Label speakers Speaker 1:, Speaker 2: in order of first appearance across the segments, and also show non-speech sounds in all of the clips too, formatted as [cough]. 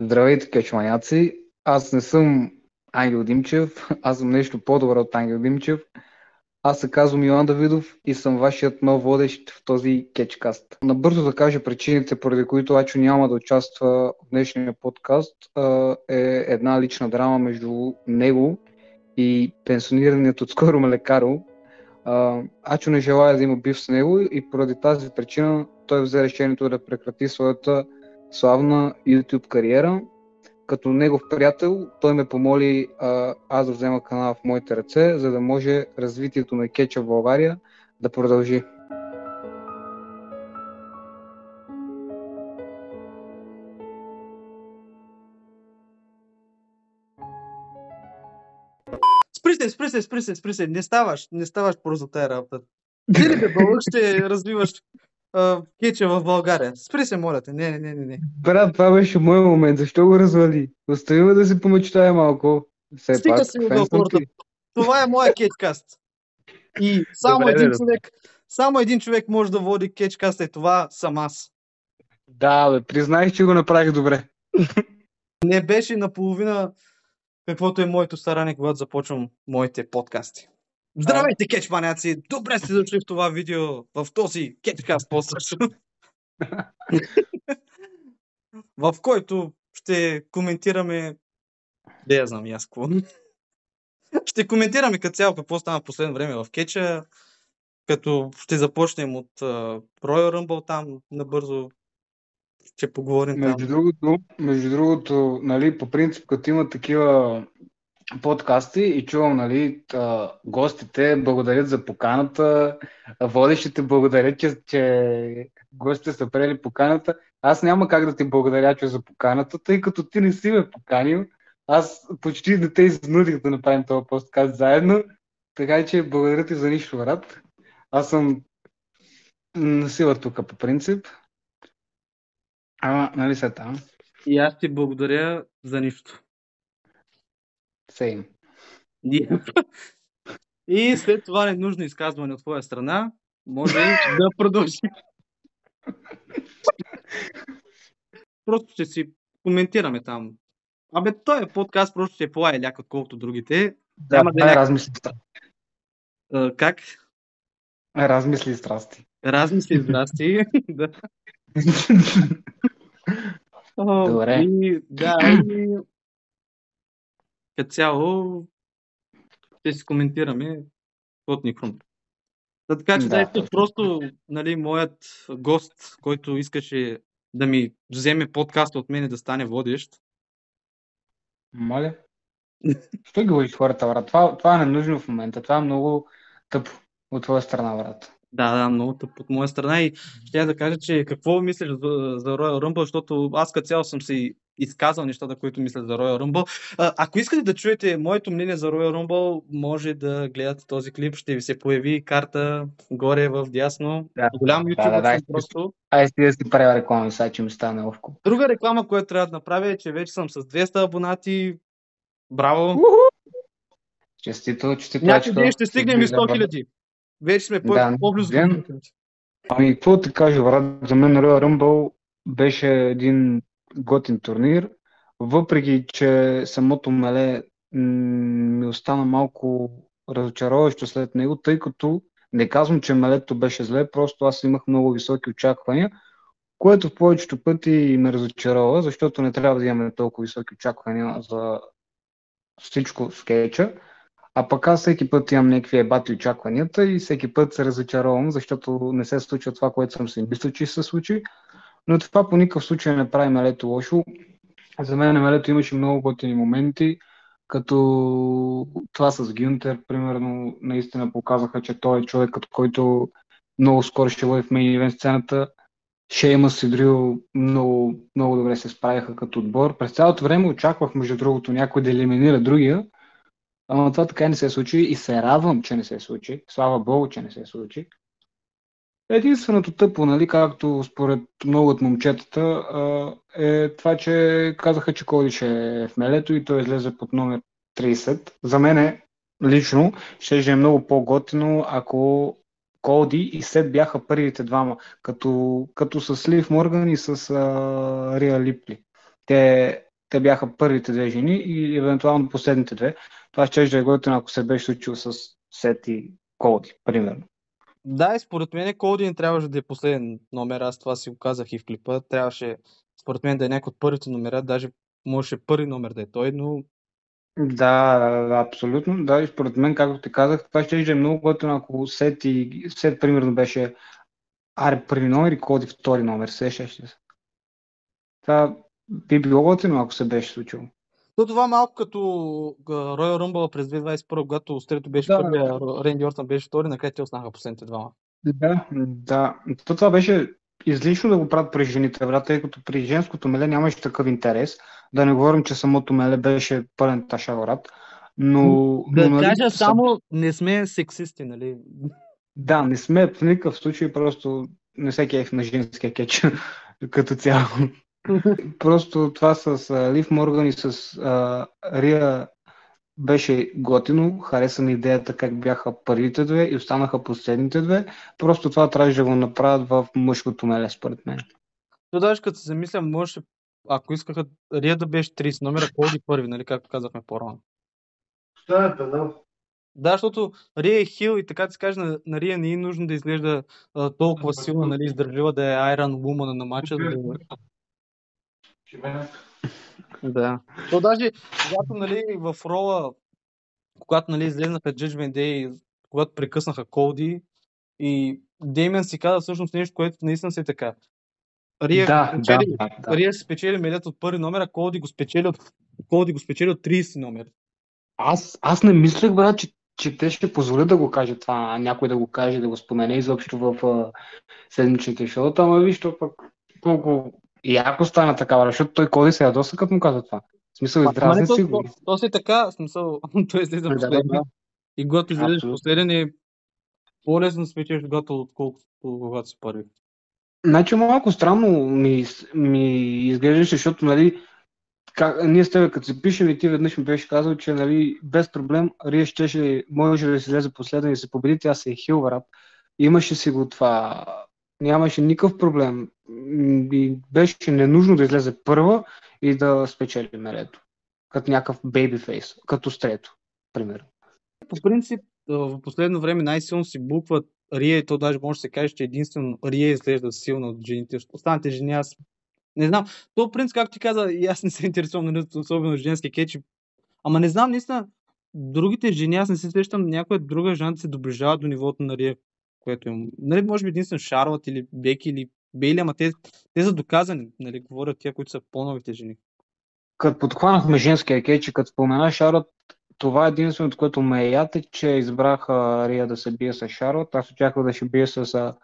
Speaker 1: Здравейте, кечманяци! Аз не съм Ангел Димчев, [laughs] аз съм нещо по-добро от Ангел Димчев. Аз се казвам Йоан Давидов и съм вашият нов водещ в този кетчкаст. Набързо да кажа причините, поради които Ачо няма да участва в днешния подкаст, е една лична драма между него и пенсионираният отскоро Мелекаро. Ачо не желая да има бив с него и поради тази причина той взе решението да прекрати своята славна YouTube кариера. Като негов приятел, той ме помоли а, аз да взема канала в моите ръце, за да може развитието на кетча в България да продължи.
Speaker 2: Спри се, спри се, спри се, спри се. Не ставаш, не ставаш за тая работа. Ти ли бе, ще развиваш кетча в България. Спри се, моля те. Не, не, не, не.
Speaker 1: Брат, това беше мой момент. Защо го развали? Остави ме да си помечтая малко.
Speaker 2: Все Стига пак, си го хората. Това е моя кетчкаст. И само Добре, един човек, само един човек може да води кетчкаст и това съм аз.
Speaker 1: Да, бе, признай, че го направих добре.
Speaker 2: Не беше наполовина каквото е моето старание, когато започвам моите подкасти. Здравейте, кетчманяци! Добре сте дошли в това видео, в този кетчкаст по-също. [laughs] в който ще коментираме... Не я знам аз какво. ще коментираме като цяло какво стана в последно време в кетча, като ще започнем от uh, Royal Rumble там набързо. Ще поговорим
Speaker 1: между там. Другото, между другото, нали, по принцип, като има такива подкасти и чувам, нали, гостите благодарят за поканата, водещите благодарят, че, че гостите са приели поканата. Аз няма как да ти благодаря, че за поканата, тъй като ти не си ме поканил. Аз почти не те изнудих да направим този подкаст заедно, така че благодаря ти за нищо, брат. Аз съм на сила тук по принцип. Ама, нали се там?
Speaker 2: И аз ти благодаря за нищо.
Speaker 1: Same.
Speaker 2: И след това ненужно изказване от твоя страна, може да продължи. Просто ще си коментираме там. Абе, той е подкаст просто ще е по-еляк, отколкото другите.
Speaker 1: Да, Няма да е размисли
Speaker 2: страсти. Как?
Speaker 1: Размисли страсти.
Speaker 2: Размисли здрасти. [laughs] да. [laughs]
Speaker 1: Добре.
Speaker 2: И, да, и като цяло ще си коментираме от Никрон. Да, така че да, да просто нали, моят гост, който искаше да ми вземе подкаста от мене да стане водещ.
Speaker 1: Моля. Що говориш хората, брат? Това, това е ненужно в момента. Това е много тъпо от твоя страна, брат.
Speaker 2: Да, да, много тъп от моя страна и ще да кажа, че какво мислиш за, за Royal Rumble, защото аз като цяло съм си изказал нещата, които мисля за Royal Rumble. А, ако искате да чуете моето мнение за Royal Rumble, може да гледате този клип. Ще ви се появи карта горе в дясно.
Speaker 1: Да, Голям YouTube да, да, да, просто. Ай, си да си правя реклама, сега че ми стане ловко.
Speaker 2: Друга реклама, която трябва да направя е, че вече съм с 200 абонати. Браво!
Speaker 1: Честито, честито.
Speaker 2: Някой ден ще стигнем и 100 хиляди. Вече сме да, по-близо
Speaker 1: до Ами, какво ти кажа, брат? За мен Royal Rumble беше един готин турнир, въпреки че самото меле ми остана малко разочароващо след него, тъй като не казвам, че мелето беше зле, просто аз имах много високи очаквания, което в повечето пъти ме разочарова, защото не трябва да имаме толкова високи очаквания за всичко скетча. А пък аз всеки път имам някакви ебати очакванията и всеки път се разочаровам, защото не се случва това, което съм си мислил, че се случи. Но това по никакъв случай не прави Мелето лошо. За мен Мелето имаше много готини моменти, като това с Гюнтер, примерно, наистина показаха, че той е човекът, който много скоро ще бъде в мейн ивент сцената. Шейма и Дрил много, много добре се справяха като отбор. През цялото време очаквах, между другото, някой да елиминира другия, Ама това така не се случи и се радвам, че не се случи. Слава Богу, че не се случи. Единственото тъпо, нали, както според много от момчетата, е това, че казаха, че Коди ще е в мелето и той излезе под номер 30. За мен е, лично ще е много по-готино, ако Коди и Сет бяха първите двама, като, като с Лив Морган и с Риа Липли. те, те бяха първите две жени и евентуално последните две. Това ще да е готино, ако се беше случило с Сет и Колди, примерно.
Speaker 2: Да, и според мен Колди не трябваше да е последен номер. Аз това си го казах и в клипа. Трябваше, според мен, да е някой от първите номера. Даже можеше първи номер да е той, но
Speaker 1: да, абсолютно. Да, и според мен, както ти казах, това ще е много готино, ако Сет, и, Сет примерно беше Аре първи номер и Коди втори номер, сещаш се. Това би било готино, ако се беше случило.
Speaker 2: То това малко като Royal Rumble през 2021, когато Стрето беше да, първия, Ренди Ортън беше втори, накрая те останаха последните двама.
Speaker 1: Да, да. То това беше излишно да го правят при жените, брат, тъй като при женското меле нямаше такъв интерес. Да не говорим, че самото меле беше пълен ташаврат. Но,
Speaker 2: да но, нали, кажа само, не сме сексисти, нали?
Speaker 1: Да, не сме в никакъв случай, просто не се кеф на женския кетч [laughs] като цяло. Просто това с Лив Морган и с uh, Рия беше готино, хареса ми идеята как бяха първите две и останаха последните две. Просто това трябваше да го направят в мъжкото меле, според мен.
Speaker 2: То даже като се замисля, може, ако искаха Рия да беше 30 номера, Коди първи, нали, както казахме по-рано.
Speaker 1: Що е да?
Speaker 2: Да, защото Рия е хил и така да се каже, на, на Рия не е нужно да изглежда а, толкова силна, нали, издържлива да е Iron Woman на матча. Да... Да. То даже, когато нали, в рола, когато нали, излезнаха Judgment Day, когато прекъснаха Колди, и Деймен си каза всъщност нещо, което наистина си е така. Рия, да, спечели, да, да. Рия спечели медет от първи номер, а Колди го спечели от, Колди го спечели от 30 номер.
Speaker 1: Аз, аз не мислех, брат, че, че те ще позволят да го каже това, някой да го каже, да го спомене изобщо в uh, седмичните шоута, ама виж, то пък колко и ако стана такава, защото той Коди се ядоса, като му каза това. В смисъл, издразни си
Speaker 2: го. То, си така, в смисъл, [laughs] той излиза да, последен. Да, да. И когато излезеш последен е по-лесно спечеш гото, отколкото когато си първи.
Speaker 1: Значи малко странно ми, ми изглеждаше, защото нали, как, ние с теб като се пишем и ти веднъж ми беше казал, че нали, без проблем Рия щеше, може да се излезе последен и се победи, тя се е хил, Имаше си го това нямаше никакъв проблем. И беше ненужно да излезе първа и да спечели мерето. Като някакъв бейби фейс, като стрето, примерно.
Speaker 2: По принцип, в последно време най-силно си букват Рия то даже може да се каже, че единствено Рия изглежда силно от жените. Останалите жени аз не знам. То принцип, както ти каза, и аз не се интересувам, нали, особено женски кетчи. Ама не знам, наистина, другите жени, аз не се срещам някоя друга жена да се доближава до нивото на Рия, което им... Нали, може би единствено Шарлот или Беки или Бейли, ама те, те са доказани, нали, говорят тия, които са по-новите жени.
Speaker 1: Като подхванахме женския кетч, като спомена Шарлот, това е единственото, което ме е яте, че избрах Рия да се бие с Шарлот. Аз очаквах да ще бие с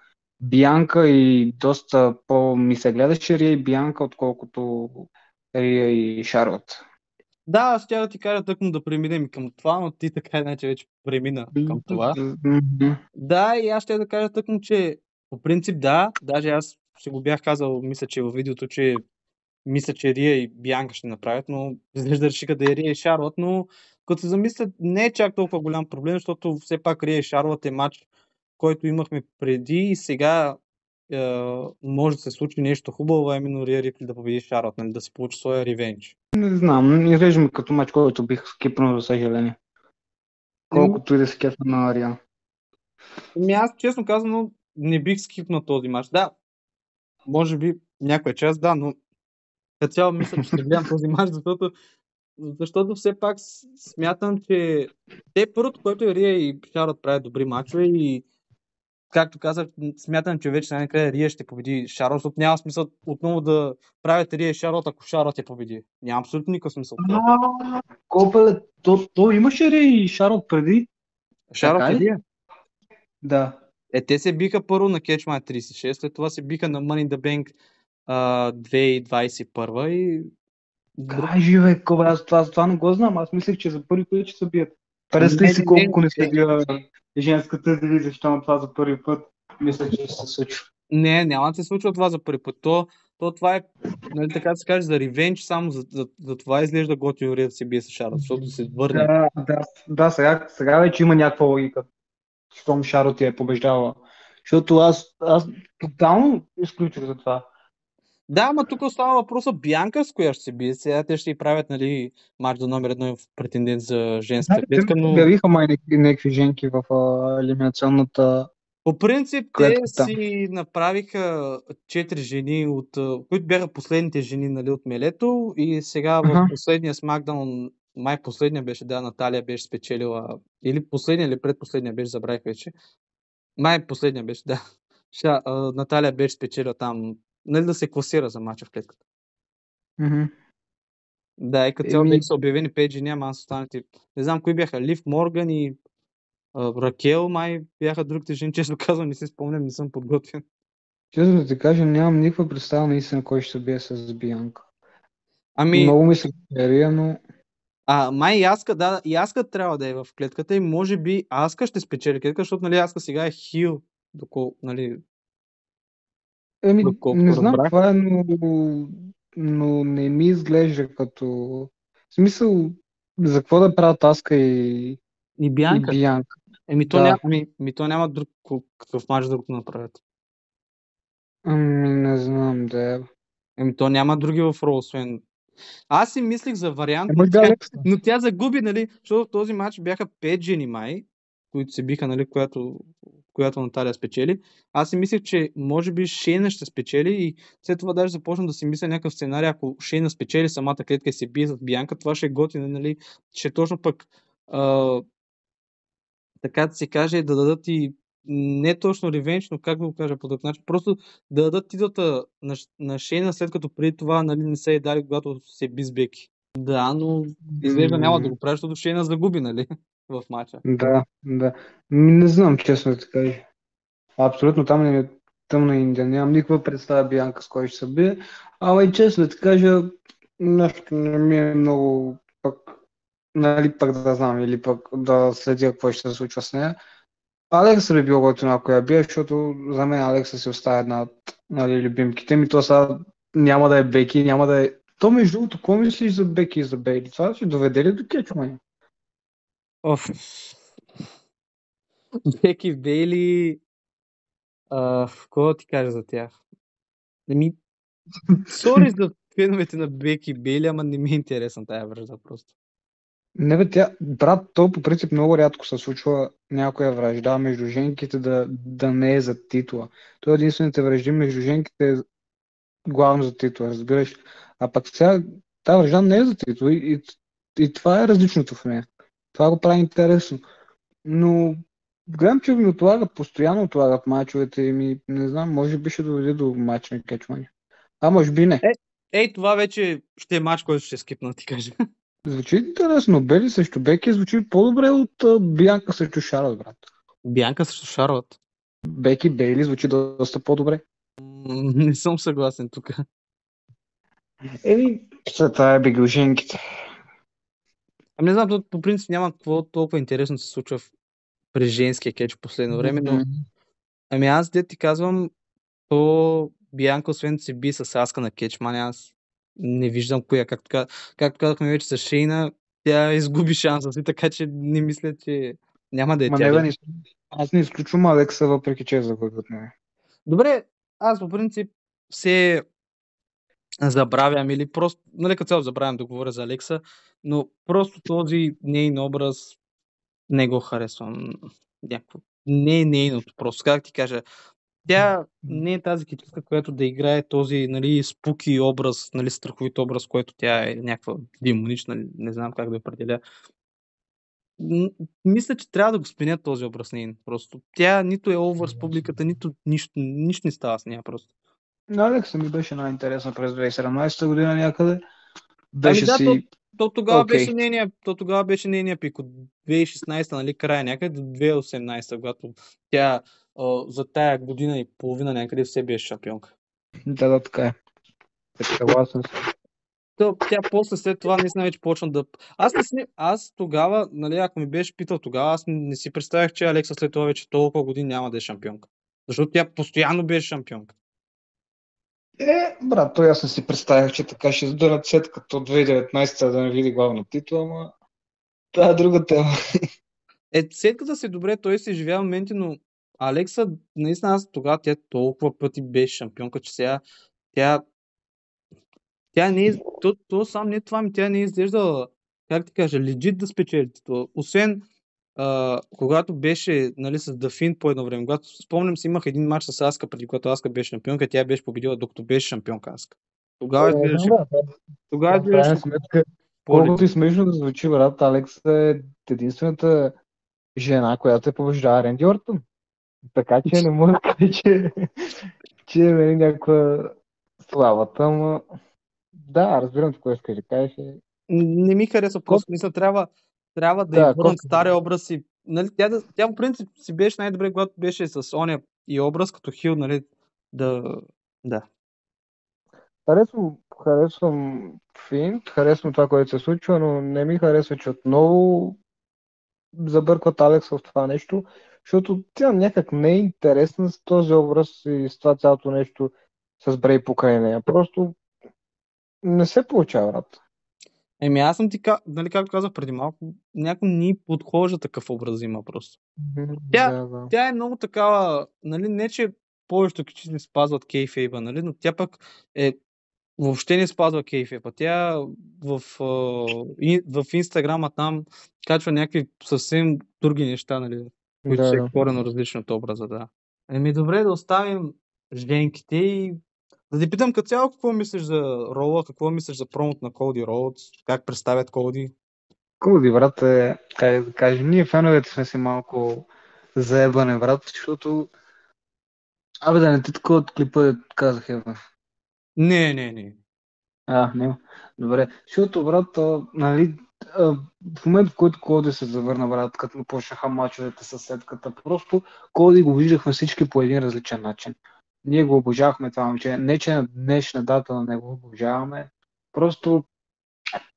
Speaker 1: Бианка и доста по-ми се гледаше Рия и Бианка, отколкото Рия и Шарлот.
Speaker 2: Да, аз тя да ти кажа тъкмо да преминем към това, но ти така иначе вече премина към това. Да, и аз ще да кажа тъкмо, че по принцип да, даже аз ще го бях казал, мисля, че във видеото, че мисля, че Рия и Бянка ще направят, но изглежда решиха да е Рия и Шарлот, но като се замисля, не е чак толкова голям проблем, защото все пак Рия и Шарлот е матч, който имахме преди и сега може да се случи нещо хубаво, а именно Рия Рипли да победи Шарлот, нали, да се получи своя ревенч.
Speaker 1: Не знам, изглежда ми като матч, който бих скипнал за съжаление. Колкото и да се кефа на Рия.
Speaker 2: Ами аз честно казано не бих скипнал този матч. Да, може би някоя част, да, но като цяло мисля, че ще гледам този матч, защото, защото все пак смятам, че те първото, което е Рия и Шарлот правят добри мачове и както казах, смятам, че вече най-накрая Рия ще победи Шарлот, защото няма смисъл отново да правят Рия и Шарлот, ако Шарлот я победи. Няма абсолютно никакъв смисъл.
Speaker 1: Копеле, то, то имаше Рия и Шарлот преди?
Speaker 2: Шарлот преди?
Speaker 1: Да.
Speaker 2: Е, те се биха първо на Catch 36, след това се биха на Money in the Bank а, 2021 и...
Speaker 1: Кажи, бе, кобе, аз това, това не го знам. Аз мислех, че за първи път ще се бият. Представи си колко не се бия женската дивизия, защото това за първи път мисля, че ще се случва.
Speaker 2: Не, няма да се случва това за първи път. То, то това е, нали, така да се каже, за ревенч, само за, за, за това изглежда готино да се бие с Шарот, защото се върне.
Speaker 1: Да, да, да сега, сега вече има някаква логика. Щом Шарот я е побеждава. Защото аз, аз тотално изключих за това.
Speaker 2: Да, ама тук остава въпроса Бянка с коя ще се бие. Сега те ще и правят нали, матч до номер едно в претендент за женска клетка, но...
Speaker 1: Обявиха май някакви, женки в а, елиминационната
Speaker 2: По принцип, те
Speaker 1: Клетката.
Speaker 2: си направиха четири жени, от, които бяха последните жени нали, от Мелето и сега в
Speaker 1: Аха.
Speaker 2: последния смакдаун, май последния беше, да, Наталия беше спечелила, или последния, или предпоследния беше, забравих вече. Май последния беше, да. Ша, а, Наталия беше спечелила там, нали да се класира за мача в клетката.
Speaker 1: Мгм.
Speaker 2: Да, и като цяло
Speaker 1: Еми-
Speaker 2: бяха са обявени 5 жени, ама аз останалите. Не знам кои бяха. Лив Морган и а, Ракел, май бяха другите жени. Честно казвам, не си спомням, не съм подготвен.
Speaker 1: Честно да ти кажа, нямам никаква представа наистина кой ще се бие с Бианка.
Speaker 2: Ами,
Speaker 1: Много ми се серия, но
Speaker 2: а, май и Аска, да, и Аска трябва да е в клетката и може би Аска ще спечели клетка, защото нали Аска сега е хил, доколко, нали,
Speaker 1: Еми,
Speaker 2: Доколкото
Speaker 1: не знам
Speaker 2: разбрах.
Speaker 1: това е, но, но не ми изглежда като... В смисъл, за какво да правят Аска и,
Speaker 2: и
Speaker 1: и
Speaker 2: Бянка.
Speaker 1: Бианка?
Speaker 2: Еми, то,
Speaker 1: Да.
Speaker 2: няма, ами, ми, то няма друг, какъв друг да направят.
Speaker 1: Ами, не знам, да е.
Speaker 2: Еми, то няма други в Ро, освен... Аз си мислих за вариант,
Speaker 1: Е,
Speaker 2: но
Speaker 1: би
Speaker 2: тя, но тя загуби, нали, защото в този матч бяха 5 жени май, които се биха, нали, която, която Наталия спечели. Аз си мислех, че може би Шейна ще спечели и след това даже започна да си мисля някакъв сценарий, ако Шейна спечели самата клетка и се бие с Бианка, това ще е готино, нали, ще е точно пък а, така да се каже, да дадат и не точно ревенч, но как да го кажа по друг начин, просто да дадат титлата на, на Шейна, след като преди това нали, не се е дали, когато се би с Беки. Да, но изглежда няма да го прави, защото Шейна загуби, нали, в матча.
Speaker 1: Да, да. Не знам, честно да кажа. Абсолютно там не е тъмна Индия. Нямам никаква представа Бианка с кой ще се бие. Ама и честно да кажа, нещо не ми е много пък, нали пък да знам или пък да следя какво ще се случва с нея. Алекса би било готино, ако я бие, защото за мен Алекса си остава една от нали, любимките ми. То сега няма да е Беки, няма да е... То между другото, какво мислиш за Беки и за Бейли? Това ще доведе ли до
Speaker 2: Оф. Беки Бейли, а, да ти кажа за тях? Ами, сори за феновете на Беки Бейли, ама не ми е интересна тая връжда просто.
Speaker 1: Не бе, тя, брат, то по принцип много рядко се случва някоя вражда между женките да, да не е за титла. То единствените вражди между женките е главно за титла, разбираш. А пък сега тази вражда не е за титла и, и, и това е различното в нея. Това го прави интересно. Но гледам, че ми отлагат, постоянно отлагат мачовете и ми, не знам, може би ще доведе до матч на кетчмания. А може би не.
Speaker 2: Ей, това вече ще е матч, който ще скипна, ти кажа.
Speaker 1: Звучи интересно. Бели срещу Беки звучи по-добре от а, Бианка срещу Шарот, брат.
Speaker 2: Бянка срещу Шарлот.
Speaker 1: Беки Бейли звучи доста по-добре.
Speaker 2: Не съм съгласен тук.
Speaker 1: Еми, това е беглженките.
Speaker 2: Ами не знам, то по принцип няма какво толкова интересно се случва в, при женския кетч в последно време, но ами аз де ти казвам, то Бианка, освен да се би с Аска на кетчман, аз не виждам коя. Както, ка- както казахме вече с Шейна, тя изгуби шанса си, така че не мисля, че няма да е
Speaker 1: Ма
Speaker 2: тя.
Speaker 1: не, не, аз не изключвам Алекса, въпреки че е от нея.
Speaker 2: Добре, аз по принцип се забравям или просто, нали като цяло забравям да говоря за Алекса, но просто този нейн образ не го харесвам. Някакво. Не е нейното просто. Как ти кажа, тя не е тази китка, която да играе този нали, спуки образ, нали, страховит образ, който тя е някаква демонична, не знам как да определя. Мисля, че трябва да го сменят този образ нейн. Просто тя нито е овър с публиката, нито нищо, нищо не става с нея просто.
Speaker 1: Но Алекса ми беше най-интересна през 2017 година някъде. Беше
Speaker 2: Ами да,
Speaker 1: си...
Speaker 2: То тогава
Speaker 1: Окей.
Speaker 2: беше нейния, то тогава беше нейния пик от 2016, нали, края някъде до 2018, когато тя а, за тая година и половина някъде все беше шампионка.
Speaker 1: Да, да, така е. Съгласен съм.
Speaker 2: То, тя после след това наистина вече почна да... Аз, не си, аз тогава, нали, ако ми беше питал тогава, аз не си представях, че Алекса след това вече толкова години няма да е шампионка. Защото тя постоянно беше шампионка.
Speaker 1: Е, брат, той аз не си представях, че така ще издърнат след като 2019 да не види главна титла, ама това е друга тема.
Speaker 2: Е, сетката си добре, той се изживява моменти, но Алекса, наистина аз тогава тя толкова пъти беше шампионка, че сега тя Тя не е, то, то сам не е това, ми тя не е изглеждала, как ти кажа, легит да спечели титла. Освен а, когато беше нали, с Дафин по едно време, когато спомням си, имах един матч с Аска, преди когато Аска беше шампионка, тя беше победила, докато беше шампионка Аска. Тогава
Speaker 1: Е,
Speaker 2: изглеждаше,
Speaker 1: да, да.
Speaker 2: тогава изглеждаше
Speaker 1: сметка, колкото и смешно да звучи, брат, Алекс е единствената жена, която е побеждава Ренди Ортън. Така че не мога да кажа, че, че е нали, някаква славата, ама да, разбирам какво искаш да кажеш.
Speaker 2: не ми харесва просто. Мисля, трябва, трябва да,
Speaker 1: Да,
Speaker 2: върнат стария образ и нали, тя, да, тя по принцип си беше най-добре, когато беше с оня и образ като хил, нали, да, да.
Speaker 1: Харесвам, харесвам Финт, харесвам това, което се случва, но не ми харесва, че отново забъркват Алекс в това нещо, защото тя някак не е интересна с този образ и с това цялото нещо с Брей покрай нея. Просто не се получава, брат.
Speaker 2: Еми аз съм ти, нали, както казах преди малко, някой ни подхожда такъв образ има просто. Тя-
Speaker 1: Да, да.
Speaker 2: Тя е много такава, нали, не че повечето кичи не спазват кейфейба, нали, но тя пък е въобще не спазва кейфейба. Тя в, в инстаграма там качва някакви съвсем други неща, нали, които
Speaker 1: Да,
Speaker 2: са
Speaker 1: да.
Speaker 2: корено различни от образа, да. Еми добре да оставим женките и да те питам като цяло какво мислиш за рола, какво мислиш за промот на Коди Роудс, как представят Коди.
Speaker 1: Коди, брат, е, как да кажа, ние феновете сме си малко заебане, брат, защото Абе, да не ти такова от клипа, казах, Ева.
Speaker 2: Не, не, не.
Speaker 1: А, няма. Добре. Защото, брат, а, нали, а, в момента, в който Коди се завърна, брат, като му почнаха мачовете със сетката, просто Коди го виждахме всички по един различен начин. Ние го обожавахме това момче. Не, че на днешна дата на него обожаваме. Просто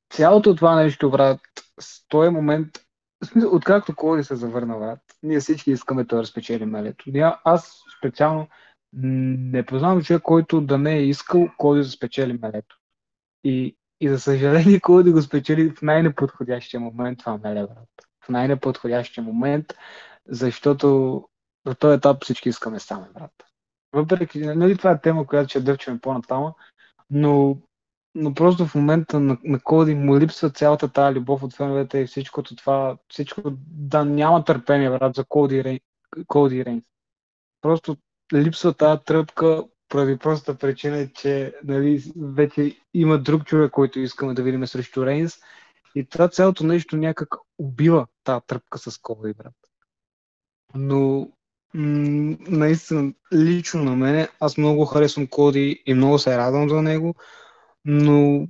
Speaker 1: цялото това нещо, брат, с този момент, в смисъл, откакто Коди се завърна, брат, ние всички искаме той да спечели мелето. Аз специално не познавам човек, който да не е искал Коди да спечели мелето. И, и за съжаление, Коди го спечели в най-неподходящия момент това меле, брат. В най-неподходящия момент, защото на този етап всички искаме сами, брат. Въпреки, нали, това е тема, която ще дъвчаме по-натама, но, но просто в момента на, на Коди му липсва цялата тази любов от феновете и всичкото това, всичко да няма търпение, брат, за Коди, Рейн, Коди Рейнс. Просто липсва тази тръпка поради простата причина, че нали, вече има друг човек, който искаме да видим срещу Рейнс. И това цялото нещо някак убива тази тръпка с Коди, брат. Но м- наистина, лично на мене, аз много харесвам Коди и много се радвам за него, но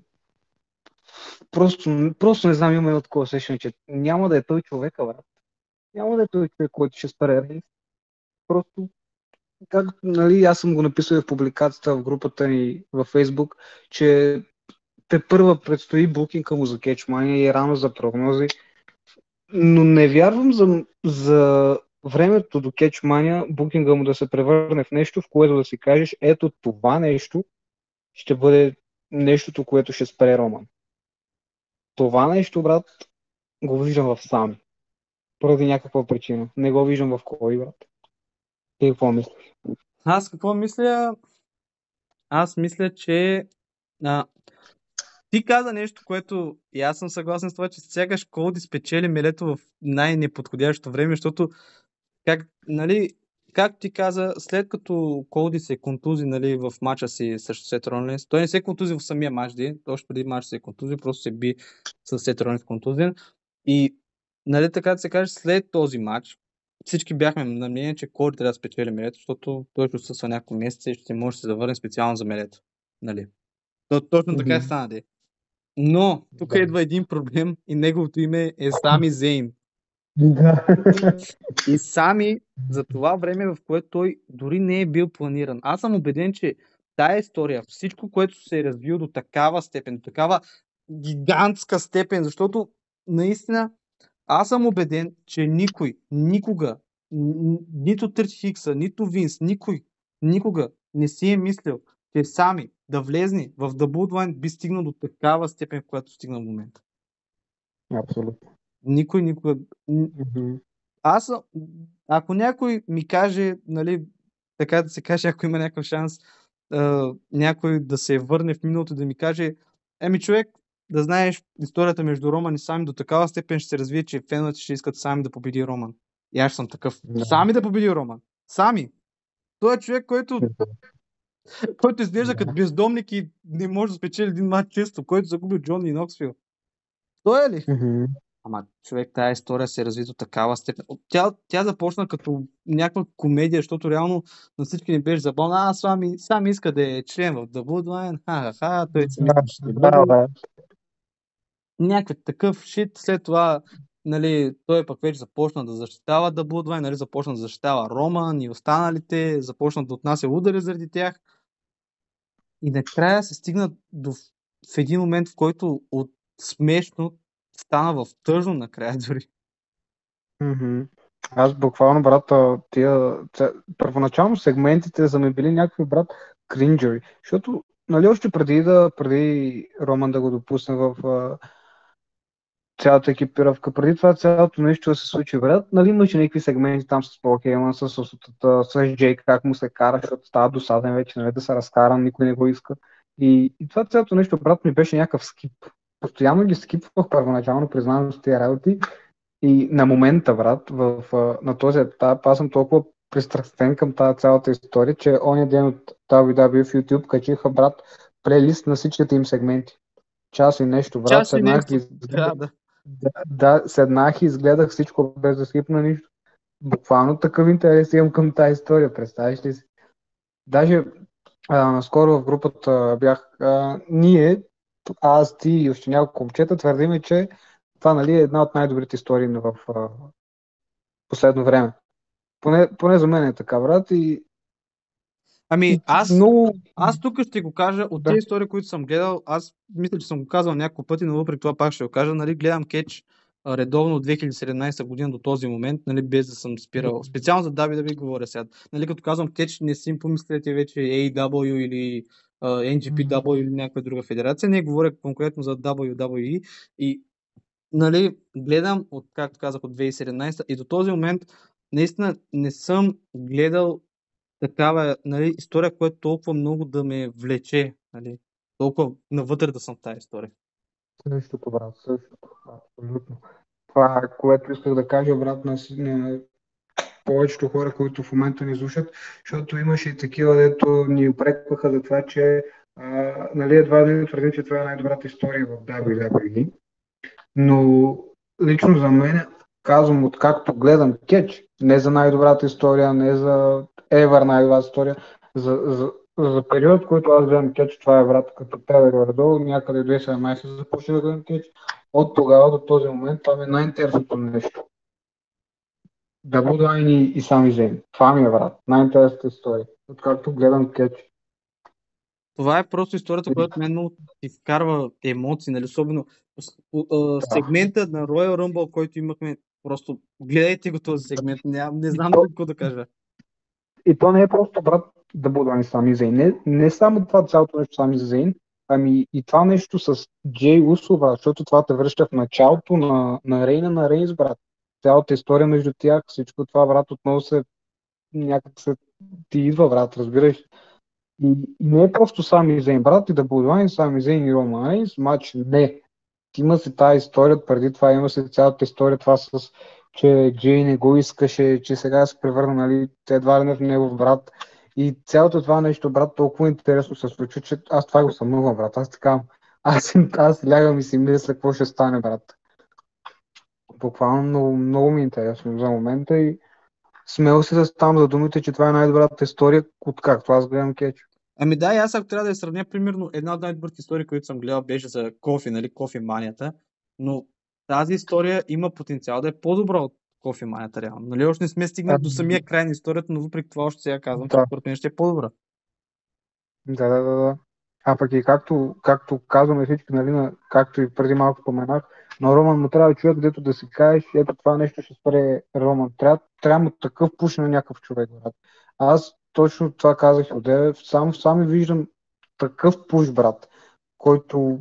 Speaker 1: просто, просто не знам, има едно такова усещане, че няма да е той човека, брат. Няма да е той човек, който ще спаре Рейнс. Просто как, нали, аз съм го написал и в публикацията в групата ни във Фейсбук, че те първа предстои букинга му за кетчмания и е рано за прогнози. Но не вярвам за, за времето до кетчмания букинга му да се превърне в нещо, в което да си кажеш, ето това нещо ще бъде нещото, което ще спре Роман. Това нещо, брат, го виждам в сами. Поради някаква причина. Не го виждам в кой, брат. Ти какво мислиш?
Speaker 2: Аз какво мисля? Аз мисля, че а, ти каза нещо, което и аз съм съгласен с това, че сякаш Коди спечели мелето в най-неподходящото време, защото как, нали, как ти каза, след като Коди се контузи нали, в мача си срещу Сет Ронлинс, той не се контузи в самия матч, ди, още преди матч се контузи, просто се би с Сет Ронлинс контузен. И нали, така да се каже, след този матч, всички бяхме на мнение, че Коди трябва да спечели мелето, защото той ще отсъства няколко месеца и ще може да се завърне специално за мелето. Нали? То, точно така
Speaker 1: Мгм.
Speaker 2: стана, де. Но, тук
Speaker 1: Да.
Speaker 2: идва един проблем и неговото име е Сами Зейн.
Speaker 1: Да.
Speaker 2: И Сами за това време, в което той дори не е бил планиран. Аз съм убеден, че тая история, всичко, което се е развило до такава степен, до такава гигантска степен, защото наистина аз съм убеден, че никой, никога, нито Търти Хикса, нито Винс, никой, никога не си е мислил, че сами да влезне в Bloodline би стигнал до такава степен, в която стигна в момента.
Speaker 1: Абсолютно.
Speaker 2: Никой никога.
Speaker 1: Мгм.
Speaker 2: Аз, ако някой ми каже, нали, така да се каже, ако има някакъв шанс, а, някой да се върне в миналото и да ми каже, еми човек, да знаеш историята между Роман и Сами до такава степен ще се развие, че феновете ще искат Сами да победи Роман. И аз съм такъв.
Speaker 1: Да.
Speaker 2: Сами да победи Роман. Сами. Той е човек, който, който изглежда като бездомник и не може да спечели един матч често, който загуби Джон Ноксфил. Той е ли?
Speaker 1: Мгм.
Speaker 2: Ама човек, тази история се разви до такава степен. Тя, тя започна като някаква комедия, защото реално на всички ни беше забавно. А, сами, сам иска да е член в The Bloodline. Ха-ха-ха, той си
Speaker 1: Да,
Speaker 2: ще
Speaker 1: да,
Speaker 2: бъде.
Speaker 1: да.
Speaker 2: Някакъв такъв шит. След това нали, той пък вече започна да защитава The Bloodline, нали, започна да защитава Роман и останалите, започна да отнася удари заради тях. И накрая се стигна до в един момент, в който от смешно стана в тъжно накрая дори.
Speaker 1: Мгм. Аз буквално, брат, тия, първоначално сегментите са ми били някакви, брат, кринджери, защото, нали, още преди да, преди Роман да го допусне в а, цялата екипировка, преди това цялото нещо да се случи, брат, нали, имаше някакви сегменти там с Пол с, с, с, Джейк, как му се кара, защото става досаден вече, нали, да се разкаран, никой не го иска. И, и това цялото нещо, брат, ми беше някакъв скип. Постоянно ги скипвах първоначално, признавам с тези работи. И на момента, брат, в, на този етап, аз съм толкова пристрастен към тази цялата история, че оня ден от WWE в YouTube качиха, брат, плейлист на всичките им сегменти. Час и нещо, брат.
Speaker 2: Час и
Speaker 1: седнах
Speaker 2: нещо.
Speaker 1: и
Speaker 2: Да,
Speaker 1: изгледах,
Speaker 2: да.
Speaker 1: да, да, седнах и изгледах всичко без да скипна нищо. Буквално такъв интерес имам към тази история, представиш ли си? Даже а, наскоро в групата бях а, ние, аз, ти и още няколко момчета твърдиме, че това нали, е една от най-добрите истории в а, последно време. Поне, поне за мен е така, брат. И,
Speaker 2: Ами, аз,
Speaker 1: много...
Speaker 2: аз тук ще го кажа, от
Speaker 1: Да.
Speaker 2: тези истории, които съм гледал, аз мисля, че съм го казал няколко пъти, но въпреки това пак ще го кажа, нали, гледам кетч редовно от 2017 година до този момент, нали, без да съм спирал. Специално за WWE говоря сега. Нали, като казвам кетч, не си им помислете вече AEW или NGPW или някаква друга федерация. Не говоря конкретно за WWE. И нали, гледам, от, както казах, от 2017 и до този момент наистина не съм гледал такава нали, история, която толкова много да ме влече. Нали, толкова навътре да съм в тази история.
Speaker 1: Същото, брат, същото. Абсолютно. Това, е, което исках да кажа, брат, на повечето хора, които в момента ни слушат, защото имаше и такива, дето ни упрекваха за това, че а, нали, едва ли твърдим, че това е най-добрата история в WWE. Но лично за мен, казвам, откакто гледам кетч, не за най-добрата история, не за ever най-добрата история, за, за, за период, в който аз гледам кетч, това е брат като тебе горе-долу, някъде 2017 започна да гледам кетч. От тогава до този момент това ми е най-интересното нещо. Да бъда и, сами Зейн. Това ми е, брат. Най-интересната история. Откакто гледам кетч.
Speaker 2: Това е просто историята, която мен много ти вкарва емоции, нали? особено с- о- а, сегмента на Royal Rumble, който имахме. Просто гледайте го този сегмент. Ням, не знам
Speaker 1: то-
Speaker 2: какво да кажа.
Speaker 1: И то не е просто, брат, да бъда сами Зейн. Не, не само това цялото нещо сами Зейн, ами и това нещо с Джей Усо, брат, защото това те връща в началото на, на Рейна на Рейнс, брат. Цялата история между тях, всичко това, брат, отново се някак се ти идва, брат, разбираш. И, и не е просто Сами Зейн, брат, и да Bloodline, Сами Зейн и Роман Рейнс, матч не. Има се тази история, преди това има се цялата история, това с, че Джей не го искаше, че сега се превърна, нали, едва ли не в негов брат. И цялото това нещо, брат, толкова интересно се случва, че аз това го съмнувам, брат. Аз така, аз, аз лягам и си мисля какво ще стане, брат. Буквално много, много ми е интересно за момента и смел се да ставам за думите, че това е най-добрата история, откакто аз гледам кетч.
Speaker 2: Ами да, и аз ако трябва да я сравня, примерно една от най-добрите истории, които съм гледал, беше за кофе, нали, кофе манията, но тази история има потенциал да е по-добра от кофе манията, реално. Нали, още не сме стигнали до самия край на историята, но въпреки това още сега казвам, че
Speaker 1: Да.
Speaker 2: според мен ще е по-добра.
Speaker 1: Да, да, да, да. А пък и както, както казваме всички, нали, на, както и преди малко споменах, на Роман му трябва човек, дето да си кажеш, ето това нещо ще спре Роман. Трябва, трябва му такъв пуш на някакъв човек, брат. Аз точно това казах одеве, само, сами виждам такъв пуш, брат, който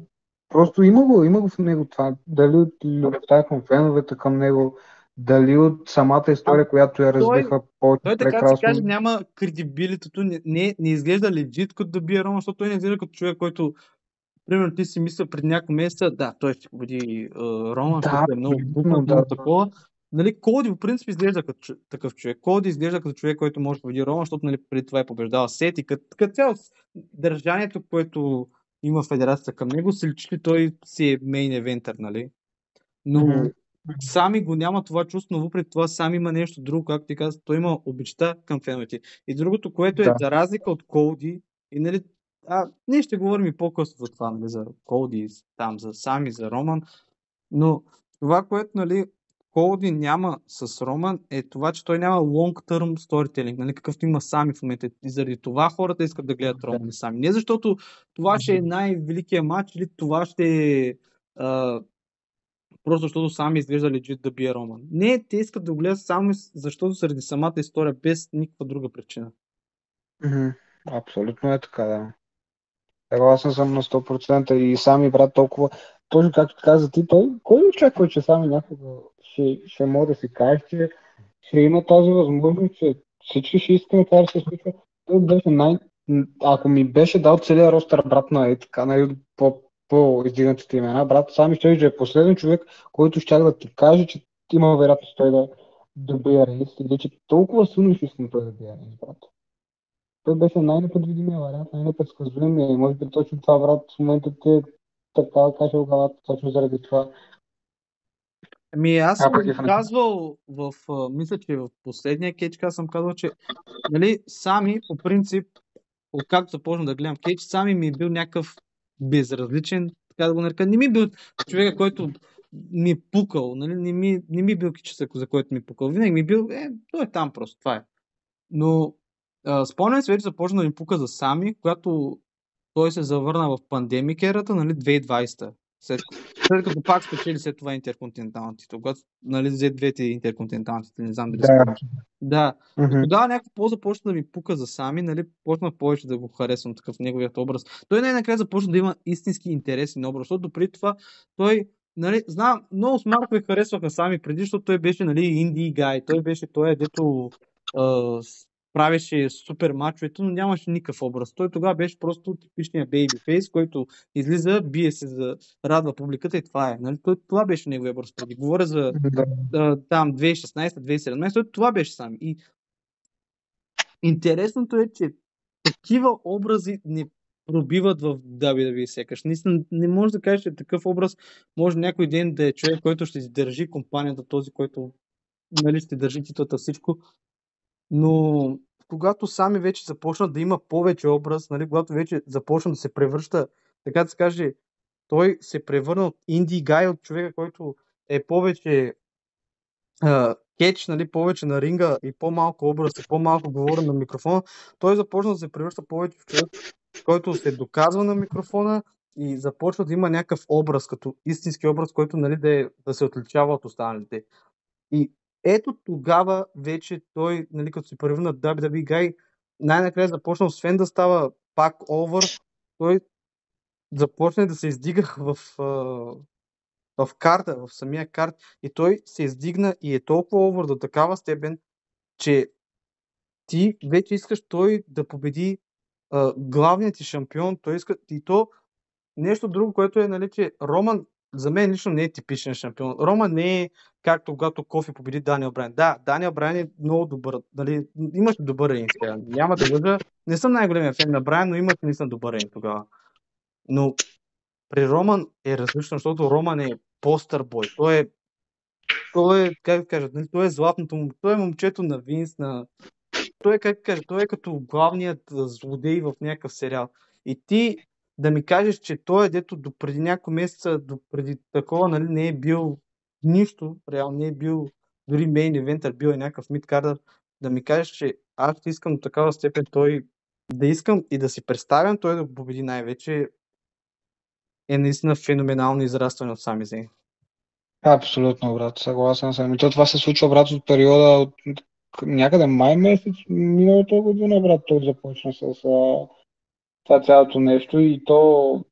Speaker 1: просто има го, има го в него това. Дали от любовта към феновете към него, дали от самата история, която я развиха
Speaker 2: по Той така се каже, няма кредибилитето, не, не, не изглежда легит като да бие Рома, защото той не изглежда като човек, който примерно ти си мисля преди няколко месеца, да, той ще победи Рома, да, е много буквално да, такова. Нали, Коди в принцип изглежда като такъв човек. Коди изглежда като човек, който може да победи Рома, защото нали, преди това е побеждал Сет и като, като цяло държанието, което има федерацията към него, се личи той си е мейн евентър, нали? Но mm-hmm. сами го няма това чувство, но въпреки това сам има нещо друго, както ти каза, той има обичта към феновете. И другото, което е да. за разлика от Коди, и нали, а, ние ще говорим и по-късно за това, нали, за Коди, там, за Сами, за Роман, но това, което нали, Коди няма с Роман е това, че той няма long-term storytelling, нали, какъвто има сами в момента. И заради това хората искат да гледат Роман и сами. Не защото това ще е най-великият матч или това ще е просто защото сами изглежда легит да бие Роман. Не, те искат да го гледат само защото заради самата история, без никаква друга причина.
Speaker 1: Абсолютно е така, да. Съгласен съм на 100% и сами брат толкова, точно както каза ти, той, кой очаква, че сами някога ще, ще може да си каже, че ще има тази възможност, че всички ще искаме това да се случва. Той беше най... Ако ми беше дал целият ростър брат на е така, нали, по, по издигнатите имена, брат, сами ще е последен човек, който ще да ти каже, че има вероятност той да, да бие рейс или че толкова силно ще искам той да бие рейс, брат. Той беше най-непредвидимия вариант, най-непредсказуемия и може би точно това, брат, в момента ти така каша в главата, точно заради това.
Speaker 2: Ами аз съм казвал в, мисля, че в последния кетч съм казвал, че нали, сами по принцип, откакто започна да гледам кетч, сами ми е бил някакъв безразличен, така да го нарека. Не ми е бил човека, който ми е пукал, нали? не, ми, не ми е бил кичесък, за който ми е пукал. Винаги ми е бил, е, той е там просто, това е. Но спомням се вече започна да ми пука за Сами, когато той се завърна в пандемик ерата, нали, 2020. След, след като пак спечели след това интерконтиненталния титул, когато нали, взе двете интерконтинентални титул, не знам дали да. Да. Mm-hmm. Тогава някакво по-започна да ми пука за сами, нали, почнах повече да го харесвам такъв неговият образ. Той най-накрая започна да има истински интересен образ, защото преди това той Нали, знам, много смаркове харесваха сами преди, защото той беше нали, инди гай. Той беше той, е, дето правеше супер мачовете, но нямаше никакъв образ. Той тогава беше просто типичния бейби фейс, който излиза, бие се за радва публиката и това е. Нали? Той, това беше неговия образ преди. Говоря за да. там 2016-2017, това беше сам. И интересното е, че такива образи не пробиват в WWE секаш. Наистина не може да кажеш, че такъв образ може някой ден да е човек, който ще издържи компанията, този, който нали, ще държи титлата всичко, но когато сами вече започна да има повече образ, нали, когато вече започна да се превръща, така да се каже, той се превърна от инди гай, от човека, който е повече uh, кетч, нали, повече на ринга и по-малко образ и по-малко говорен на микрофона, той започна да се превръща повече в човек, който се доказва на микрофона и започва да има някакъв образ, като истински образ, който нали, да, е, да се отличава от останалите. И ето тогава вече той, нали, като се превърна в WWE Guy, най-накрая започна, освен да става пак овър, той започне да се издига в, в карта, в самия карт. И той се издигна и е толкова овър до такава степен, че ти вече искаш той да победи а, главният ти шампион. Той иска и то нещо друго, което е, нали, че Роман за мен лично не е типичен шампион. Рома не е както когато Кофи победи Даниел Брайан. Да, Даниел Брайан е много добър. Дали, имаш добър рейн сега. Няма да лъжа. Не съм най-големия фен на Брайан, но имаш наистина добър рейн тогава. Но при Роман е различно, защото Роман е постър бой. Той е той е, как да кажа, нали, той е златното му, той е момчето на Винс, на... Той е, как да кажа, той е като главният злодей в някакъв сериал. И ти да ми кажеш, че той е дето до преди няколко месеца, до преди такова, нали, не е бил нищо, реално не е бил дори мейн евентър, бил е някакъв мидкардър, да ми кажеш, че аз искам до такава степен той да искам и да си представям той да победи най-вече е наистина феноменално израстване от сами Зей.
Speaker 1: Абсолютно, брат, съгласен съм. И то това се случва, брат, от периода от някъде май месец миналото година, брат, той започна с това цялото нещо и то,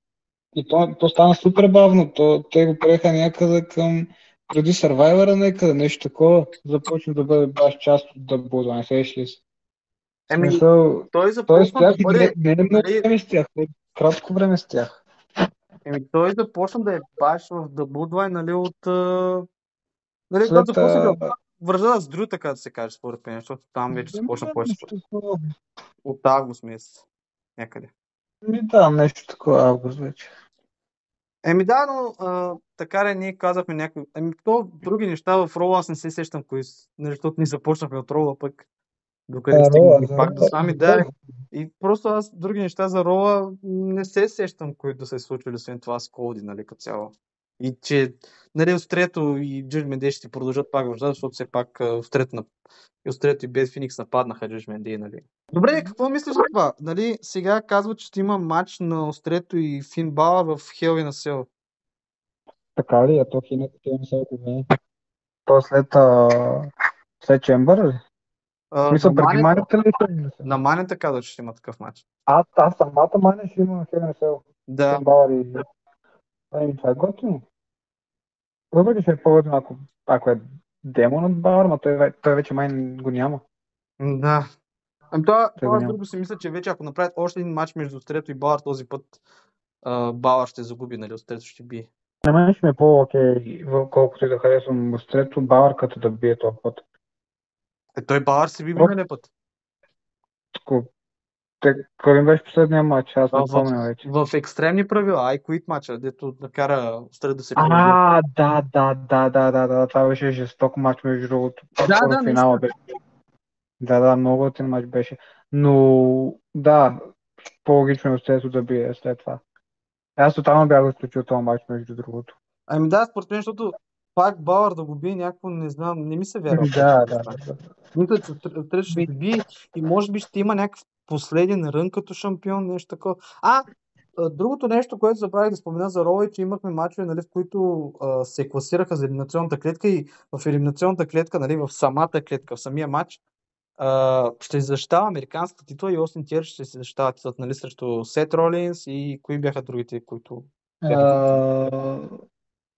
Speaker 1: и то, то стана супер бавно. То, те го приеха някъде към преди Survivor нека нещо такова започне да бъде баш част от The Bloodline, сеш ли си?
Speaker 2: Еми,
Speaker 1: Смисъл,
Speaker 2: той
Speaker 1: той
Speaker 2: започна
Speaker 1: тях
Speaker 2: да бъде...
Speaker 1: не, не е много време с тях, не е кратко време с тях.
Speaker 2: Еми, той започна да е баш в The Bloodline, нали, от... Нали,
Speaker 1: След,
Speaker 2: когато започна да връжда с Дрю, така да се каже, според мен, защото там вече започна повече от август месец. Някъде.
Speaker 1: Ми да, нещо такова август вече.
Speaker 2: Еми да, но а, така ли ние казахме някои... Еми то други неща в Рола аз не се сещам кои са, нали, защото ние започнахме от Рола пък докъде
Speaker 1: А,
Speaker 2: стигнахме пак до сами,
Speaker 1: да.
Speaker 2: да. И просто аз други неща за Рола не се сещам, които да се е случили, освен това с Колди, нали, като цяло. И че, нали, Острето и Judgment Day ще продължат пак в жада, защото все пак а, Острето на... и Острето и Бет Феникс нападнаха Judgment Day, нали. Добре, какво мислиш за това? Нали, сега казват, че ще има матч на Острето и Фин Балър в Hell a Cell.
Speaker 1: Така ли? А то хинето ти не се не. То след, а, след Чембър ли?
Speaker 2: А,
Speaker 1: смисъл
Speaker 2: на
Speaker 1: преди манята ли
Speaker 2: на Манета каза, че ще има такъв матч.
Speaker 1: А, а самата маня ще има Хелен Сел.
Speaker 2: Да.
Speaker 1: Към Бауър и... Ами, това е готино. Въпреки, че е по-готино, ако, ако е демон от Бауър, но той, той вече май го няма.
Speaker 2: Да. Ами това, това
Speaker 1: няма.
Speaker 2: друго си мисля, че вече ако направят още един матч между Острето и Бауър, този път а, Бауър ще загуби, нали, Острето ще бие.
Speaker 1: На мен ще ми е по-окей, колкото и да харесвам Острето, Бауър като да бие този път.
Speaker 2: Е, той Бауър се би миналия път.
Speaker 1: тако- те, кой беше последния матч, аз не
Speaker 2: в,
Speaker 1: помня вече.
Speaker 2: в екстремни правила, I quit матча, дето накара Острето да се появи.
Speaker 1: А, да, да, да, да, да, да, това беше жесток матч, между другото.
Speaker 2: Да, да,
Speaker 1: финала беше. Да, да, много готин матч беше. Но, да, по-логично е да бие след това. Аз тотално бях изключил този матч, между другото.
Speaker 2: Ами да, според мен, защото пак Бауър да го бие някакво, не знам, не ми се вярва.
Speaker 1: Да, да.
Speaker 2: Мисля, че Острето ще бие и може би ще има някакъв последен рън като шампион, нещо такова. А, другото нещо, което забравих да спомена за Роу е, че имахме мачове, нали, в които а, се класираха за елиминационната клетка и в елиминационната клетка, нали, в самата клетка, в самия матч, а, ще защитава американската титла и Остин Тиер ще се защитава титлата, нали, срещу Сет Ролинс и кои бяха другите, които бяха
Speaker 1: А,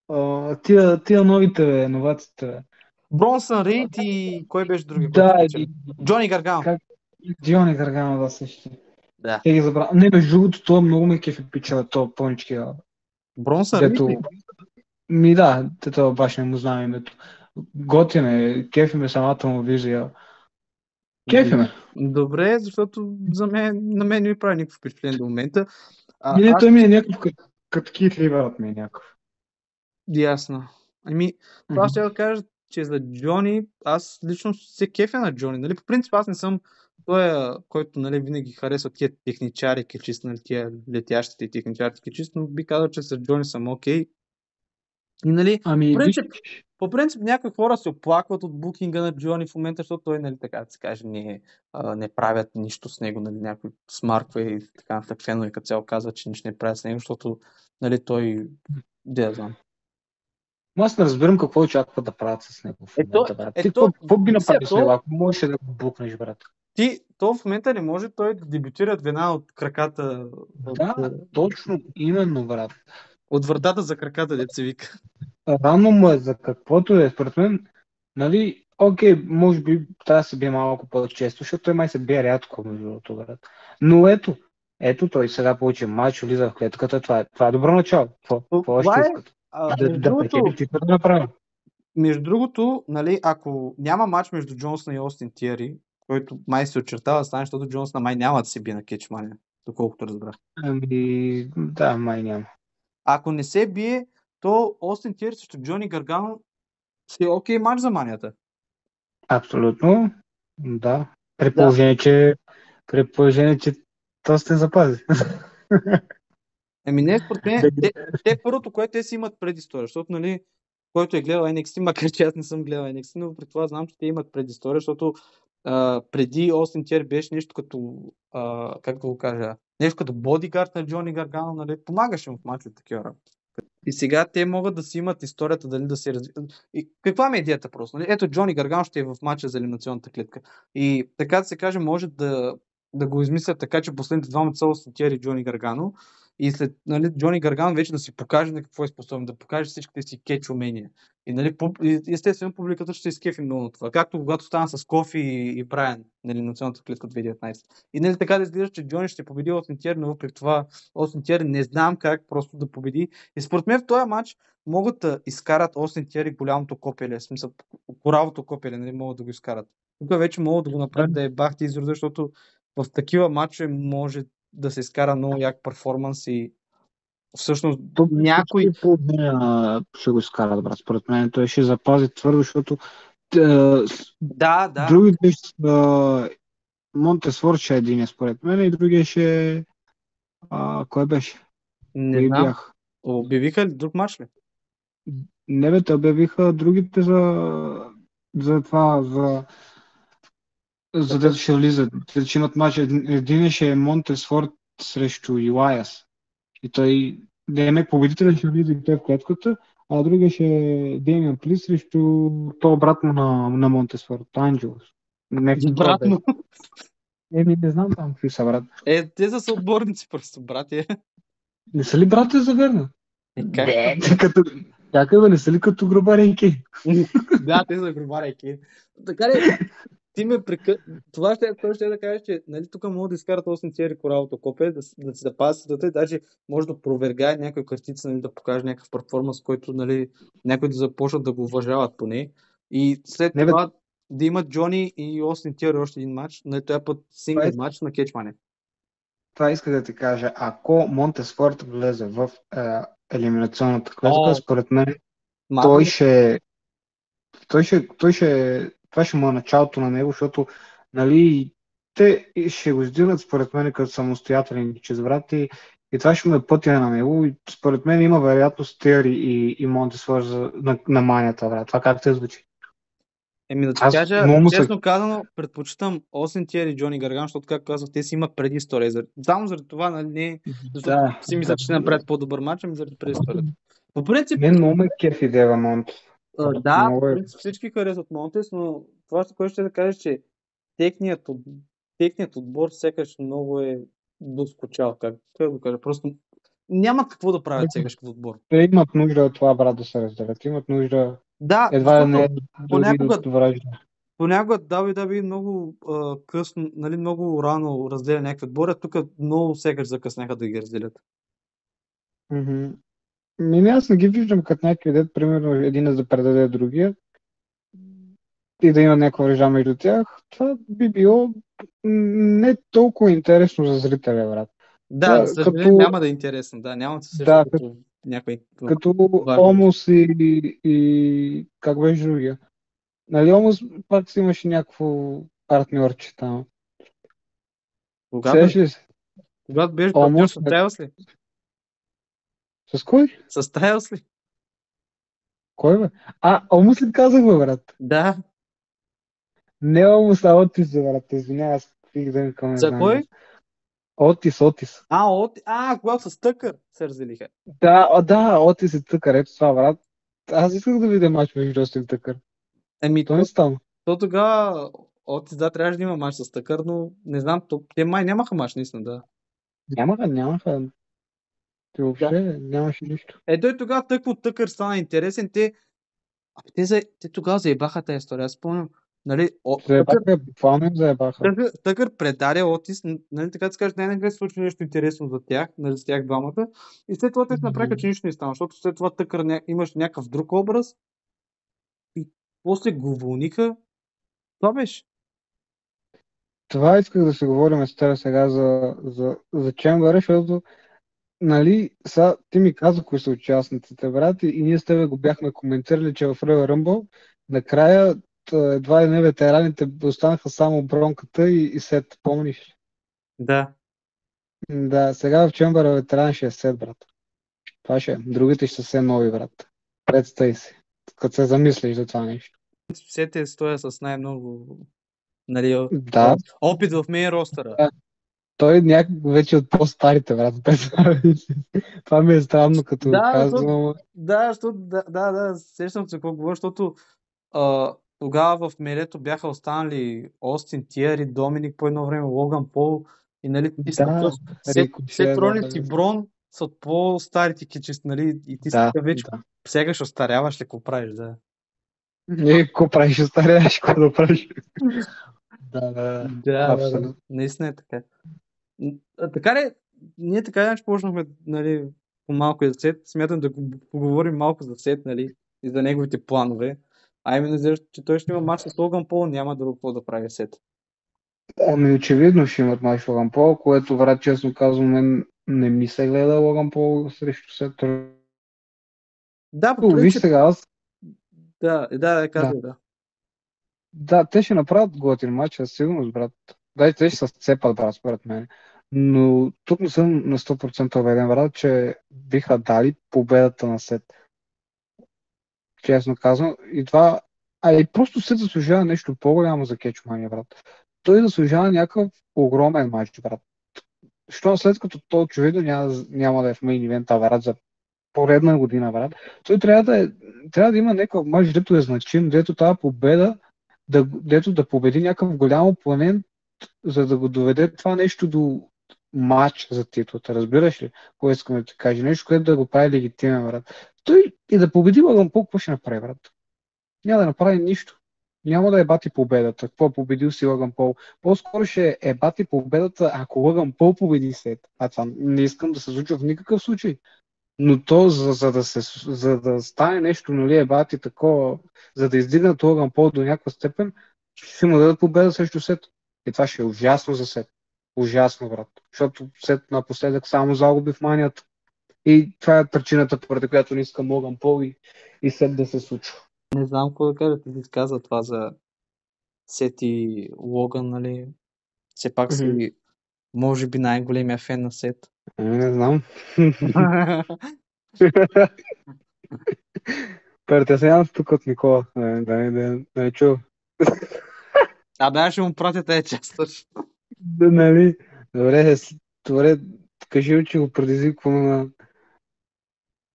Speaker 1: а, тия, тия новите, бе, новаците.
Speaker 2: Бронсън Рейд и кой беше който
Speaker 1: Да, и,
Speaker 2: Джони Гаргано.
Speaker 1: как, Джони Гаргано, да, също.
Speaker 2: Да.
Speaker 1: Те ги забравя. Не, между другото, това много ме кефи пича, то пълнички,
Speaker 2: Бронсън Рейд
Speaker 1: дето...
Speaker 2: ли?
Speaker 1: Ми да, те това баш не му знам името. Готин е, кефи ме самата му визия. Кефи ме.
Speaker 2: Добре, защото за мен, на мен не ми прави никакво впечатление до момента. А,
Speaker 1: Ми не,
Speaker 2: аз
Speaker 1: той ми е някакъв като, като Кит Ливърът ми е някакъв.
Speaker 2: Ясно. Ами, това ще да кажа, че за Джони, аз лично се кефя на Джони. Нали, по принцип аз не съм той, а, който нали, винаги харесва тия техничари, кечист, нали, тия летящите техничари, кечист, но би казал, че с Джони съм окей. И нали,
Speaker 1: Ами,
Speaker 2: по
Speaker 1: виж,
Speaker 2: принцип, по принцип някои хора се оплакват от букинга на Джони в момента, защото той, нали, така да се каже, не, а, не правят нищо с него, нали, някой смарква и така нататък фенове като цяло казват, че нищо не правят с него, защото нали, той, де да знам.
Speaker 1: Ма аз не разбирам какво очакват да правят с него в
Speaker 2: Ето,
Speaker 1: момента, брат. Ти
Speaker 2: ето,
Speaker 1: какво, какво би направил с него, ако можеш да го букнеш, брат?
Speaker 2: Ти, то в момента не може той да дебютира в една от краката, от,
Speaker 1: Да, точно, именно, брат.
Speaker 2: от вратата за краката, деца вика.
Speaker 1: Рано му е за каквото е. Според мен, нали, окей, може би трябва да се бие малко по-често, защото той май се бие рядко, между другото, брат. Но ето, ето той сега получи матч, влиза в клетката, това е, това е добро начало. Какво, още
Speaker 2: е,
Speaker 1: искат?
Speaker 2: А,
Speaker 1: Да, да
Speaker 2: другото,
Speaker 1: да направи.
Speaker 2: между другото, нали, ако няма матч между Джонсън и Остин Тиери, който май се очертава да стане, защото Джонсън май няма да се бие на кетчмания, доколкото разбрах.
Speaker 1: Ами, да, май няма.
Speaker 2: Ако не се бие, то Остин Тиери срещу Джони Гаргано си е окей матч за манията.
Speaker 1: Абсолютно, да. При
Speaker 2: Да.
Speaker 1: положение, че, при положение, че то се запази. [laughs]
Speaker 2: Еми не, според мен,
Speaker 1: Да.
Speaker 2: те, те първото, което те си имат предистория, защото, нали, който е гледал NXT, макар че аз не съм гледал NXT, но при това знам, че те имат предистория, защото а, преди Остин Тиер беше нещо като, а, как да го кажа, нещо като бодигард на Джони Гаргано, нали, помагаше му в мачове такива. И сега те могат да си имат историята дали да се развиват. И каква ми е идеята просто? Нали? Ето Джони Гаргано ще е в матча за елиминационната клетка. И така да се каже, може да, да го измислят така, че последните двама са Остин Тиер и Джони Гаргано. И след нали, Джони Гаргано вече да си покаже на какво е способен, да покаже всичките си кетч умения. И, нали, естествено, публиката ще изкефи много на това. Както когато стана с Кофи и, и Брайан, нали, националната клетка 2019. И нали, така да изглежда, че Джони ще победи Остин Тиер, но въпреки това Остин Тиер не знам как просто да победи. И според мен в този матч могат да изкарат Остин Тиер и голямото копеле, в смисъл, коравото копеле, нали, могат да го изкарат. Тук вече могат да го направят да е бахти израз, защото в такива матчове може да се изкара много як перформанс и всъщност
Speaker 1: То,
Speaker 2: някой...
Speaker 1: Ще го изкарат, брат. Според мен той ще запази твърдо, защото е,
Speaker 2: Да, да.
Speaker 1: другите са Монтесфор ще е един, според мен, и другия ще е... А, кой беше?
Speaker 2: Не знам.
Speaker 1: бях?
Speaker 2: Обявиха ли друг матч ли?
Speaker 1: Не бе, те обявиха другите за, за това, за за да ще влизат. Те ще имат матч. Един ще е Монтесфорд срещу Илайас. И той Демек победителя ще влиза и той в клетката, а другия ще е Демиан Плис срещу то брат му на, на Монтесфорд, Анджелос.
Speaker 2: Му.
Speaker 1: беше. Еми, не знам там какви са, брат.
Speaker 2: Е, те са съотборници просто, брате.
Speaker 1: Не са ли брате за верно?
Speaker 2: Е, как?
Speaker 1: Бе, като... Чакай, бе, не са ли като грубаренки?
Speaker 2: да, те са грубарайки. Така ли, ти ме прекъ... Това ще, той ще да каже, че нали, тук могат да изкарат 8 циери коралото копе, да, да си запазят света, даже може да провергае някои картици, нали, да покаже някакъв перформанс, който нали, някои да започнат да го уважават поне. И след
Speaker 1: Не, бе.
Speaker 2: това да имат Джони и Остин Тиери още един матч, нали, този път сингъл
Speaker 1: Това е-
Speaker 2: матч на Кетчмане.
Speaker 1: Това иска да ти кажа. Ако Монтесфорд влезе в е, елиминационната клетка,
Speaker 2: О.
Speaker 1: според мен той ще, той ще, той ще, това ще му е началото на него, защото, нали, те ще го издигнат, според мен, като самостоятелен че брат и, и това ще му е пътя на него. И според мен има вероятност Тери и, и за, на, на манията, брат. Това как те звучи?
Speaker 2: Еми да ти
Speaker 1: Аз
Speaker 2: кажа,
Speaker 1: му се-
Speaker 2: честно казано, предпочитам Остин Тиери и Джони Гарган, защото, както казах, те си имат предистория. Само заради това, нали, не защото
Speaker 1: Да.
Speaker 2: си мисля, че ще направят по-добър матч, ами заради предисторията. По принцип,
Speaker 1: Мен много ме кефи Дева Монт.
Speaker 2: А, да,
Speaker 1: много е.
Speaker 2: всички харесват Монтес, но това, което ще да кажа, че техният, техният отбор сякаш много е доскочал, как как да кажа, просто нямат какво да правят сякаш като отбор.
Speaker 1: Те имат нужда от това, брат, да се разделят. Имат нужда
Speaker 2: Да,
Speaker 1: едва ли не дори
Speaker 2: понякога- понякога WWE много а, късно, нали, много рано разделя някакви отбори, тук много сякаш закъсняха да ги разделят.
Speaker 1: Мгм. Ми, аз не ги виждам като някакви дет, примерно един да предаде другия и да има някаква връжда между тях. Това би било не толкова интересно за зрителя, брат.
Speaker 2: Да,
Speaker 1: Да,
Speaker 2: за
Speaker 1: като-
Speaker 2: няма да е интересно. Да, няма да се
Speaker 1: Да,
Speaker 2: като някой.
Speaker 1: Като
Speaker 2: Важно.
Speaker 1: Омус и, и как беше другия. Нали, Омус пак си имаше някакво партньорче там.
Speaker 2: Когато,
Speaker 1: Сеш ли се?
Speaker 2: когато беше
Speaker 1: Омус,
Speaker 2: партньор с
Speaker 1: бе.
Speaker 2: Тайлс ли?
Speaker 1: С кой?
Speaker 2: С Тайлс ли?
Speaker 1: Кой бе? А, Омус ли казах, бе, брат?
Speaker 2: Да.
Speaker 1: Не Омус, а Отис, бе, брат. Извинявай, аз пих да не
Speaker 2: За кой?
Speaker 1: Отис, Отис.
Speaker 2: А, от... а, когато с Тъкър се разделиха.
Speaker 1: Да, а, да, Отис и Тъкър, ето това, брат. Аз исках да видя мач между Остин и Тъкър.
Speaker 2: Еми,
Speaker 1: То не стана.
Speaker 2: то тогава от да трябваше да има мач с Тъкър, но не знам, то, те май нямаха мач, наистина, да.
Speaker 1: Нямаха, нямаха. Те въобще нямаше нищо.
Speaker 2: Е, той тогава тъкво Тъкър стана интересен, те... А, те, за... те тогава заебаха тази история, аз спомням. Нали, о...
Speaker 1: Заебаха, буквално им заебаха.
Speaker 2: Тъкър, Тъкър предаде Отис, нали, така да се каже, най-накрая се случи нещо интересно за тях, нали, с тях двамата. И след това те се направиха, че нищо не стана, защото след това Тъкър ня... имаш някакъв друг образ и после го уволниха. Това беше.
Speaker 1: Това исках да се говорим с теб сега за, за, за Чембъра, защото нали, са, ти ми каза кои са участниците, брат, и, и ние с тебе го бяхме коментирали, че в Royal Rumble накрая едва ли не ветераните останаха само бронката и, и сет, помниш ли?
Speaker 2: Да.
Speaker 1: Да, сега в Чембъра ветеран ще е сет, брат. Това ще е. Другите ще са все нови, брат. Представи си, като се замислиш за това нещо.
Speaker 2: Все те стоя с най-много нали,
Speaker 1: Да,
Speaker 2: опит в мейн ростера.
Speaker 1: Да. Той някак вече от по-старите, брат. [laughs] Това ми е странно, като
Speaker 2: Да,
Speaker 1: казвам.
Speaker 2: Да, защото, да, да, да, сещам се какво говоря, защото а, тогава в Мелето бяха останали Остин Тиери, Доминик по едно време, Логан Пол и нали, ти
Speaker 1: Да,
Speaker 2: Сет, Ролинс и. Брон са от по-старите кичести, нали, и ти
Speaker 1: Да,
Speaker 2: вече,
Speaker 1: да.
Speaker 2: ще остаряваш ли, какво правиш, да.
Speaker 1: Не, какво правиш, остаряваш, какво да правиш. [laughs]
Speaker 2: да, да, да, да, наистина е така. Така ли, ние така иначе почнахме, нали, по малко за Сет. Смятам да поговорим малко за Сет, нали, и за неговите планове. А именно, че той ще има мач с Логан Пол, няма друго какво да прави Сет.
Speaker 1: Ами очевидно ще имат мач Логан Пол, което врат честно казвам мен не ми се гледа Логан Пол срещу Сет.
Speaker 2: Да,
Speaker 1: по Виж сега, аз...
Speaker 2: Да, да, да, казвай, да. да.
Speaker 1: Да, те ще направят готин матч, със сигурност, брат. Дай, те ще се сцепат, брат, според мен. Но тук не съм на 100% убеден, брат, че биха дали победата на Сет. Честно казвам. И това... А и просто Сет заслужава нещо по-голямо за кетчмания, брат. Той заслужава някакъв огромен матч, брат. Що след като то очевидно няма, няма да е в мейн ивента, брат, за поредна година, брат, той трябва да, е, трябва да има някакъв матч, дето е значим, дето тази победа, да, дето да победи някакъв голям опонент, за да го доведе това нещо до матч за титлата, разбираш ли? Кое искам да ти кажа? Нещо, което да го прави легитимен, брат. Той и да победи Лаган Пол, какво ще направи, брат? Няма да направи нищо. Няма да е бати победата. Какво победил си Лаган Пол? По-скоро ще е бати победата, ако Лаган Пол победи след. А това не искам да се случва в никакъв случай. Но то, за, за, да, се, за да стане нещо, нали, е бати такова, за да издигнат Логан Пол до някаква степен, ще му дадат победа срещу Сет. И това ще е ужасно за Сет. Ужасно, брат. Защото Сет напоследък само загуби в манията. И това е причината, поради която не искам Логан Пол и, и Сет да се случва.
Speaker 2: Не знам какво да кажа. Ти каза това за Сет и Логан, нали? Все пак си, mm-hmm. може би, най-големия фен на Сет.
Speaker 1: Ами, не знам. [laughs] Притеснявам се тук от Никола. Да, да, да, да, чу.
Speaker 2: А бе, ще му пратя тази част.
Speaker 1: Да, нали? Добре, добре, кажи че го предизвиквам на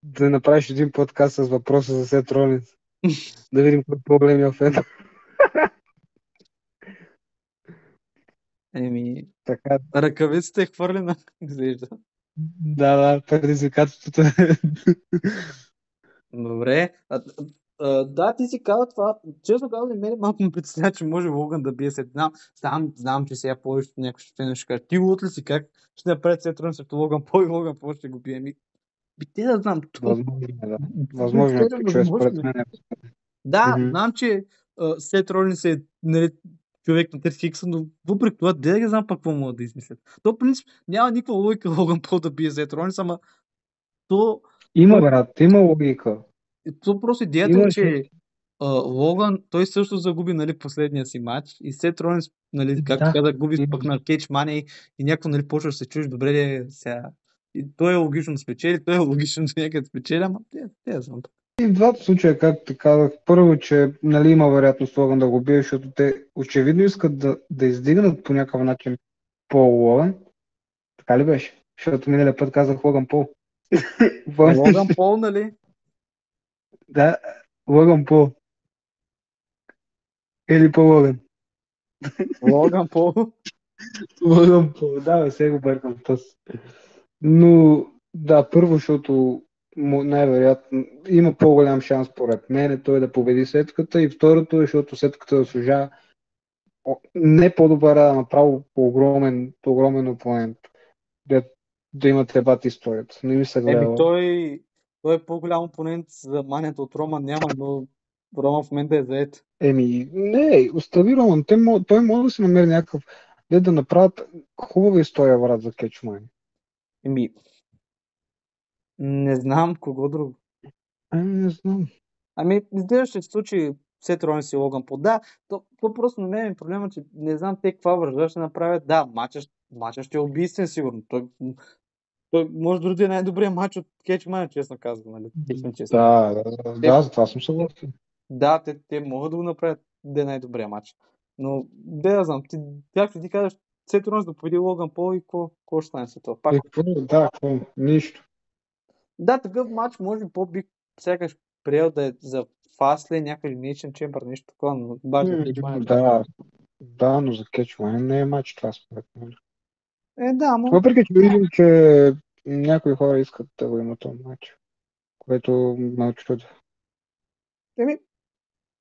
Speaker 1: да направиш един подкаст с въпроса за Сет Ролинс. [laughs] да видим кой е по-големия фен.
Speaker 2: Еми, така. Ръкавицата е хвърлена, [laughs] изглежда.
Speaker 1: Да, да, предизвикателството е.
Speaker 2: Добре. А, да, ти си каза това. Честно казвам, мен малко ме притеснява, че може Логан да бие след. Знам, знам, знам че сега повечето някой ще ще каже, ти лут ли си как ще направи след рън срещу Логан Пол и Логан Пол ще го бие. Ми, би те да знам.
Speaker 1: Възможно е, да. Възможно е, че според мен.
Speaker 2: Да, mm-hmm. знам, че uh, Сет Ролинс е нали, човек на Тед Хикса, но въпреки това, де да ги знам пак какво могат да измислят. То, принцип, няма никаква логика Логан Пол да бие Сет Ролинс, ама то...
Speaker 1: Има, брат, има логика.
Speaker 2: То просто идеята е, че uh, Логан, той също загуби нали, последния си матч и Сет Ролинс, нали, както да. каза, губи пък на Кейдж Мани и някой нали, почва да се чуеш, добре ли сега. И той е логично да спечели, той е логично [laughs] да някъде спечели, ама те, те знам.
Speaker 1: И в двата случая, както казах, първо, че нали, има вероятност Логан да го бие, защото те очевидно искат да, да издигнат по някакъв начин Пол Логан. Така ли беше? Защото миналия път казах Логан Пол. [laughs]
Speaker 2: Логан Пол, нали?
Speaker 1: Да, Логан Пол. Или по Логан.
Speaker 2: Логан Пол.
Speaker 1: Логан Пол, да, бе, сега го бъркам тъс. Но, да, първо, защото най-вероятно има по-голям шанс, според мен, той да победи сетката и второто е, защото сетката да служа не по-добър, а направо по-огромен, по-огромен опонент. Да, да има дебат историята. Не ми се гледа.
Speaker 2: Еми, той, той е по-голям опонент за манията от Роман няма, но Роман в момента е заед.
Speaker 1: Еми, не, остави Роман. Той, той може да се намери някакъв де да направят хубава история, брат, за кетчмани.
Speaker 2: Еми, не знам кого друго.
Speaker 1: Ами, не знам.
Speaker 2: Ами, изглежда ще се случи Сет Ронис и Логан по. Да, то, то просто на мен е проблема, че не знам те каква връжда ще направят. Да, матча, матча ще е убийствен сигурно. Той, той може дори да е най-добрият матч от Кетчмана, честно казвам. Нали?
Speaker 1: Честно. Да, да, да, те, да, за това съм съгласен.
Speaker 2: Да, те, те могат да го направят да е най-добрият матч. Но, да, я знам, ти, както ти казваш, Сет Ронис да победи Логан Пол и какво ще стане след това? Пак... Е,
Speaker 1: да, какво? Нищо.
Speaker 2: Да, такъв матч може би по-бих сякаш приел да е за Фасле, някъде Ничен Чембър, нещо такова, но бажа
Speaker 1: mm, да, да, но за кетчване не е матч това според мен.
Speaker 2: Е, да, но...
Speaker 1: Въпреки, че видим, че някои хора искат да го имат този матч. което ме очудва.
Speaker 2: Еми,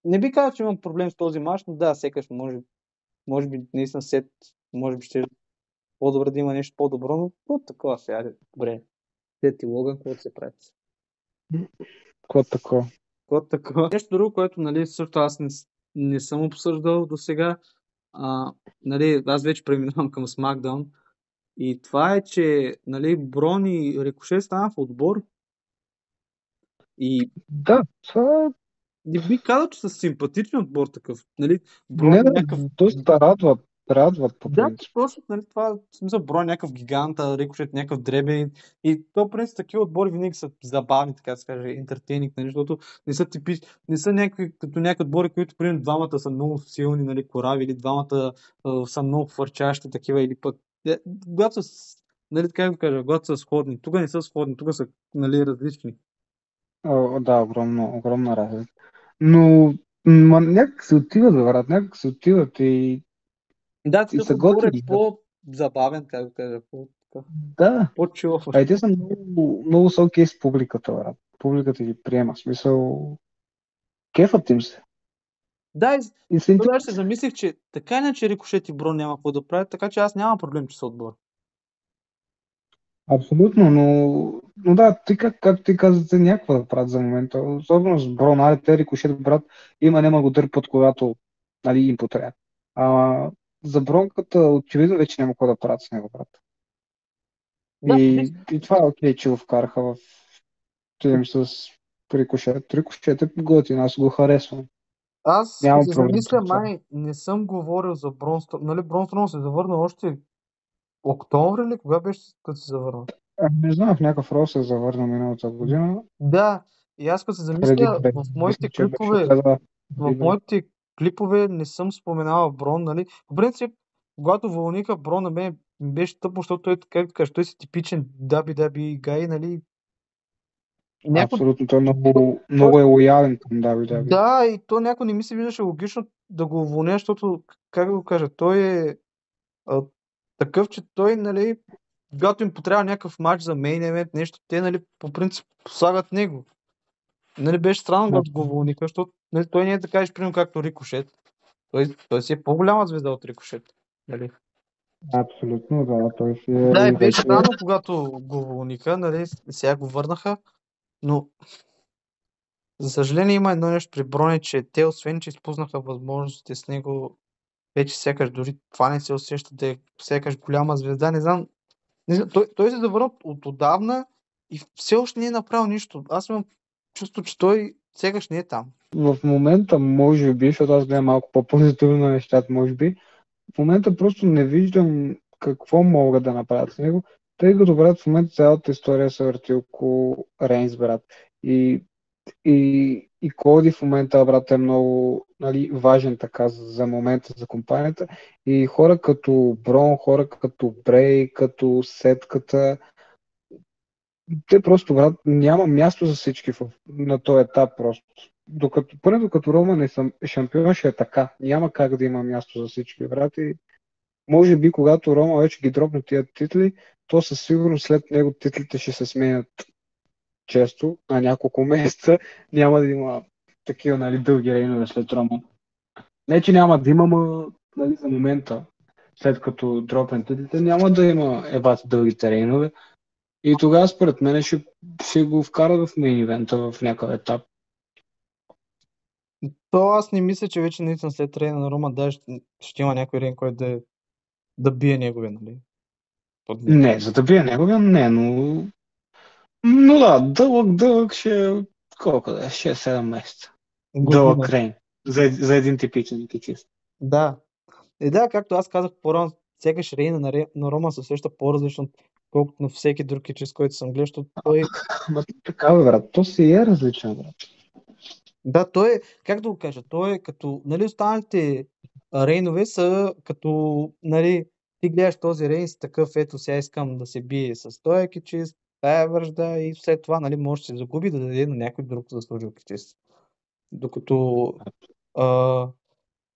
Speaker 2: не би казал, че имам проблем с този мач, но да, секаш може, може би наистина сет, може би ще е по-добре да има нещо по-добро, но от такова сега, добре. Сет и Логан, какво се прави?
Speaker 1: Какво такова?
Speaker 2: Какво такова? Нещо друго, което нали, също аз не, не съм обсъждал до сега. А, нали, аз вече преминавам към SmackDown. И това е, че нали, Брон и Рикошет стана в отбор. И
Speaker 1: Да, това
Speaker 2: не би казал, че са симпатичен отбор такъв. Нали, Брон
Speaker 1: не,
Speaker 2: е някакъв...
Speaker 1: доста радват, радват по
Speaker 2: Да, просто нали, това, в смисъл, Брон е някакъв гигант, а Рикошет е някакъв дребен. И то, принцип, такива отбори винаги са забавни, така да се каже, интертейнинг, нали, защото не са типи, не са някакви, като някакви отбори, които, примерно, двамата са много силни, нали, корави, или двамата а, са много хвърчащи, такива, или пък, когато са, нали, така да кажа, когато са сходни. Тук не са сходни, тук са, нали, различни.
Speaker 1: О, да, огромно, огромна разлика. Но ма, някак се отиват, брат, някак се отиват и,
Speaker 2: Да,
Speaker 1: и са
Speaker 2: отбор е
Speaker 1: готини.
Speaker 2: по-забавен, как да кажа, по-
Speaker 1: Да,
Speaker 2: по-чилов.
Speaker 1: а и те са много, много са окей с публиката, брат. Публиката ги приема, в смисъл, кефът им се.
Speaker 2: Да, и
Speaker 1: И
Speaker 2: Тогава се замислих, че така иначе Рикошет и Брон няма какво да правят, така че аз нямам проблем, че са отбор.
Speaker 1: Абсолютно, но, но да, ти как, как ти казвате, някаква да правят за момента. Особено с Бро, нали, те рикошет, брат, има няма го дърпат, когато нали, им потрябва. А за бронката очевидно вече няма какво да правят с него, брат.
Speaker 2: Да,
Speaker 1: И, и това е окей, че го вкараха в тим с рикошет. Рикошет е готин, аз го харесвам.
Speaker 2: Аз
Speaker 1: Нямам
Speaker 2: се
Speaker 1: проблем
Speaker 2: замисля, май не съм говорил за Брон Стром. Нали, Брон Стром се завърна още октомври ли? Кога беше като се завърна?
Speaker 1: А, не знам, в някакъв рол се завърна миналата година.
Speaker 2: Да, и аз като се замисля, в моите клипове,
Speaker 1: да,
Speaker 2: в моите клипове не съм споменавал Брон, нали? По принцип, когато вълниха Брон на мен беше тъпо, защото той, кажа, той си типичен WWE гай, нали? Някой
Speaker 1: Абсолютно, той е много, много е лоялен към WWE.
Speaker 2: Да, и то някой не ми се виждаше логично да го уволня, защото, как да го кажа, той е а, такъв, че той, нали, когато им потрябва някакъв матч за мейн евент, нещо, те, нали, по принцип слагат него. Нали, беше странно, когато го уволниха, защото нали, той не е да кажеш, примерно, както Рикошет. Той, той си е по-голяма звезда от Рикошет. Нали?
Speaker 1: Абсолютно, да, той си е...
Speaker 2: Да, и беше странно, когато го уволниха, нали, сега го върнаха, но за съжаление има едно нещо при Брони, че те, освен че изпуснаха възможностите с него, вече сякаш дори това не се усеща да е сякаш голяма звезда. Не знам. Не знам той, той се завърна от отдавна и все още не е направил нищо. Аз имам чувство, че той сякаш не е там.
Speaker 1: В момента, може би, защото аз гледам малко по-позитивно на нещата, може би, в момента просто не виждам какво могат да направят с него, тъй като, брат, в момента цялата история се върти около Рейнс, брат. И, и, и Коди в момента, брат, е много нали, важен така за, момента за компанията. И хора като Брон, хора като Брей, като Сетката, те просто, брат, няма място за всички в, на този етап просто. Докато, поне докато Роман е шампион, ще е така. Няма как да има място за всички, брат. И може би, когато Рома вече ги дропне тия титли, то със сигурност след него титлите ще се сменят често, на няколко [laughs] месеца. Няма да има такива нали, дълги рейнове след Роман. Не, че няма да има, но нали, за момента, след като дропне титлите, няма да има ебат дългите рейнове. И тогава, според мен, ще, ще го вкарат в мейн ивента в някакъв етап.
Speaker 2: То аз не мисля, че вече наистина след рейна на Рома даже ще има някой рейн, който да, да бие неговия, нали? Под.
Speaker 1: Не, за да бие неговия, не, но... Но да, дълъг, дълъг ще е колко да е? 6-7 месеца. Дълъг
Speaker 2: Година.
Speaker 1: рейн. За, за един типичен кичист.
Speaker 2: Да. И да, както аз казах по-рано, сякаш рейна на, Ре- на Рома се усеща по-различно, колкото на всеки друг кичист, който съм гледал, защото той [laughs]
Speaker 1: Ама така, бе, брат, то си е различен, брат.
Speaker 2: Да, той е, как да го кажа, той е като, нали, останалите рейнове са като, нали, ти гледаш този рейн си такъв, ето сега искам да се бие с този кичист, тая връжда и след това, нали, може да се загуби да даде на някой друг заслужил кичист. Докато а,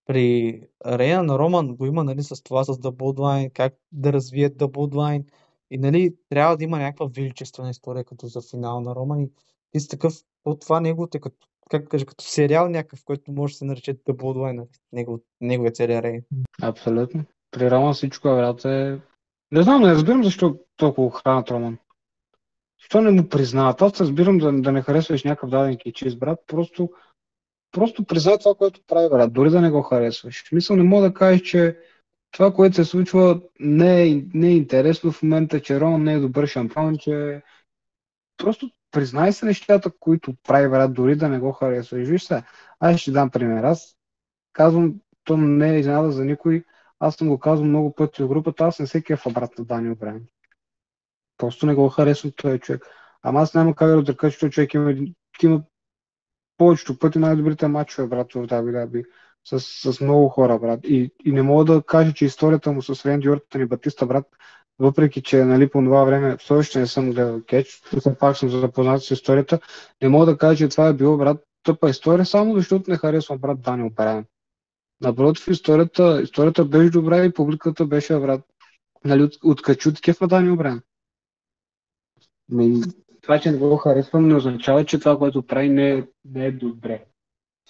Speaker 2: при рейна на Роман го има, нали, с това, с Double Line, как да развият Double Line и, нали, трябва да има някаква величествена история като за финал на Роман и ти си такъв, от това неговото е като, как кажа, като сериал някакъв, който може да се нарече The Bloodline, негов, неговия целият рейн.
Speaker 1: Абсолютно. При Роман всичко, брат, е... Не знам, не разбирам защо толкова хранат Роман. Защо не му признават? Аз разбирам да, да не харесваш някакъв даден кичиз, брат. Просто, просто признай това, което прави, брат. Дори да не го харесваш. В смисъл не мога да кажеш, че това, което се случва, не е, не е интересно в момента, че Роман не е добър шампион, че просто признай се нещата, които прави, брат, дори да не го харесваш. Виж се, аз ще дам пример. Аз казвам, то не е изненада за никой. Аз съм го казал много пъти в групата, аз не се кефа брат на Дани Брайан. Просто не го харесвам този човек. Ама аз няма как да отрека, че човек има, има повечето пъти най-добрите матчове, брат, в WWE. С, с много хора, брат. И, и не мога да кажа, че историята му с Ренди Ортън и Батиста, брат, въпреки че нали, по това време все още не съм гледал кетч, все пак съм запознат с историята, не мога да кажа, че това е било, брат, тъпа история, само защото не харесвам брат Даниел Брайан. Напротив, историята, историята беше добра и публиката беше, брат, нали, от, откачу такива на Даниел Брайан. Това, че не го харесвам, не означава, че това, което прави, не не е добре.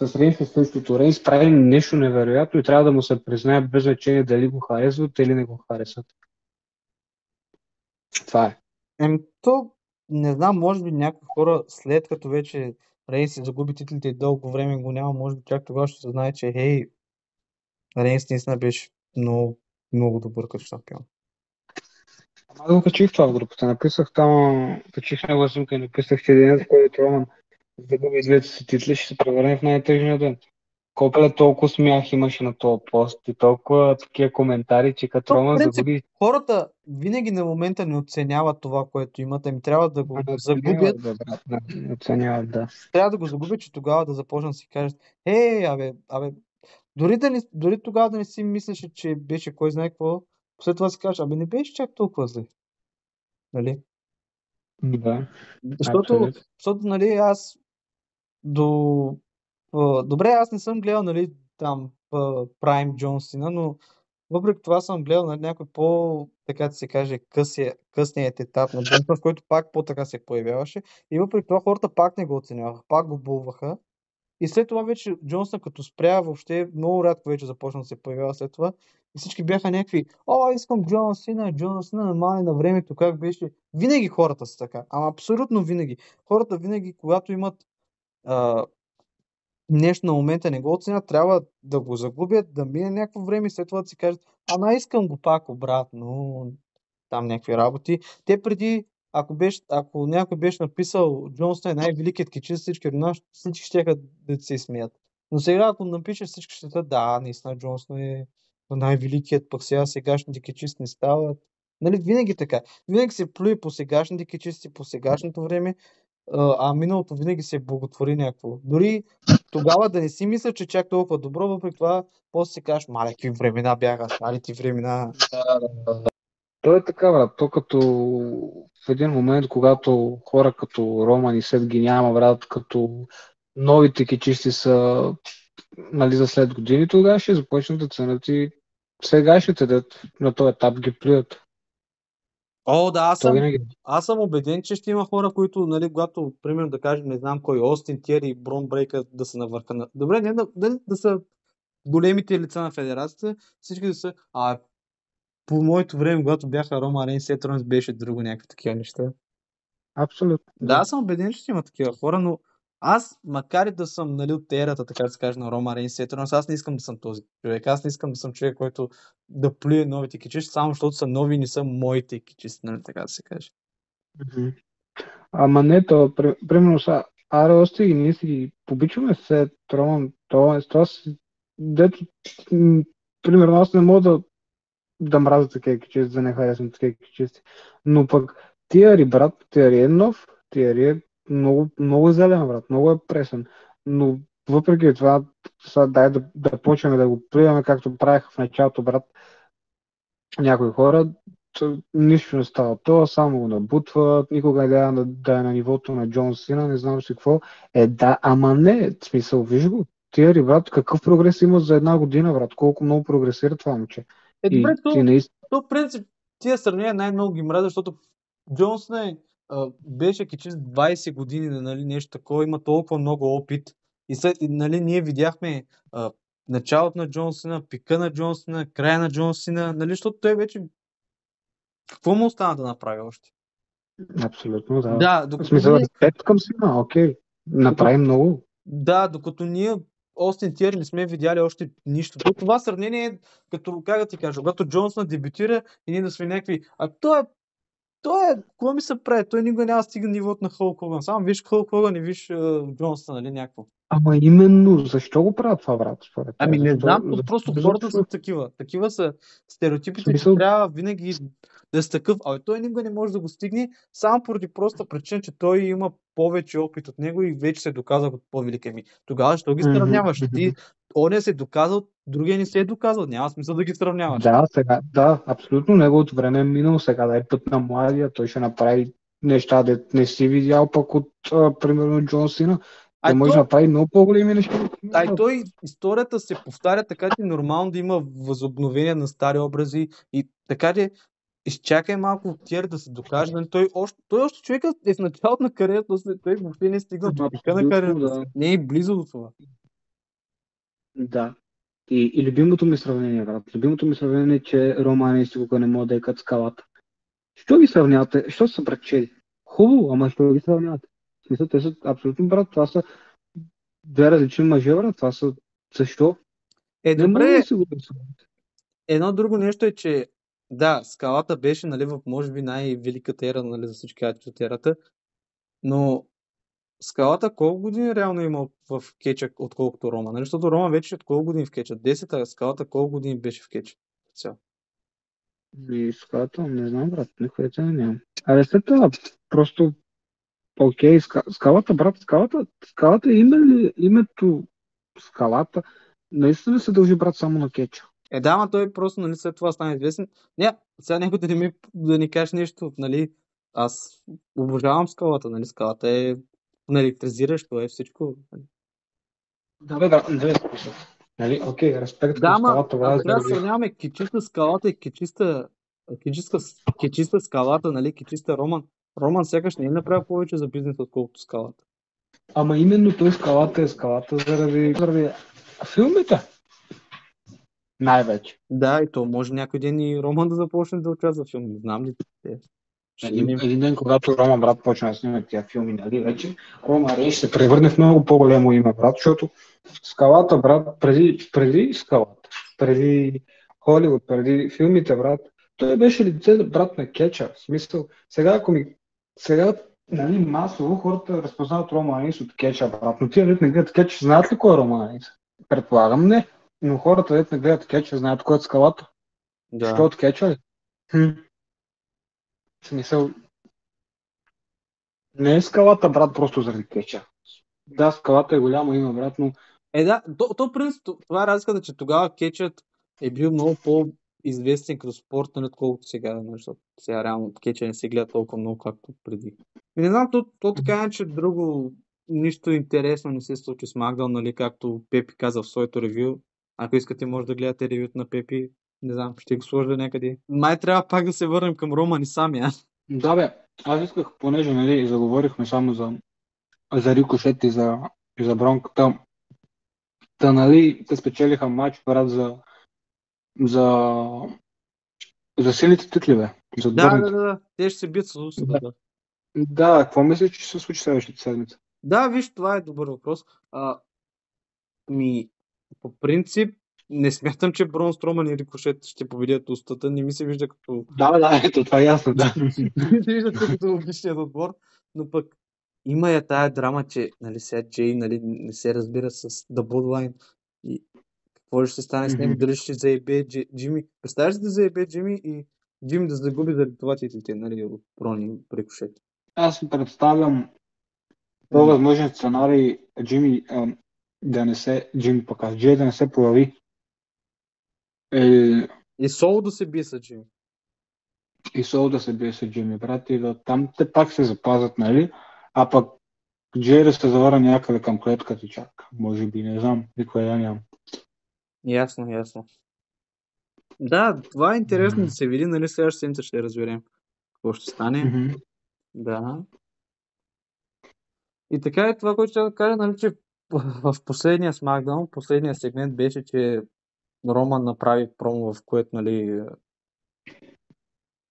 Speaker 1: С Рейнс е същото. Рейнс прави нещо невероятно и трябва да му се признае без значение дали го харесват или не го харесват. Това е.
Speaker 2: Ем, то, не знам, може би някои хора, след като вече Рейнс загуби титлите и дълго време го няма, може би чак тогава ще се знае, че хей, Рейнс наистина беше много, много добър като шампион.
Speaker 1: Да го качих това в групата. Написах там, качих негова снимка и написах, че денят, в който Роман загуби двете си титли, ще се превърне в най-тъжния ден. Колко е толкова смях имаше на този пост и толкова такива коментари, че като Роман загуби...
Speaker 2: Хората винаги на момента не оценяват това, което имат. Ами трябва да го
Speaker 1: не
Speaker 2: загубят.
Speaker 1: Да, брат, не оценяват, да.
Speaker 2: Трябва да го загубят, че тогава да започнат да си кажат, е, абе, абе, дори, да не, дори тогава да не си мислеше, че беше кой знае какво, след това си кажеш, абе не беше чак толкова зле. Нали?
Speaker 1: Да.
Speaker 2: Защото, защото нали, аз до... Добре, аз не съм гледал, нали, там, Прайм Джонсина, но въпреки това съм гледал на нали, някой по, така да се каже, късия, късният етап на Джонсън, в който пак по-така се появяваше. И въпреки това хората пак не го оценяваха, пак го булваха. И след това вече Джонсън като спря, въобще много рядко вече започна да се появява след това. И всички бяха някакви, о, искам Джон Сина, Джон Сина, намали на времето, как беше. Винаги хората са така, ама абсолютно винаги. Хората винаги, когато имат а, нещо на момента не го оценят, трябва да го загубят, да мине някакво време и след това да си кажат, ама искам го пак обратно, там някакви работи. Те преди, ако, беше, ако някой беше написал Джонсън е най-великият кичист всички времена, всички ще да се смеят. Но сега, ако напишеш всички ще да, наистина Джонсън е най-великият, пък сега сегашните кичисти не стават. Нали, винаги така. Винаги се плюе по сегашните кичисти, по сегашното време, а миналото винаги се благотвори някакво. Дори тогава да не си мисля, че чак толкова добро, въпреки това, после си кажеш, мале, какви времена бяха, стали ти времена.
Speaker 1: То е така, брат. То като в един момент, когато хора като Роман и Сет ги няма, брат, като новите кичисти са нали, за след години, тогава ще започнат да ценят и сегашните, да на този етап ги плюят.
Speaker 2: О, да, аз съм, винаги... аз съм убеден, че ще има хора, които, нали, когато, примерно, да кажем, не знам кой, Остин, Тиери и Брон Брейка да са на върха на... Добре, не да, да, да са големите лица на федерацията, всички да са... А по моето време, когато бяха Рома Рейн, Сет Ронс беше друго някакви такива неща.
Speaker 1: Абсолютно.
Speaker 2: Да, аз съм убеден, че ще има такива хора, но аз, макар и да съм нали, от ерата, така да се каже, на Рома Рейнс Сетърнс, аз не искам да съм този човек. Аз не искам да съм човек, който да плюе новите кичисти, само защото са нови и не са моите кичисти, нали, така да се каже.
Speaker 1: Ама не, то, примерно са, Аре Ости и ние си побичаме се Роман, това, това си, дето, примерно аз не мога да, да мразя такива кичисти, да не харесвам такива кичисти. Но пък Тиари, брат, Тиари е нов, Тиари е много, много е зелен, брат, много е пресен. Но въпреки това, сега дай да, да почваме да го плюваме, както правеха в началото, брат, някои хора, нищо не става. То само го набутват, никога не да, да е на нивото на Джон Сина, не знам си какво. Е, да, ама не, в смисъл, виж го. Тиери, брат, какъв прогрес има за една година, брат? Колко много прогресира това момче.
Speaker 2: Е, добре, то, наистина... то, принцип, тия сравнения най-много ги мразя, защото Джонсън е а, беше кичист 20 години, нали, нещо такова, има толкова много опит. И след, нали, ние видяхме а, началото на Джонсона, пика на Джонсона, края на Джонсона, нали, защото той вече какво му остана да направи още?
Speaker 1: Абсолютно, да.
Speaker 2: Да,
Speaker 1: В
Speaker 2: докато
Speaker 1: смисъл,
Speaker 2: ние,
Speaker 1: респект към сина, окей. Направи много.
Speaker 2: да, докато ние Остин Тиер не сме видяли още нищо. То това сравнение е като, как да ти кажа, когато Джонсън дебютира и ние да сме някакви, а той е той е, какво ми се прави? Той никога няма да стигне нивото на Хълк Хоган. Само виж Хълк Хоган и виж uh, Джонсън, нали, някакво.
Speaker 1: Ама именно, защо го правят това, брат? Според
Speaker 2: Ами не
Speaker 1: Защо-
Speaker 2: знам,
Speaker 1: защо-
Speaker 2: просто
Speaker 1: защо-
Speaker 2: хората са такива. Такива са стереотипите,
Speaker 1: Смисъл-
Speaker 2: че трябва винаги да си такъв. А той никога не може да го стигне, само поради проста причина, че той има повече опит от него и вече се е доказал като по-велик. Ами тогава, що ги сравняваш?
Speaker 1: мгм.
Speaker 2: Ти, оня се е доказал, другия не се е доказал. Няма смисъл да ги сравняваш.
Speaker 1: Да, сега, да, абсолютно неговото време е минало, сега да е път на младия, той ще направи неща, да не си видял пък от, а, примерно, Джон Сина.
Speaker 2: А
Speaker 1: Той може
Speaker 2: то-
Speaker 1: да направи много по-големи неща.
Speaker 2: А и той, историята се повтаря така, че е нормално да има възобновение на стари образи и така че изчакай малко от тия да се докаже. нали, Той още, той още човека е в началото на кариерата, той въобще не е стигнал до пика на кариерата.
Speaker 1: да.
Speaker 2: Не е близо до това.
Speaker 1: Да. И, и любимото ми сравнение, брат. Любимото ми сравнение е, че Рома и никога не могат да екат скалата. Що ги сравнявате? Що са братчери? Хубаво, ама що ги сравнявате? Смисъл, те са абсолютно брат. Това са две различни мъже, брат. Това са... Защо?
Speaker 2: Е,
Speaker 1: Не
Speaker 2: добре,
Speaker 1: да го сравнявате.
Speaker 2: едно друго нещо е, че да, скалата беше, нали, в може би най-великата ера, нали, за всички от ерата, но скалата колко години реално има в кеча, отколкото Рома? Нали, защото Рома вече от колко години в кеча? 10, а скалата колко години беше в кеча? Цял.
Speaker 1: И скалата, не знам, брат. Никой те не нямам. Абе, след това, просто... Окей, ска- скалата, брат, скалата, скалата име ли, името скалата, наистина се дължи, брат, само на кетча.
Speaker 2: Е, да, ма той просто, нали, след това стана известен. Не, сега някой да не ми, да ни кажеш нещо, нали, аз обожавам скалата, нали, скалата е наелектризиращо, е всичко. нали.
Speaker 1: Да, бе, да, не бе. Нали, окей, респект
Speaker 2: Да,
Speaker 1: към скалата, това е
Speaker 2: трябва да сравняваме кичиста скалата и кичиста, кичиста, кичиста скалата, нали, кичиста Роман. Роман сякаш не е направил повече за бизнес, отколкото скалата.
Speaker 1: Ама именно той скалата е скалата заради, заради филмите. Най-вече.
Speaker 2: Да, и то може някой ден и Роман да започне да участва в филм. Не знам ли. Те.
Speaker 1: Един, един ден, когато Рома брат почне да снима тия филми, нали, вече, Рома Рей ще се превърне в много по-голямо име, брат, защото скалата, брат, преди, преди скалата, преди Холивуд, преди филмите, брат, той беше лице, брат, на кетча. В смисъл, сега ако ми, сега, нали, масово хората разпознават Рома Рейнс от кетча, брат, но тия дет не гледат кетча, знаят ли кой е Рома Рейнс? Предполагам не, но хората дет не гледат кетча, знаят кой е скалата.
Speaker 2: Да.
Speaker 1: Що от кетча ли? Хм. В смисъл, не е скалата, брат, просто заради кетча. Да, скалата е голямо име, брат, но
Speaker 2: Е, да, то, то принцип, това е разликата, че тогава кетчът е бил много по-известен като спорт, нали, отколкото сега, нали, защото сега реално кетча не се гледа толкова много, както преди. И не знам, то, то така е, че друго нищо интересно не се случи с Магдал, нали, както Пепи каза в своето ревю. Ако искате, може да гледате ревюто на Пепи. Не знам, ще го сложа някъде. Май трябва пак да се върнем към Роман и сами, а?
Speaker 1: да, бе, аз исках, понеже, нали, заговорихме само за, за Рикошет и за, и за Бронката. Та, нали, те спечелиха матч, брат, за, за, за силните титли, бе. За
Speaker 2: Да, да, да, да. Те ще се бият с Усада, да.
Speaker 1: Да, какво мислиш, че ще се случи следващата седмица?
Speaker 2: Да, виж, това е добър въпрос. А, ми, по принцип, не смятам, че Брон Строман и Рикошет ще победят устата. Не ми се вижда като...
Speaker 1: Да, да, ето, това е ясно, да.
Speaker 2: не се вижда като логичният отбор, но пък има я тая драма, че нали, сега Джей нали, не се разбира с The Bloodline какво ще стане с него, дали ще заебе Дж- Джими. Представяш да заебе Джими и Джими да загуби заради това титлите, нали, от Брон и Рикошет.
Speaker 1: Аз си представям по-възможен сценарий Джими ам, да не се, Джими пък Джей да не се появи. Е,
Speaker 2: И Соло да се бие с Джими.
Speaker 1: и Сол да се бие с Джими, брат, и да там те пак се запазят, нали? А пък Джей да се завара някъде към клетката чак. Може би, не знам, никой да нямам.
Speaker 2: Ясно, ясно. Да, това е интересно да се види, нали следващата седмица ще разберем какво ще стане.
Speaker 1: Мгм.
Speaker 2: Да. И така е това, което ще да кажа, нали, че в последния SmackDown, последния сегмент беше, че Роман направи промо, в което нали,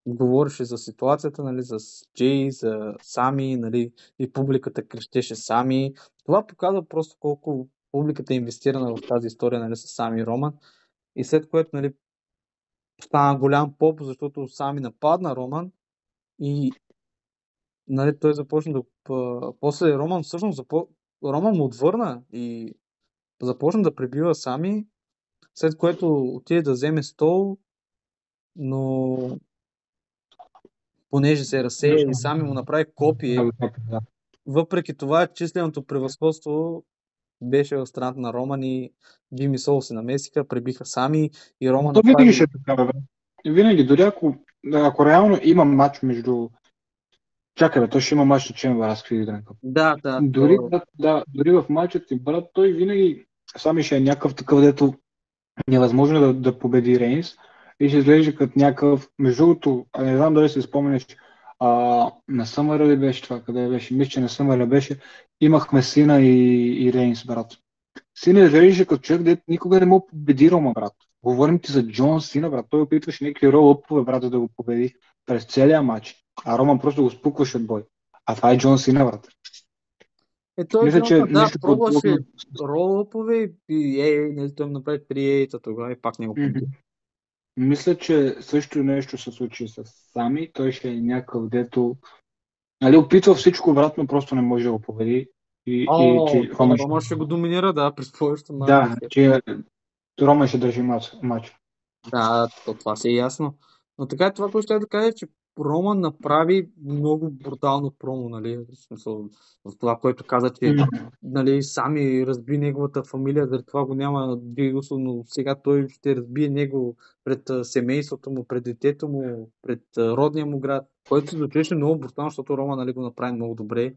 Speaker 2: говореше за ситуацията нали, с Джей, за Сами, нали, и публиката крещеше Сами. Това показва просто колко публиката е инвестирана в тази история нали, с Сами Роман. И след което нали, стана голям поп, защото Сами нападна Роман и нали, той започна да... После Роман всъщност запо... Роман му отвърна и започна да пребива Сами, след което отиде да вземе стол, но понеже се разсея и сами му направи копие, въпреки това численото превъзходство беше в страната на Роман и Джими Сол се намесиха, пребиха сами и Роман...
Speaker 1: То винаги ще е така, бе. Винаги, дори ако, ако реално има матч между Чакай, бе, той ще има мач на Чембър, аз да
Speaker 2: Да, да.
Speaker 1: Дори, то... да, дори в матчът ти, брат, той винаги сами ще е някакъв такъв, дето невъзможно да, да победи Рейнс и ще изглежда като някакъв, между другото, не знам дали си спомняш, а, на Съмъра ли беше това, къде беше, мисля, че на Съмъра беше, имахме сина и, и Рейнс, брат. Сина изглеждаше като човек, дето никога не му победи Рома, брат. Говорим ти за Джон Сина, брат. Той опитваше някакви ролъпове, брат, да го победи през целия матч. А Роман просто го спукваше от бой. А това е Джон Сина, брат.
Speaker 2: Е, той Мисля, че да, нещо пробваше ролъпове и е, е, не, той му направи 3 ейта тогава и пак не го mm-hmm.
Speaker 1: Мисля, че също нещо се случи с Сами. Той ще е някакъв, дето нали, опитва всичко обратно, просто не може да го победи. И,
Speaker 2: О, и че Рома, Рома ще го доминира, да, през повечето
Speaker 1: Да, че Рома ще държи матч. матч.
Speaker 2: Да, то това си е ясно. Но така е това, което ще да кажа, че Роман направи много брутално промо, нали, в смисъл, в това, което каза, че нали, сами разби неговата фамилия, заради това го няма Дигусо, но сега той ще разбие него пред семейството му, пред детето му, пред родния му град, който се звучеше много брутално, защото Роман нали, го направи много добре.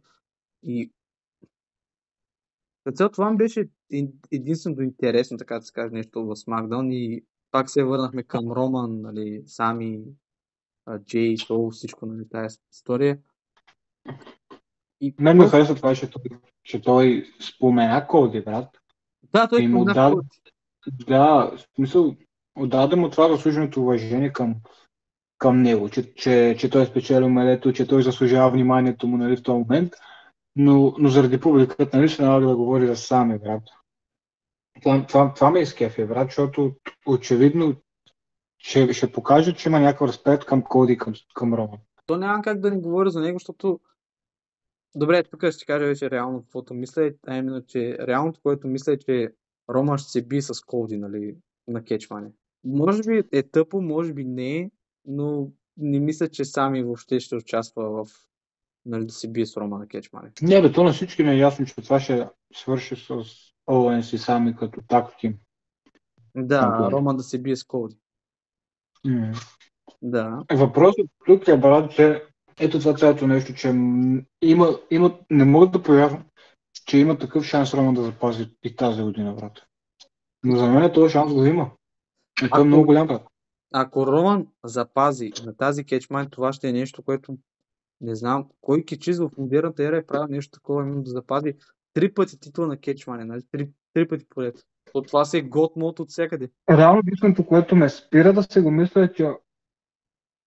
Speaker 2: И цяло това беше единственото интересно, така да се каже, нещо в SmackDown и пак се върнахме към Роман, нали, сами, Джей, Сол, всичко, нали, тази история.
Speaker 1: И Мен ме хареса това, че той, че той спомена Коди, брат.
Speaker 2: Да, той спомена да, Коди.
Speaker 1: Да, в смисъл, отдаде му това заслуженото уважение към, към него, че, че, че той е спечелил мелето, че той заслужава вниманието му нали, в този момент, но, но заради публиката нали, се налага да говори за сами, брат. Това, това, това ме изкефи, брат, защото очевидно ще, ще покаже, че има някакъв респект към Коди, към, към Роман.
Speaker 2: То няма как да не говоря за него, защото Добре, тук ще кажа вече реално каквото мисля, а именно, че реалното, което мисля е, че Рома ще се би с Коди, нали, на кетчване. Може би е тъпо, може би не но не мисля, че сами въобще ще участва в нали, да се бие с Рома на кетчмане.
Speaker 1: Не, бе, то на всички не е ясно, че това ще свърши с Оуенс и сами като так тим.
Speaker 2: Да, Рома да се бие с Коди.
Speaker 1: Mm.
Speaker 2: Да.
Speaker 1: Въпросът тук е, брат, че ето това цялото нещо, че има, има, не мога да повярвам, че има такъв шанс Рома да запази и тази година, брат. Но за мен този шанс го има. И той е много голям, брат.
Speaker 2: Ако Роман запази на тази кетчмайн, това ще е нещо, което не знам кой кечиз в модерната ера е правил нещо такова, именно да запази три пъти титла на кетчмане, нали? Три, три пъти поред. От това се е год мод от всякъде.
Speaker 1: Реално единственото, което ме спира да се го мисля е, че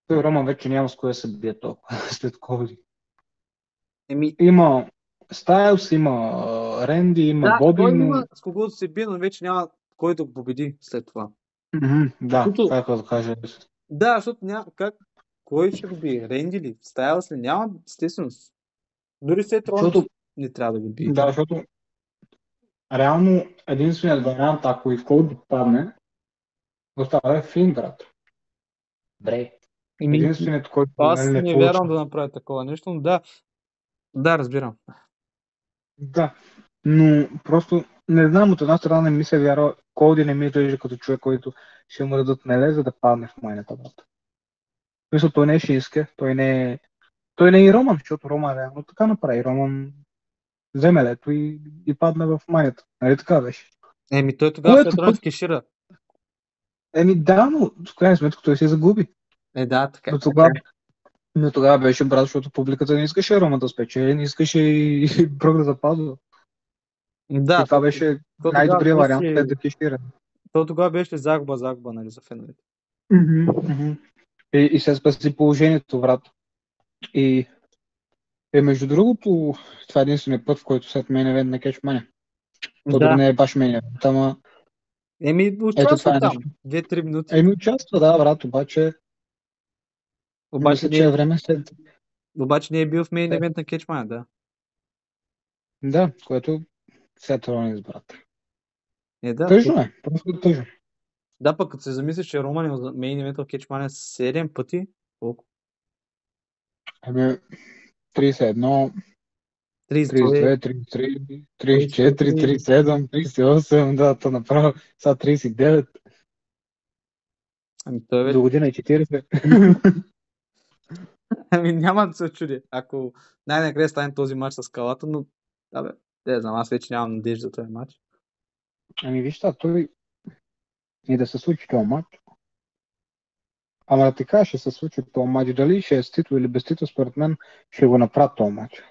Speaker 1: той Роман вече няма с кое се бие толкова [laughs] след Коди. Еми... Има Стайлс, има Ренди, има
Speaker 2: да,
Speaker 1: Боби.
Speaker 2: Да, но... има с когото се бие, но вече няма кой да го победи след това.
Speaker 1: Mm-hmm, да, Защото... това е да кажа.
Speaker 2: Да, защото няма как. Кой ще го бие? Ренди ли? Стайлс ли? Няма, естествено. Дори след Рон защото... не трябва да го бие.
Speaker 1: Да, защото реално единственият вариант, ако и в падне, остава е Фин, брат. Бре. Единственият, който
Speaker 2: Аз не, не вярвам да направя такова нещо, но да, да, разбирам.
Speaker 1: Да, но просто не знам, от една страна не ми се вярва, Коди не ми изглежда като човек, който ще му дадат меле, за да падне в майната брат. Мисля, той не е Шинске, той не е... Той не е и Роман, защото Роман реално така направи. Роман взе мелето и, и падна в майната. Нали така беше?
Speaker 2: Еми, той тогава Което... след кешира.
Speaker 1: Еми да, но в крайна сметка той се загуби.
Speaker 2: Е, да, така.
Speaker 1: Но тогава, Но тогава беше брат, защото публиката не искаше Рома да спечели, не искаше и Брок да запазва.
Speaker 2: Да,
Speaker 1: и това беше
Speaker 2: то
Speaker 1: най-добрият вариант
Speaker 2: беше-
Speaker 1: да кешира.
Speaker 2: То тогава беше загуба, загуба, нали, за феновете.
Speaker 1: И, и се спаси положението, брат. И е, между другото, това е единственият път, в който след мен евент на Кетчмания. То дори не е баш мен евент, ама
Speaker 2: Еми,
Speaker 1: това
Speaker 2: участва
Speaker 1: е
Speaker 2: там.
Speaker 1: нещо.
Speaker 2: Две-три минути.
Speaker 1: еми участва, да, брат, обаче,
Speaker 2: обаче,
Speaker 1: мисля,
Speaker 2: не,
Speaker 1: че е време след...
Speaker 2: обаче не е бил в мейн
Speaker 1: Е.
Speaker 2: евент на Кетчман, да.
Speaker 1: Да, което след Ронис, брат.
Speaker 2: Е, да.
Speaker 1: Тъжно е, просто тъжно.
Speaker 2: Да, пък като се замислиш, че Роман е мейн евент в Кетчман 7 пъти, колко?
Speaker 1: Ами, 31,
Speaker 2: 32.
Speaker 1: 32, 33, 34, 37, 38, да, то направо, сега 39,
Speaker 2: Ами той
Speaker 1: до
Speaker 2: вече,
Speaker 1: година е 40. [laughs]
Speaker 2: ами няма да се чуди, ако най-накрая стане този матч с скалата, но, да бе, не знам, аз вече нямам надежда за този матч.
Speaker 1: Ами виж, та, той и да се случи този матч. Ама кажа, ще се случи този матч. Дали ще е с титул или без титул, според мен ще го направят този матч.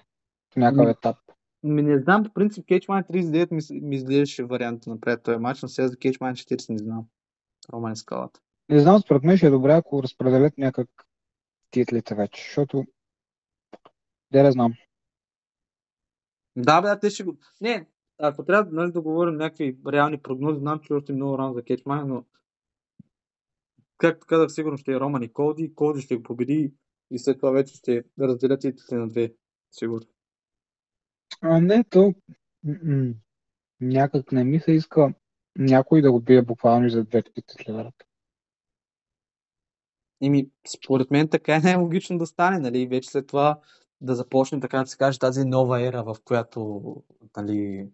Speaker 1: В някакъв
Speaker 2: Ами-
Speaker 1: етап.
Speaker 2: Ми не знам, по принцип Кетчман 39 ми, ми изглеждаше вариант да направят този матч, но сега за Кетчман 40 не знам. Роман скалата.
Speaker 1: Не знам, според мен ще е добре, ако разпределят някак титлите вече, защото де да знам.
Speaker 2: Да, бе, да, те ще го... Не, ако трябва нали, да говорим някакви реални прогнози, знам, че още е много рано за Кетчман, но както казах, сигурно ще е Роман и Колди. Колди ще го победи и след това вече ще разделят титлите на две. Сигурно.
Speaker 1: А не, то м-м, някак не ми се иска някой да го бие буквално и за двете титли.
Speaker 2: Ими, според мен така е най-логично да стане, нали? Вече след това да започне, така да се каже, тази нова ера, в която нали,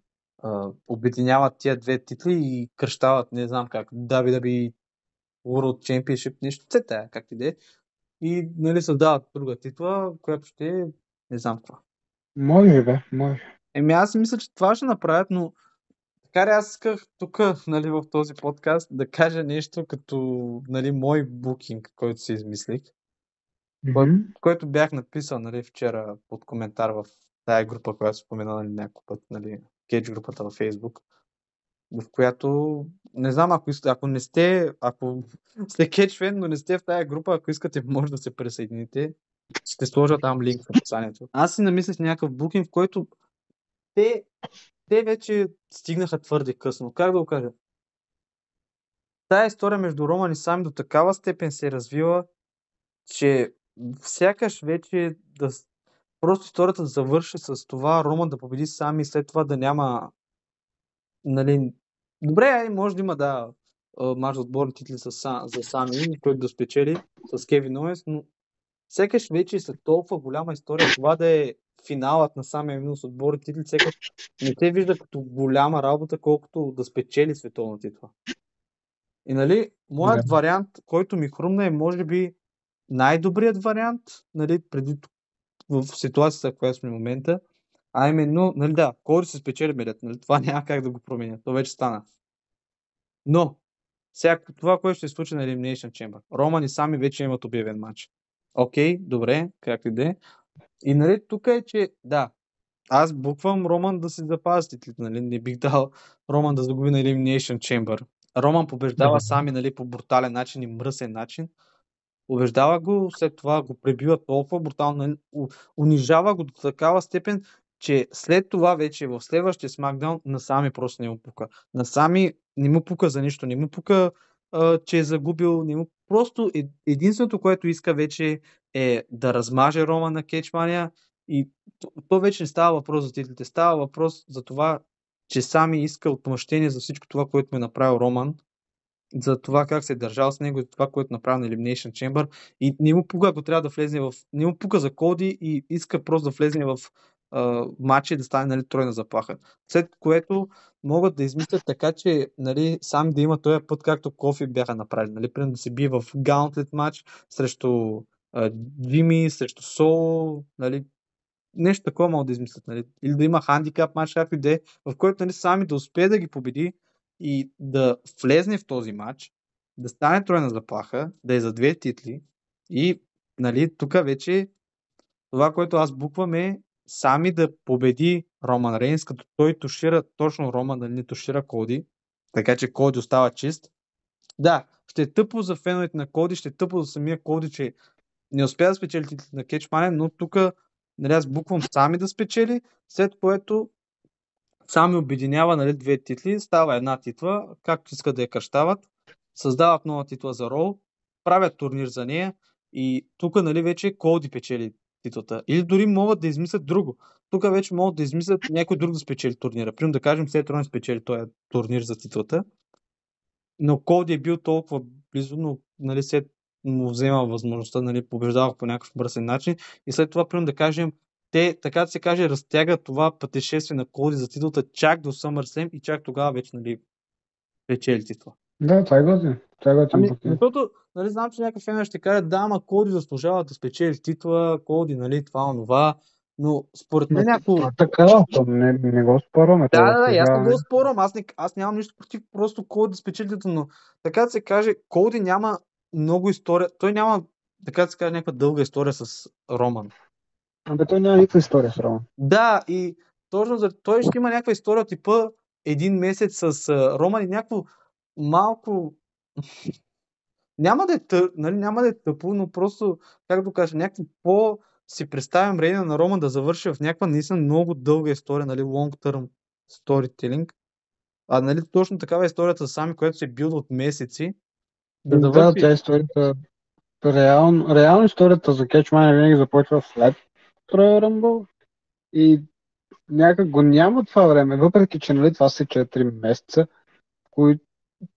Speaker 2: обединяват тия две титли и кръщават, не знам как, WWE World Championship, нещо, все тая, как и да е. И нали, създават друга титла, която ще е, не знам какво.
Speaker 1: Може, бе, може.
Speaker 2: Еми аз мисля, че това ще направят, но така аз исках тук, нали, в този подкаст да кажа нещо като, нали, мой букинг, който си измислих.
Speaker 1: Мгм.
Speaker 2: който бях написал нали, вчера под коментар в тая група, която спомена нали, няколко път, нали, кейдж групата във Facebook, в която не знам, ако, ако не сте, ако сте кейдж фен, но не сте в тая група, ако искате, може да се присъедините. Ще сложа там линк в описанието. Аз си намислих някакъв букинг, в който те, те вече стигнаха твърде късно. Как да го кажа? Тая история между Роман и Сами до такава степен се е развила, че сякаш вече да просто историята да завърши с това Роман да победи Сами и след това да няма нали, добре, може да има да мач отборни титли с, за Сами, който да спечели с Кевин Оуенс, но сякаш вече след толкова голяма история това да е финалът на самия минус отборни титли, сякаш не се вижда като голяма работа, колкото да спечели световна титла. И нали, моят
Speaker 1: Да.
Speaker 2: вариант, който ми хрумна е може би най-добрият вариант, нали, преди в ситуацията, в която сме в момента, а именно, нали да, Коди се спечели медет, нали, това [laughs] няма как да го променя, то вече стана. Но, сега това, което ще се случи на Elimination Chamber, Роман и Сами вече имат обявен матч. Окей, добре, както и да е. И нали, тук е, че да, аз буквам Роман да се запази титлите, нали, не бих дал Роман да загуби на Elimination Chamber. Роман побеждава
Speaker 1: Да.
Speaker 2: Сами, нали, по брутален начин и мръсен начин. Убеждава го, след това го пребива толкова брутално, нали, унижава го до такава степен, че след това вече в следващия смакдаун на Сами просто не му пука. На Сами не му пука за нищо, не му пука, а, че е загубил, не му... Просто е, единственото, което иска вече е да размаже Рома на Кетчмания и то, то вече не става въпрос за титлите, става въпрос за това, че Сами иска отмъщение за всичко това, което му е направил Роман за това как се е държал с него, за това, което направи на Elimination Chamber и не му пука, ако трябва да влезе в... Не му пука за Коди и иска просто да влезе в матча и да стане нали, тройна заплаха. След което могат да измислят така, че нали, сам да има този път, както Кофи бяха направили. Нали, примерно да се бие в Gauntlet матч срещу а, Джими, срещу Соло, нали, нещо такова могат да измислят. Нали? Или да има хандикап матч, както и да е, в който нали, сами да успее да ги победи и да влезне в този матч, да стане тройна заплаха, да е за две титли и нали, тук вече това, което аз буквам е сами да победи Роман Рейнс, като той тушира точно Роман, да не тушира Коди, така че Коди остава чист. Да, ще е тъпо за феновете на Коди, ще е тъпо за самия Коди, че не успя да спечели на Кетчмане, но тук нали, аз буквам сами да спечели, след което сами обединява нали, две титли, става една титла, както искат да я кръщават, създават нова титла за Рол, правят турнир за нея и тук нали, вече Коди печели титлата. Или дори могат да измислят друго. Тук вече могат да измислят някой друг да спечели турнира. Примерно да кажем, след Рон спечели този турнир за титлата. Но Коди е бил толкова близо, но нали, след му взема възможността, нали, побеждава по някакъв бързен начин. И след това, примерно да кажем, те, така да се каже, разтягат това пътешествие на Коди за титлата чак до SummerSlam и чак тогава вече нали, печели титла.
Speaker 1: Да, това е готин. Това е готин.
Speaker 2: Ами, защото, нали, знам, че някакъв фен ще каже, да, ама Коди заслужава да спечели титла, Коди, нали, това, онова. Но според мен, ако...
Speaker 1: Това така, не, не го спорваме.
Speaker 2: Да, да, да, аз не го спорвам. Аз, не, аз нямам нищо против просто Коди да спечели титла, но така да се каже, Коди няма много история. Той няма, така да се каже, някаква дълга история с Роман.
Speaker 1: Абе, той няма никаква история с Роман.
Speaker 2: Да, и точно за той ще има някаква история типа един месец с Роман и някакво малко няма да е тъп, нали, няма да е тъпо, но просто, как да кажа, някакво по си представям Рейна на Роман да завърши в някаква наистина много дълга история, нали, long term storytelling. А нали, точно такава е историята сами, която се билда от месеци.
Speaker 1: Да, да, да тя е историята. Реално, реално историята за Кетчман винаги започва след Royal Rumble и някак го няма това време, въпреки че нали, това са 4 месеца, които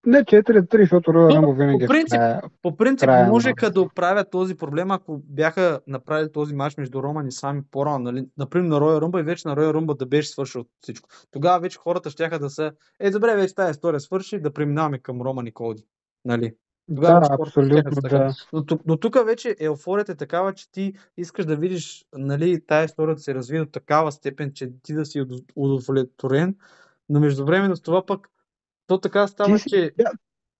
Speaker 1: не 4-3, защото Роя Рамбо винаги
Speaker 2: по принцип, е по принцип края можеха да оправят този проблем, ако бяха направили този матч между Роман и Сами по-рано. Нали? Например, на Роя Румба и вече на Роя Румба да беше свършил всичко. Тогава вече хората ще да са, е, добре, вече тази история свърши, да преминаваме към Роман и Коди. Нали?
Speaker 1: Тогава да, абсолютно, да.
Speaker 2: Но, но тук вече еуфорията е такава, че ти искаш да видиш нали, тази история да се развие до такава степен, че ти да си удовлетворен, но междувременно с това пък то така става,
Speaker 1: ти,
Speaker 2: че...
Speaker 1: Тя,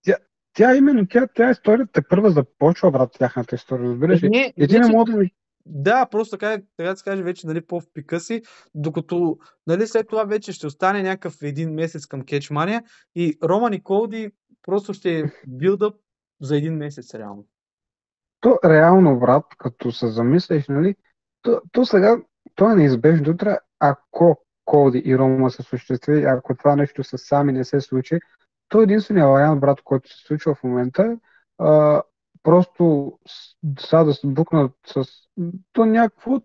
Speaker 1: тя, тя именно, тя, тя историята първа започва, брат, тяхната история, разбираш ли? Не, Един не, мога да ми...
Speaker 2: Да, просто така, така да се каже, вече нали, по впика си, докато нали, след това вече ще остане някакъв един месец към Кетчмания и Роман и Колди просто ще билдъп за един месец реално.
Speaker 1: То реално, брат, като се замислиш, нали, то, то сега, то е неизбежно. Утре, ако Коди и Рома се осъществи, ако това нещо с сами не се случи, то единствения вариант, брат, който се случва в момента е просто сега да се букнат с то някакво,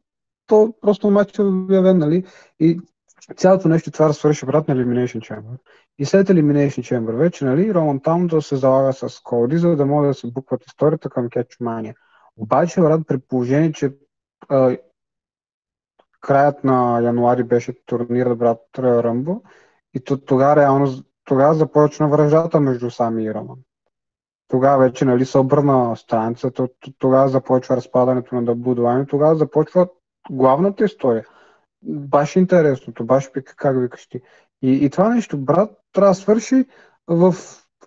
Speaker 1: то просто матч е обявен, нали? И цялото нещо това да свърши брат на Elimination Chamber. И след Elimination Chamber вече, нали, Роман там да се залага с Коди, за да може да се букват историята към Кетчмания. Обаче, брат, при положение, че а, краят на януари беше турнира брат Ръмбо и тогава реално тогава започна връждата между Сами и Роман. Тогава вече нали, се обърна страницата, тогава започва разпадането на Даблудуайн, тогава започва главната история. Баш интересното, баш пика, как викаш ти. И, и това нещо, брат, трябва да свърши в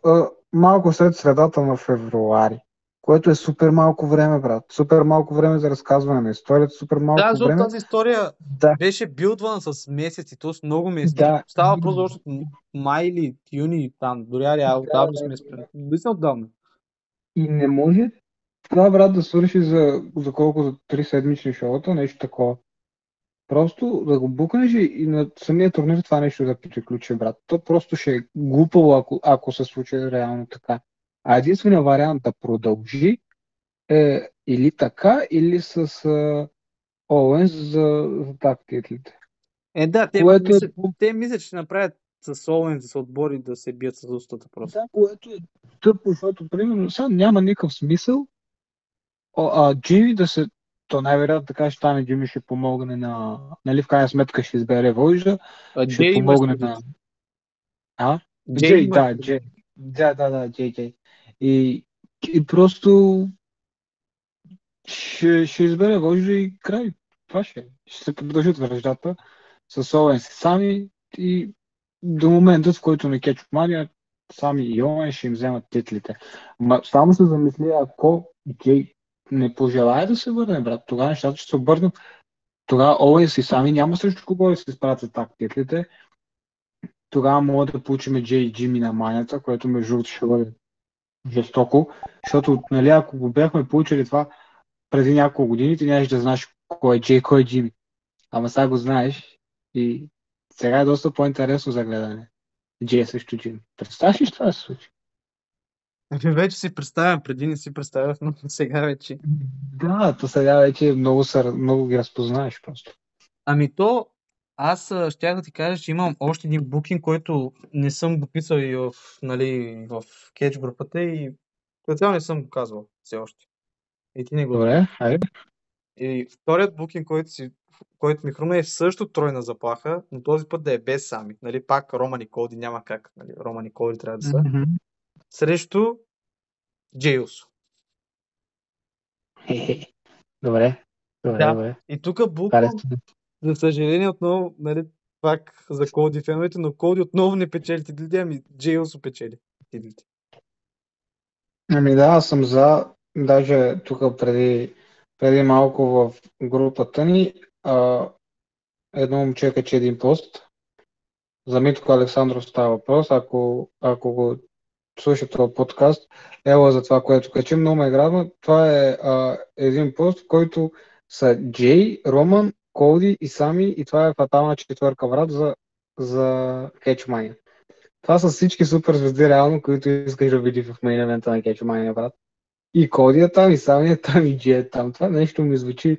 Speaker 1: а, малко след средата на февруари което е супер малко време, брат. Супер малко време за разказване на историята, супер малко
Speaker 2: да, време. тази история да. беше билдвана с месеци, т.е. много месеци. Да. Става просто още май или юни, там, дори реал, да, отдавна сме спрели. Наистина отдавна.
Speaker 1: И не може това, брат, да свърши за, за колко, за три седмични шоута, нещо такова. Просто да го букнеш и на самия турнир това нещо да приключи, брат. То просто ще е глупаво, ако, ако се случи реално така. А единственият вариант да продължи е или така, или с uh, Оуенс за, за так титлите.
Speaker 2: Е, да, те, което е... те мислят, че ще направят с Оуенс с отбори да се бият с устата просто.
Speaker 1: Да, което е тъпо, защото примерно сега няма никакъв смисъл О, а, Джими да се то най-вероятно така ще стане, Джими ще помогне на... Нали, в крайна сметка ще избере вожда, ще Джей помогне на... А? Джей, Джей да, Джей. Да, да, да, Джей, Джей. И, и просто ще, ще избере Вожда и край. Това ще е. Ще се продължат връждата с Овен сами и до момента, в който не кечат Мария, сами и Овен ще им вземат титлите. Ма, само се замисли, ако Джей не пожелая да се върне, брат. Тогава нещата ще се обърнат. Тогава Оуенс и сами няма срещу кого да се изпратят так титлите. Тогава мога да получим Джей и Джими на манята, което между другото ще бъде жестоко, защото нали, ако го бяхме получили това преди няколко години, ти нямаш да знаеш кой е Джей, кой е Джими. Ама сега го знаеш и сега е доста по-интересно за гледане. Джей също Джими. Представяш ли това се случи?
Speaker 2: Ами вече си представям, преди не си представях, но сега вече.
Speaker 1: Да, то сега вече много, са, много ги разпознаеш просто.
Speaker 2: Ами то, аз ще да ти кажа, че имам още един букинг, който не съм го писал и в, нали, в кетч групата и цяло не съм го казвал все още. И ти не го
Speaker 1: Добре, хайде.
Speaker 2: И вторият букинг, който, си, който ми хрумна е също тройна заплаха, но този път да е без сами. Нали, пак Рома Николди няма как. Нали, Рома Николди трябва да са.
Speaker 1: Мгм.
Speaker 2: Срещу Джейлс.
Speaker 1: Добре. Добре,
Speaker 2: Да.
Speaker 1: добре.
Speaker 2: И тук буквално. За съжаление, отново, нали, пак за Коди феновете, но Коди отново не печели титлите, ами Джейлс печели титлите.
Speaker 1: Ами да, аз съм за. Даже тук преди, преди малко в групата ни а, едно момче качи един пост. За Митко Александров става въпрос. Ако, ако го слуша този подкаст, ела за това, което качим. Много ме градва. Това е а, един пост, в който са Джей, Роман, Колди и Сами и това е фатална четвърка врат за, за Кетчмания. Това са всички супер звезди реално, които искаш да видиш в мейн евента на Кетчмания, брат. И Коди е там, и Сами е там, и Джей е там. Това нещо ми звучи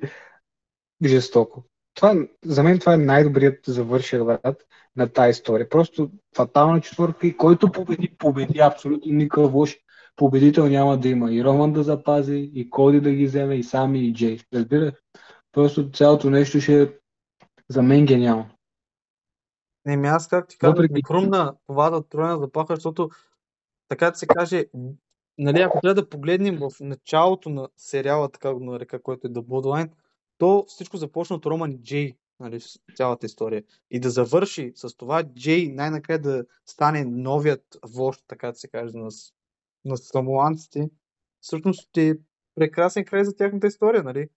Speaker 1: жестоко. Това, за мен това е най-добрият завършек, брат, на тази история. Просто фатална четвърка и който победи, победи абсолютно никакъв лош победител няма да има. И Роман да запази, и Коди да ги вземе, и Сами, и Джей. Разбираш? Просто цялото нещо ще е за мен гениално.
Speaker 2: Не, ми аз как ти казвам,
Speaker 1: Въпреки
Speaker 2: ми хрумна това да тройна заплаха, защото така да се каже, нали, ако трябва да погледнем в началото на сериала, така го нарека, който е The Bloodline, то всичко започна от Роман Джей, нали, цялата история. И да завърши с това Джей най-накрая да стане новият вожд, така да се каже, на, на самоанците, всъщност е прекрасен край за тяхната история, нали?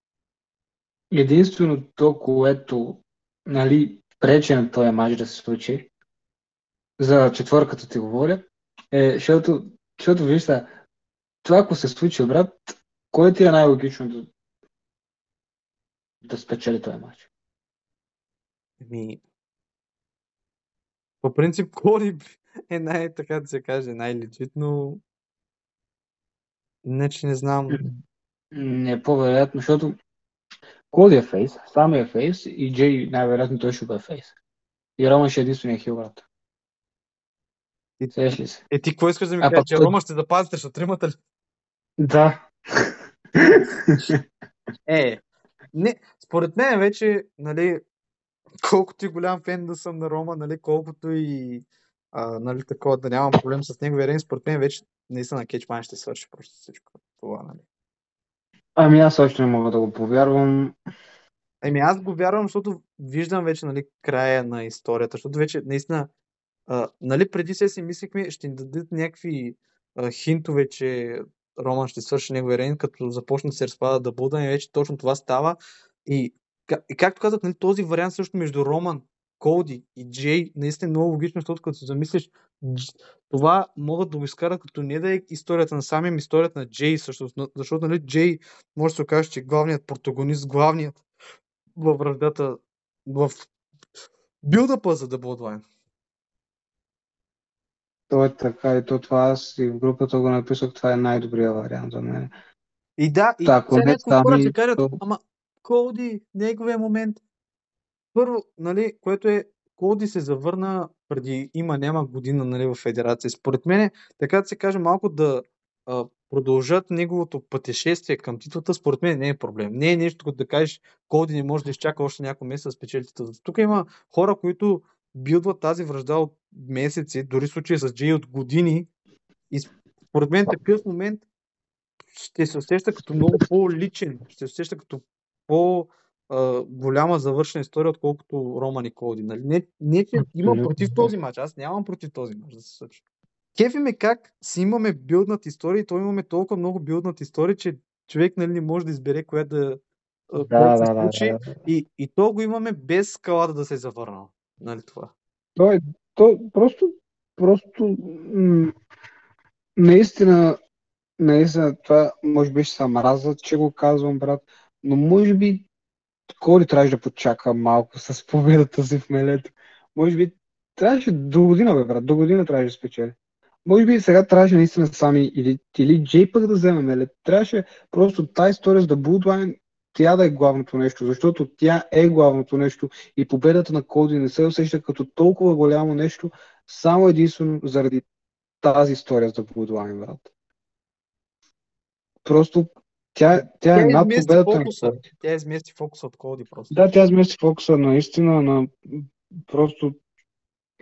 Speaker 1: Единственото, което нали, пречи на този матч да се случи, за четвърката ти говоря, е, защото, защото виж сега, това ако се случи, брат, кое ти е най-логично да, да спечели този матч?
Speaker 2: Ами, по принцип, [laughs] Коди е най, така да се каже, най-легит, но иначе не знам.
Speaker 1: Не е по-вероятно, защото Коди е фейс, Сами е фейс и Джей най-вероятно той ще бъде фейс. И Роман ще е единствения хил, брат.
Speaker 2: И,
Speaker 1: Сеш ли се?
Speaker 2: е, ти какво искаш да ми кажеш, че
Speaker 1: той-
Speaker 2: Рома ще запази срещу тримата ли?
Speaker 1: Да.
Speaker 2: Е, не, според мен вече, нали, колкото и голям фен да съм на Рома, нали, колкото и а, нали, такова да нямам проблем с неговия рейн, според мен вече наистина Кетчман ще свърши просто всичко това, нали.
Speaker 1: Ами аз още не мога да го повярвам.
Speaker 2: Еми аз го вярвам, защото виждам вече нали, края на историята, защото вече наистина, а, нали, преди се си мислихме, ще ни дадат някакви а, хинтове, че Роман ще свърши неговия рейн, като започне да се разпада да Буда и вече точно това става. И, и както казах, нали, този вариант също между Роман, Коди и Джей, наистина е много логично, защото като се замислиш, това могат да го изкарат като не да е историята на самия, ами историята на Джей, също, защото нали, Джей може да се окаже, че е главният протагонист, главният във връждата, в билдъпа за The Bloodline.
Speaker 1: То е така и то това аз и в групата го написах, това е най-добрият вариант за мен.
Speaker 2: И да, и
Speaker 1: Та, ако не
Speaker 2: ще кажат, ама Коди, неговия момент. Първо, нали, което е, Коди се завърна преди има няма година нали, в федерация. Според мен, така да се каже, малко да а, продължат неговото пътешествие към титлата, според мен не е проблем. Не е нещо, като да кажеш, Коди не може да изчака още няколко месеца да спечели титлата. Тук има хора, които билдват тази връжда от месеци, дори случая с Джей от години. И според мен такъв момент ще се усеща като много по-личен, ще се усеща като по- а, голяма завършена история, отколкото Роман и Коди. Нали? Не, не, че имам против този матч, аз нямам против този матч да се случи. Кефи ме как си имаме билднат истории, то имаме толкова много билднат истории, че човек нали, не може да избере кое да,
Speaker 1: Да,
Speaker 2: да, се
Speaker 1: да, да, да, да.
Speaker 2: И, и то го имаме без скалата да се е завърнал. Нали това?
Speaker 1: Той, то просто, просто м- наистина, наистина това може би ще се мраза, че го казвам, брат, но може би Коли трябваше да почака малко с победата си в мелето. Може би трябваше до година, бе, брат, до година трябваше да спечели. Може би сега трябваше наистина сами или, или Джей пък да вземе меле. Трябваше просто тази история с The тя да е главното нещо, защото тя е главното нещо и победата на Коди не се усеща като толкова голямо нещо, само единствено заради тази история The Bloodline, брат. Просто тя, тя е над победата
Speaker 2: фокуса.
Speaker 1: Коди.
Speaker 2: Тя измести фокуса от Коди просто.
Speaker 1: Да, тя измести фокуса наистина на просто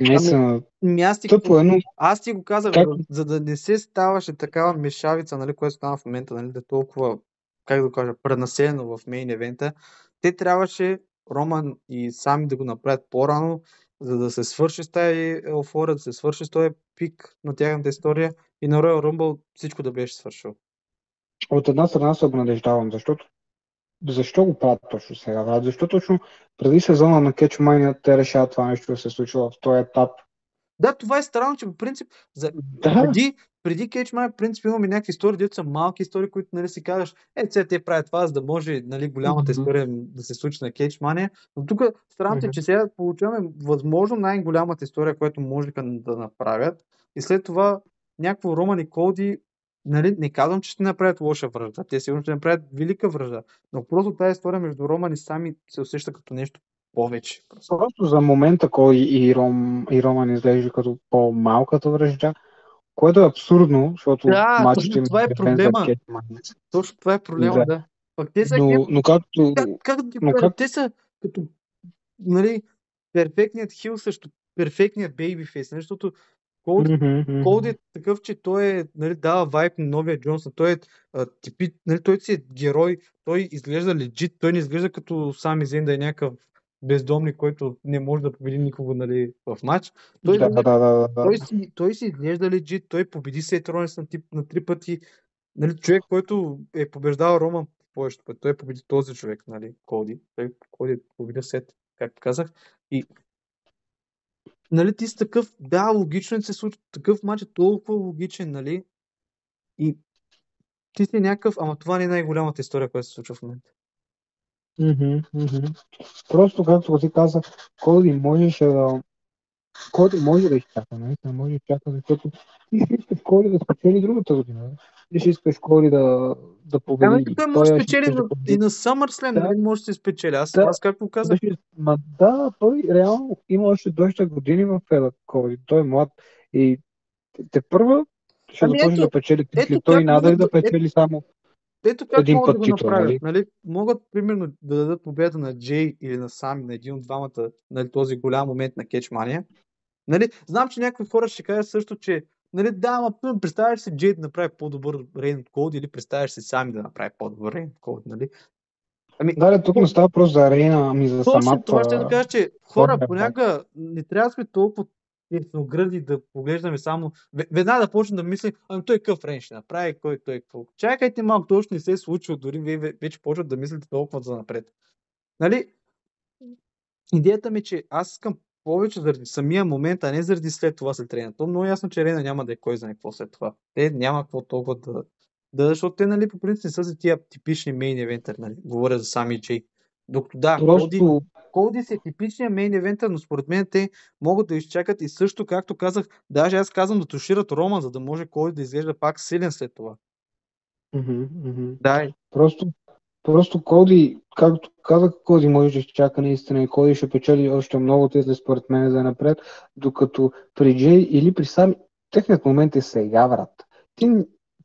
Speaker 1: наистина
Speaker 2: Ами, аз ти,
Speaker 1: тъпо е, но
Speaker 2: аз ти го казах,
Speaker 1: Как?
Speaker 2: за, да не се ставаше такава мешавица, нали, която стана в момента, нали, да е толкова, как да кажа, пренаселено в мейн евента, те трябваше Роман и сами да го направят по-рано, за да се свърши с тази еуфория, да се свърши с този пик на тяхната история и на Royal Rumble всичко да беше свършило.
Speaker 1: От една страна се обнадеждавам, защото защо го правят точно сега, брат? Защо точно преди сезона на Mania те решават това нещо да се случва в този етап?
Speaker 2: Да, това е странно, че по принцип за,
Speaker 1: Да,
Speaker 2: преди, преди Catchmania, в принцип имаме някакви истории, дето са малки истории, които нали, си казваш, е, сега те правят това, за да може нали, голямата история да се случи на Catchmania. Но тук странното е, че сега получаваме възможно най-голямата история, която можеха да направят. И след това някакво Роман и Колди, нали, не казвам, че ще направят лоша връжда. Те сигурно ще направят велика връжда. Но просто тази история между Роман и Сами се усеща като нещо повече. Просто.
Speaker 1: просто за момента кой и, Ром, и Роман изглежда като по-малката връжда, което е абсурдно, защото
Speaker 2: Да,
Speaker 1: матчите
Speaker 2: точно
Speaker 1: им
Speaker 2: това е проблема. Точно това е проблема,
Speaker 1: Да.
Speaker 2: да. Пък те са
Speaker 1: Но, но както...
Speaker 2: как, как
Speaker 1: но как-
Speaker 2: те са като нали, перфектният хил срещу перфектният бейбифейс, нали, защото Колди,
Speaker 1: мгм.
Speaker 2: Колди е такъв, че той е, нали, дава вайп на новия Джонсън, той е а, типи, нали, той си е герой, той изглежда легит, той не изглежда като Сами Зейн да е някакъв бездомник, който не може да победи никого нали, в матч. Той,
Speaker 1: Да,
Speaker 2: изглежда-
Speaker 1: да, да, да, да.
Speaker 2: той, си, той си изглежда легит, той победи Сет Ронес на, тип, на три пъти. Нали, човек, който е побеждал Роман повечето пъти. Той победи този човек, нали, Коди. Той Коди победи Сет, както казах. И нали, ти си такъв, да, логично е се случи, такъв матч е толкова логичен, нали, и ти си някакъв, ама това не е най-голямата история, която се случва в момента.
Speaker 1: Мгм. Просто както ти каза, Коди можеше да... Коди може да изчака, наистина може да изчака, защото ти искаш Коди да спечели другата година. Ти ще искаш Коди да, да победи.
Speaker 2: Ами, той може да
Speaker 1: ще
Speaker 2: спечели
Speaker 1: да
Speaker 2: на-
Speaker 1: победи.
Speaker 2: и на SummerSlam,
Speaker 1: Да.
Speaker 2: нали, може да се спечели. Аз,
Speaker 1: Да.
Speaker 2: аз както казах,
Speaker 1: Беше- Ма да, той реално има още доста години в Феда Коди. Той е млад и те, първа ще
Speaker 2: Ами
Speaker 1: започне
Speaker 2: ето-
Speaker 1: да печели титли.
Speaker 2: ето
Speaker 1: Той надали
Speaker 2: могат
Speaker 1: да
Speaker 2: да- ето-
Speaker 1: печели само
Speaker 2: Ето как
Speaker 1: един
Speaker 2: могат
Speaker 1: път
Speaker 2: да го направят.
Speaker 1: нали?
Speaker 2: Нали? Могат, примерно, да дадат победа на Джей или на Сами, на един от двамата, нали, този голям момент на Кетчмания. Нали? Знам, че някои хора ще кажат също, че нали, да, ама примерно, представяш си Джей да направи по-добър рейн Колди или представяш си Сами да направи по-добър рейн Колди. Нали? Ами,
Speaker 1: Да, тук не става просто за арена, ами за
Speaker 2: точно
Speaker 1: самата...
Speaker 2: това ще да кажа, че хора, понякога не трябва да сме толкова тесногради да поглеждаме само. ве- Веднага да почнем да мислим, ами той какъв рейн ще направи, кой той какво. Чакайте малко, то още не се е случило, дори вие ве- вече почват да мислите толкова за напред. Нали? Идеята ми е, че аз искам повече заради самия момент, а не заради след това след Рейна. То много ясно, че Рейна няма да е кой знае какво след това. Те няма какво толкова да... да защото те, нали, по принцип не са за тия типични мейн евентър, нали. Говоря за сами Джей. Докато да, Коди, Коди си е типичният мейн евентър, но според мен те могат да изчакат и също, както казах, даже аз казвам да тушират Роман, за да може Коди да изглежда пак силен след това.
Speaker 1: Мгм, мгм.
Speaker 2: Да,
Speaker 1: просто, просто Коди, както казах, Коди може да изчака наистина и Коди ще печели още много титли според мен за напред, докато при Джей или при Сами, техният момент е сега, брат. Ти,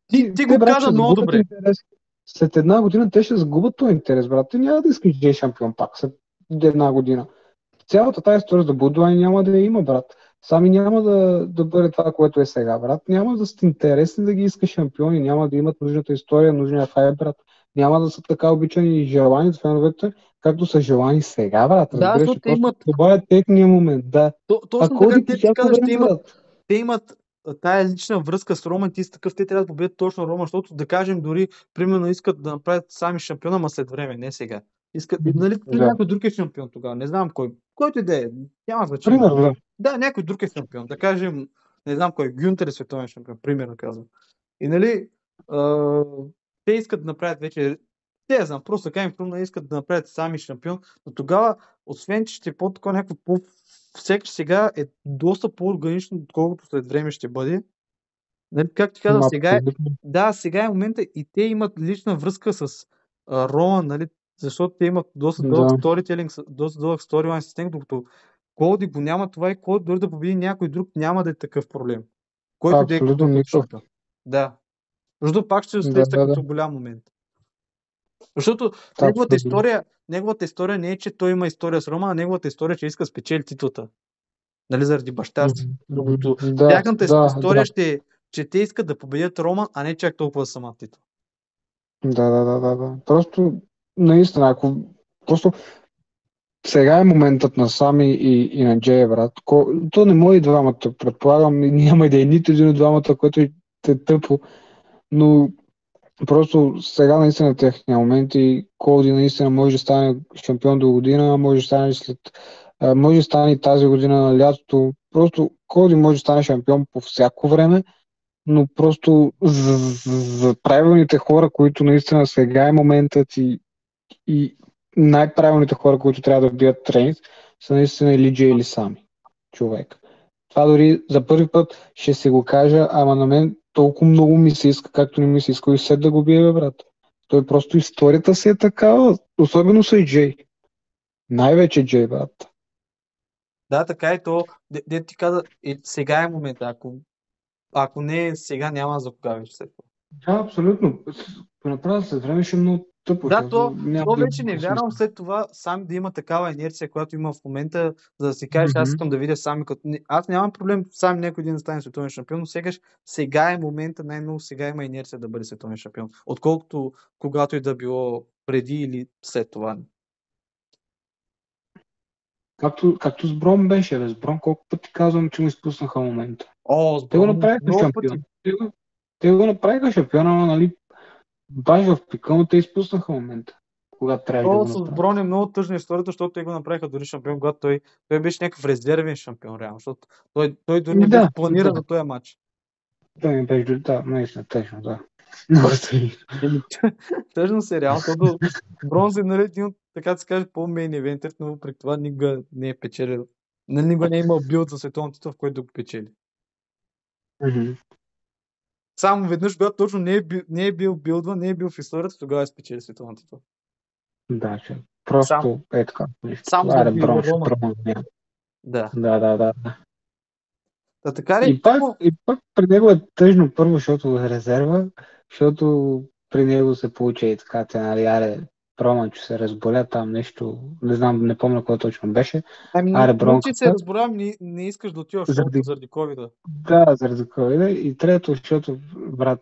Speaker 2: Ти- ти го
Speaker 1: брат,
Speaker 2: каза много добре.
Speaker 1: Интерес. След една година те ще загубят този интерес, брат. Ти няма да искаш Джей шампион пак след една година. Цялата тази история за Будуай няма да я има, брат. Сами няма да, да бъде това, което е сега, брат. Няма да сте интересни да ги иска шампиони, няма да имат нужната история, нужния хайп, брат. Няма да са така обичани и желани от феновете, както са желани сега, брат.
Speaker 2: Да, защото те имат-
Speaker 1: Това е техния момент, да.
Speaker 2: То,
Speaker 1: А
Speaker 2: точно
Speaker 1: Коди
Speaker 2: така, те ти казваш, те имат те имат тая лична връзка с Роман, ти си такъв, те трябва да победят точно Роман, защото да кажем дори, примерно искат да направят сами шампиона, ма след време, не сега. Искат, нали, да. някой друг е шампион тогава, не знам кой. Който и да е, няма значение.
Speaker 1: Примерно, да.
Speaker 2: Да, някой друг е шампион. Да кажем, не знам кой, Гюнтер е световен шампион, примерно казвам. И нали, а, те искат да направят вече те знам, просто така им хрумна, искат да направят сами шампион, но тогава, освен че ще е по-такова някакво по всеки сега е доста по-органично, отколкото след време ще бъде. Нали, как ти казвам, сега е, да, сега е момента и те имат лична връзка с а, Рома, нали, защото те имат доста дълъг сторителинг, доста дълъг сторилайн с него, докато Колди го няма това и Колди дори да победи някой друг няма да е такъв проблем.
Speaker 1: Който да е никакъв.
Speaker 2: Да. Защото пак ще усеща да, да, като да. голям момент. Защото так, неговата, история, неговата история не е, че той има история с Рома, а неговата история е, че иска да спечели титлата. Нали, заради баща си. Докато да, тяхната да, история да. ще е, че те искат да победят Рома, а не чак толкова сама титла.
Speaker 1: Да, да, да, да, да. Просто, наистина, ако просто сега е моментът на Сами и, и на Джей, брат. Ко... То не може и двамата, предполагам, няма да е нито един от двамата, което е тъпо, но Просто сега наистина техния момент и Колди наистина може да стане шампион до година, може да стане след може да стане тази година на лятото. Просто Колди може да стане шампион по всяко време, но просто за, за правилните хора, които наистина сега е моментът и, и най-правилните хора, които трябва да бият тренинг, са наистина или Джей или сами човек. Това дори за първи път ще се го кажа, ама на мен толкова много ми се иска, както не ми се иска и след да го бие, брат. Той просто историята си е такава, особено с Джей. Най-вече Джей, брат.
Speaker 2: Да, така е то. Де, де ти каза, е, сега е момента. Ако, ако не сега, няма за кога вече след това.
Speaker 1: Да, абсолютно. Направя се време ще е много тъпо.
Speaker 2: Да, то, то вече не вярвам след това сам да има такава инерция, която има в момента, за да си кажеш, mm-hmm. аз искам да видя сами. Като... Аз нямам проблем сам някой един да стане световен шампион, но сега, сега е момента, най-много сега има инерция да бъде световен шампион, отколкото когато и да било преди или след това.
Speaker 1: Както, както с Брон беше, бе. С Брон колко пъти казвам, че му изпуснаха момента.
Speaker 2: О, с
Speaker 1: Брон, те го направиха шампион. Те го, те го направиха шампиона, но нали, баш в пика, но те изпуснаха момента. Когато трябва да го
Speaker 2: с Брон е много тъжна историята, защото те го направиха дори шампион, когато той, той беше някакъв резервен шампион, реално, защото той, той дори не да, беше планиран да. за този матч.
Speaker 1: Той не беше, да, наистина, тъжно, да. [laughs]
Speaker 2: Тъжно се реално, защото Бронз е нали, един от, така да се каже, по-мейн евентер, но въпреки това никога не е печелил. Нали, никога не е имал билд за световен титул, в който да го печели.
Speaker 1: Mm-hmm.
Speaker 2: Само веднъж, когато точно не е, бил, не е бил билдва, не е бил в историята, тогава е спечели световен титул.
Speaker 1: Да, че просто Сам... е така.
Speaker 2: Само за да
Speaker 1: Да. Да, да, да.
Speaker 2: Да, така ли?
Speaker 1: И пак, и пак при него е тъжно първо, защото е резерва, защото при него се получи и така, те, нали, аре, Роман, че се разболя там нещо, не знам, не помня кой точно беше.
Speaker 2: Ами, Аре, Бронко, че се разболя, не, не искаш да отиваш заради, заради COVID.
Speaker 1: Да, заради COVID. И трето, защото, брат,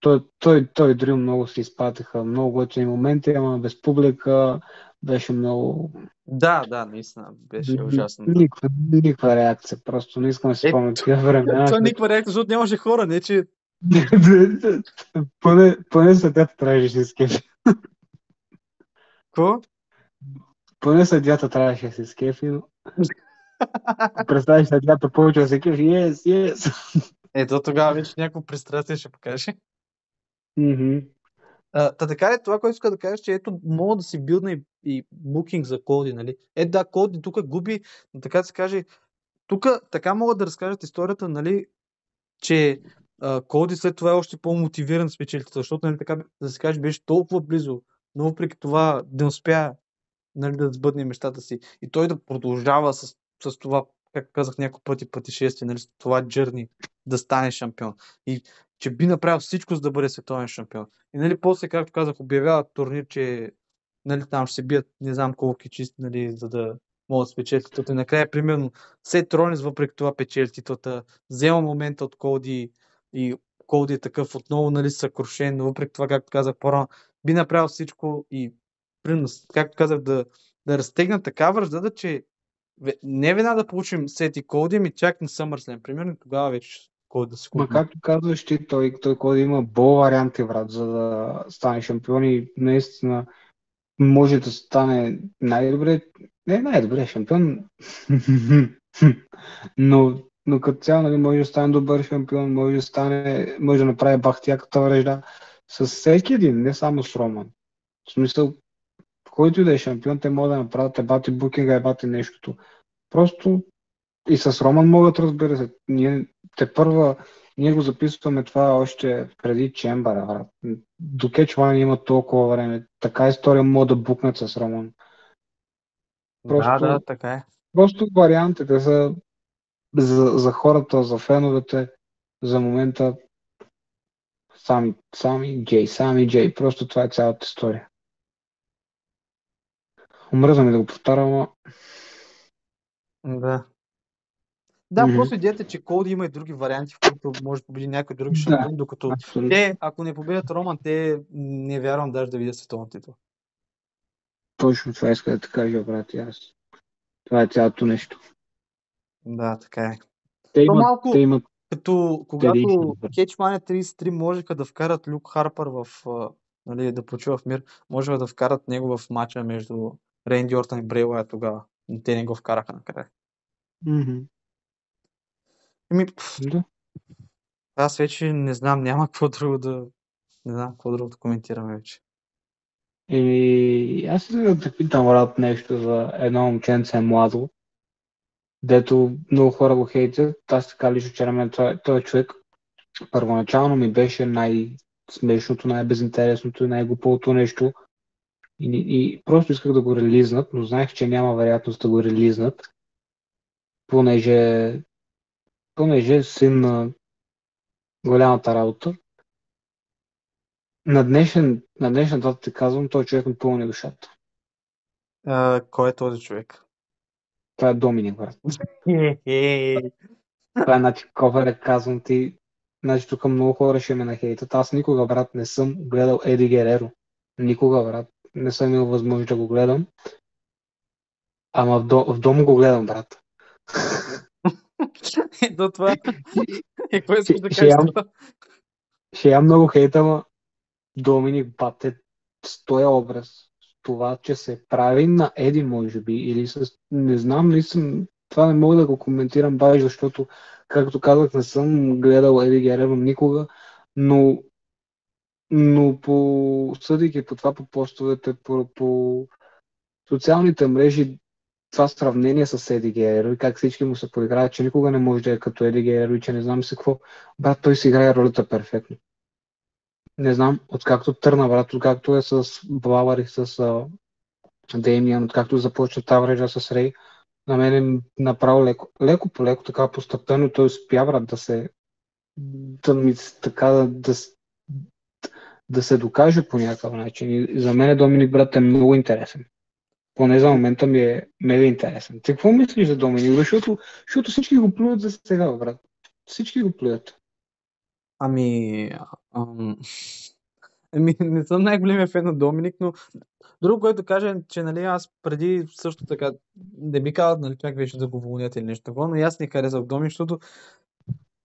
Speaker 1: той, той, той дори много се изпатиха, много готини моменти, ама без публика беше много...
Speaker 2: Да, да, наистина, беше ужасно.
Speaker 1: Никаква, никаква реакция, просто не искам да си спомня такива времена.
Speaker 2: Това никаква реакция, защото нямаше хора, не че... [laughs]
Speaker 1: поне, поне съдята трябваше да се
Speaker 2: Какво?
Speaker 1: Поне съдята трябваше да се скефи, но... Представиш съдята повече да се кефи, yes, yes.
Speaker 2: Ето тогава вече някакво пристрастие ще покаже.
Speaker 1: Mm-hmm.
Speaker 2: та така е това, което иска да кажа, че ето мога да си билдна и, и букинг за коди, нали? Е да, коди тук губи, но така да се каже, тук така мога да разкажат историята, нали, че а, Коди след това е още по-мотивиран да защото нали, така да се каже беше толкова близо но въпреки това не успя нали, да сбъдне мечтата си. И той да продължава с, с това, как казах няколко пъти пътешествие, нали, с това джърни, да стане шампион. И че би направил всичко, за да бъде световен шампион. И нали, после, както казах, обявява турнир, че нали, там ще се бият не знам колко чисти, нали, за да могат да спечелят титлата. И накрая, примерно, Сет Ронис, въпреки това печели титлата, взема момента от Коди и Коди е такъв отново нали, съкрушен, но въпреки това, както казах по-рано, би направил всичко и, примерно, както казах, да, да разтегна така връждата, че не веднага да получим сети колди, ми чак на SummerSlam, примерно, тогава вече кой да
Speaker 1: Ма
Speaker 2: купи.
Speaker 1: както казваш ти, той, той Коди има бол варианти, брат, за да стане шампион и наистина може да стане най-добре, не най-добре шампион, [laughs] но, но като цяло нали, може да стане добър шампион, може да стане, може да направи бахтияката връжда с всеки един, не само с Роман. В смисъл, който и да е шампион, те могат да направят ебати букинга, ебати нещото. Просто и с Роман могат, разбира се. Ние, те първа, ние го записваме това още преди Чембара, брат. До Кетчвайн има толкова време. Така история могат да букнат с Роман. Просто,
Speaker 2: Да, да, така е.
Speaker 1: просто вариантите са за, за хората, за феновете, за момента сами, сами Джей, сами Джей. Просто това е цялата история. Омръзна ми да го повтарям,
Speaker 2: Да. Да,
Speaker 1: Мгм.
Speaker 2: просто идеята е, че Коди има и други варианти, в които може да победи някой друг
Speaker 1: Да.
Speaker 2: шампион, докато
Speaker 1: абсолютно.
Speaker 2: те, ако не победят Роман, те не вярвам даже да видят световен титул.
Speaker 1: Точно това иска да те кажа, брат, и аз. Това е цялото нещо.
Speaker 2: Да, така е.
Speaker 1: Те имат,
Speaker 2: малко-
Speaker 1: те имат
Speaker 2: Като когато. Кетчмания 33 можеха да вкарат Люк Харпър в, нали, да почива в мир, можеха да вкарат него в матча между Рейнди Ортън и Брей Уайт тогава. Но те не го вкараха накрая.
Speaker 1: Мгм.
Speaker 2: Еми,
Speaker 1: Да.
Speaker 2: аз вече не знам, няма какво друго да... Не знам какво друго да коментираме вече.
Speaker 1: Еми, аз искам да те питам, брат, нещо за едно момченце младо, дето много хора го хейтят. Аз така лично, че на мен той човек първоначално ми беше най-смешното, най-безинтересното и най-глупавото нещо. И, и просто исках да го релизнат, но знаех, че няма вероятност да го релизнат, понеже, понеже е син на голямата работа. На днешен, на днешна дата ти казвам, той човек ми пълни душата.
Speaker 2: А, кой е този човек?
Speaker 1: Това е Доминик, брат. [laughs] Това е значи ковера, казвам ти. Значи тук много хора ще ме нахейтат. Аз никога, брат, не съм гледал Еди Гереро. Никога, брат. Не съм имал възможност да го гледам. Ама в, дом, в дом го гледам, брат. [laughs]
Speaker 2: Ето това. [laughs] Е, кой искаш да кажеш?
Speaker 1: Ще я много хейт, ама Доминик бате с този образ. Това, че се прави на Еди, може би, или с... Не знам, наистина, това не мога да го коментирам баш, защото, както казах, не съм гледал Еди Гереро никога, но но по, съдейки по това по постовете, по, по социалните мрежи, това сравнение с Еди Гереро и как всички му се подиграват, че никога не може да е като Еди Гереро и че не знам си какво. Брат, той си играе ролята перфектно. Не знам, откакто търна, брат, откакто е с Блауър с а, Деймиан, откакто започна тази мрежа с Рей, на мен е направо леко, леко по леко, така постепенно той успя, брат, да се да ми така да, да, да се докаже по някакъв начин. И за мен Доминик брат е много интересен. Поне за момента ми е мега интересен. Ти какво мислиш за Доминик? Защото, защото всички го плюят за сега, брат. Всички го плюят.
Speaker 2: Ами, ам... [laughs] Ами, не съм най-големия фен на Доминик, но друго, което кажа, е, че нали, аз преди също така, не би казал, нали, чак вече да го уволнят или нещо такова, но и аз не харесах Доминик, защото,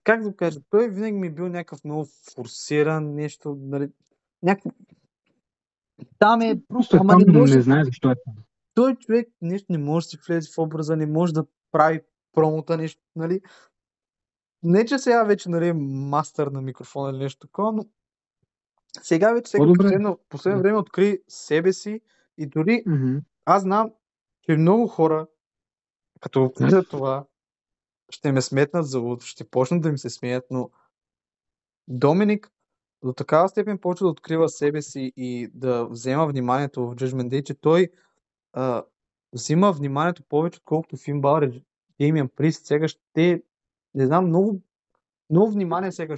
Speaker 2: как да кажа, той винаги ми е бил някакъв много форсиран, нещо, нали, някакво... Там е,
Speaker 1: Просто е
Speaker 2: ама не може,
Speaker 1: не знае защо е там.
Speaker 2: той човек нещо не може да си влезе в образа, не може да прави промота, нещо, нали. Не, че сега вече, нали, е мастър на микрофона или нещо такова, но сега вече сега
Speaker 1: По-добре.
Speaker 2: последно, последно време откри себе си и дори
Speaker 1: Мгм.
Speaker 2: аз знам, че много хора, като гледат това, ще ме сметнат за луд, ще почнат да ми се смеят, но Доминик до такава степен почва да открива себе си и да взема вниманието в Judgment Day, че той а, взима вниманието повече, отколкото Фин Балър и Деймиан Прист. Сега ще, не знам, много, много внимание сега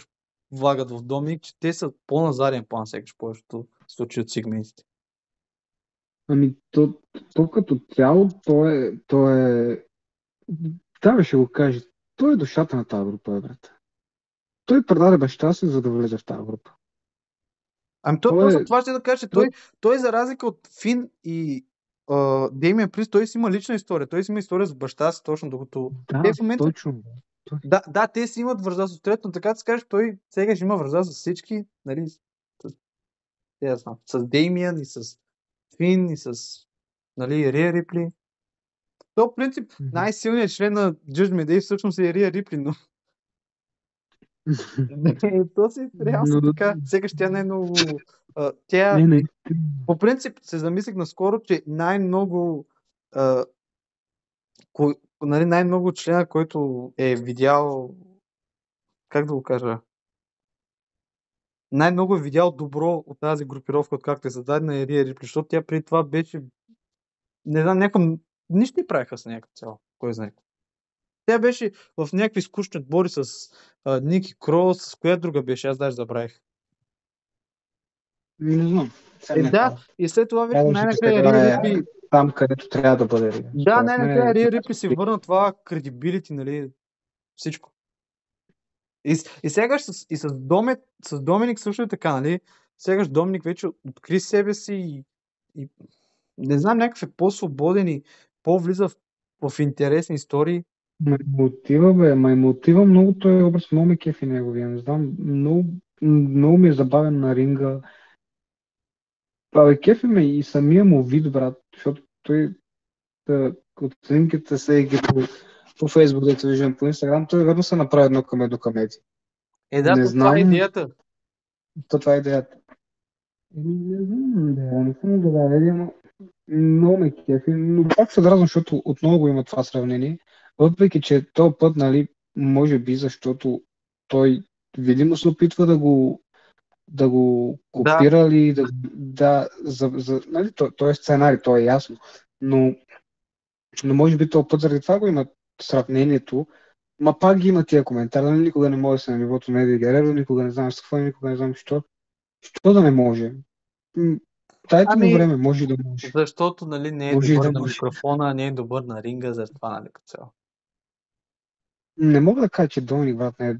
Speaker 2: влагат в Доминик, че те са по-назаден план сега повечето случаи от сегментите.
Speaker 1: Ами, то, то като цяло, то е, то е... Да, ще го кажа. Той е душата на тази група, брат. Той предаде баща си, за да влезе в тази група.
Speaker 2: Ами то,
Speaker 1: Той
Speaker 2: точно
Speaker 1: е-
Speaker 2: това ще да кажа, че той, той за разлика от Фин и uh, Деймиан Прист, той си има лична история. Той си има история с баща си, точно докато
Speaker 1: Да,
Speaker 2: те в момента
Speaker 1: точно.
Speaker 2: Да, да, те си имат връзка с трето, но така да се каже, той сега ще има връзка с всички, нали, с, я знам, с Деймиан и с Фин и с, нали, Рия Рипли. То, в принцип, най-силният член на Judgment Day всъщност е Рия Рипли, но е, [laughs] то си реално
Speaker 1: Но-
Speaker 2: така. Сега ще тя не е а, Тя,
Speaker 1: Не, не.
Speaker 2: по принцип, се замислих наскоро, че най-много а, нали, най-много члена, който е видял как да го кажа най-много е видял добро от тази групировка, откакто е създадена е Рия Рипли, защото тя преди това беше не знам, някакъв нищо не правиха с някакъв цяло, кой знае. Тя беше в някакви скучни отбори с а, Ники Крос, с коя друга беше, аз даже забравих.
Speaker 1: Не знам.
Speaker 2: Е, да, и след това вече най-накрая
Speaker 1: сега
Speaker 2: Рия
Speaker 1: е
Speaker 2: Рипли
Speaker 1: там, където трябва да бъде. Рия.
Speaker 2: Да, най-накрая Рия Рипли си върна това кредибилити, нали, всичко. И, и сега с, и с, Доме, с Доминик също е така, нали? Сегаш Доминик вече откри себе си и, и не знам, някакъв е по-свободен и по-влиза в, в интересни истории.
Speaker 1: Мотива, бе, мотива много той образ, много ме кефи неговия, не знам, много, много ми е забавен на ринга. Абе, кефи ме и самия му вид, брат, защото той да, от снимките се ги по, по Фейсбук, дето виждам по Инстаграм, той верно се направи едно към едно към Еди.
Speaker 2: Е, да,
Speaker 1: Не
Speaker 2: то това е
Speaker 1: знам.
Speaker 2: идеята.
Speaker 1: То това е идеята. Не знам, да, не съм гледал Еди, но много ме кефи, но пак се дразнам, защото отново го има това сравнение, въпреки че този път, нали, може би, защото той видимо се опитва да го да го
Speaker 2: Да.
Speaker 1: копира ли, да, да за, за, нали, то, то е сценарий, то е ясно, но, но може би този път заради това го има сравнението, ма пак ги има тия коментари, нали, никога не може да се на нивото на Еди Гереро, никога не знам с какво, никога не знам що, що да не може. Дайте
Speaker 2: Ами,
Speaker 1: му време, може да може.
Speaker 2: Защото, нали, не е
Speaker 1: Може
Speaker 2: добър
Speaker 1: да
Speaker 2: на
Speaker 1: може.
Speaker 2: микрофона, не е добър на ринга, за това, нали, като цяло.
Speaker 1: Не мога да кажа, че Доминик, брат, не е...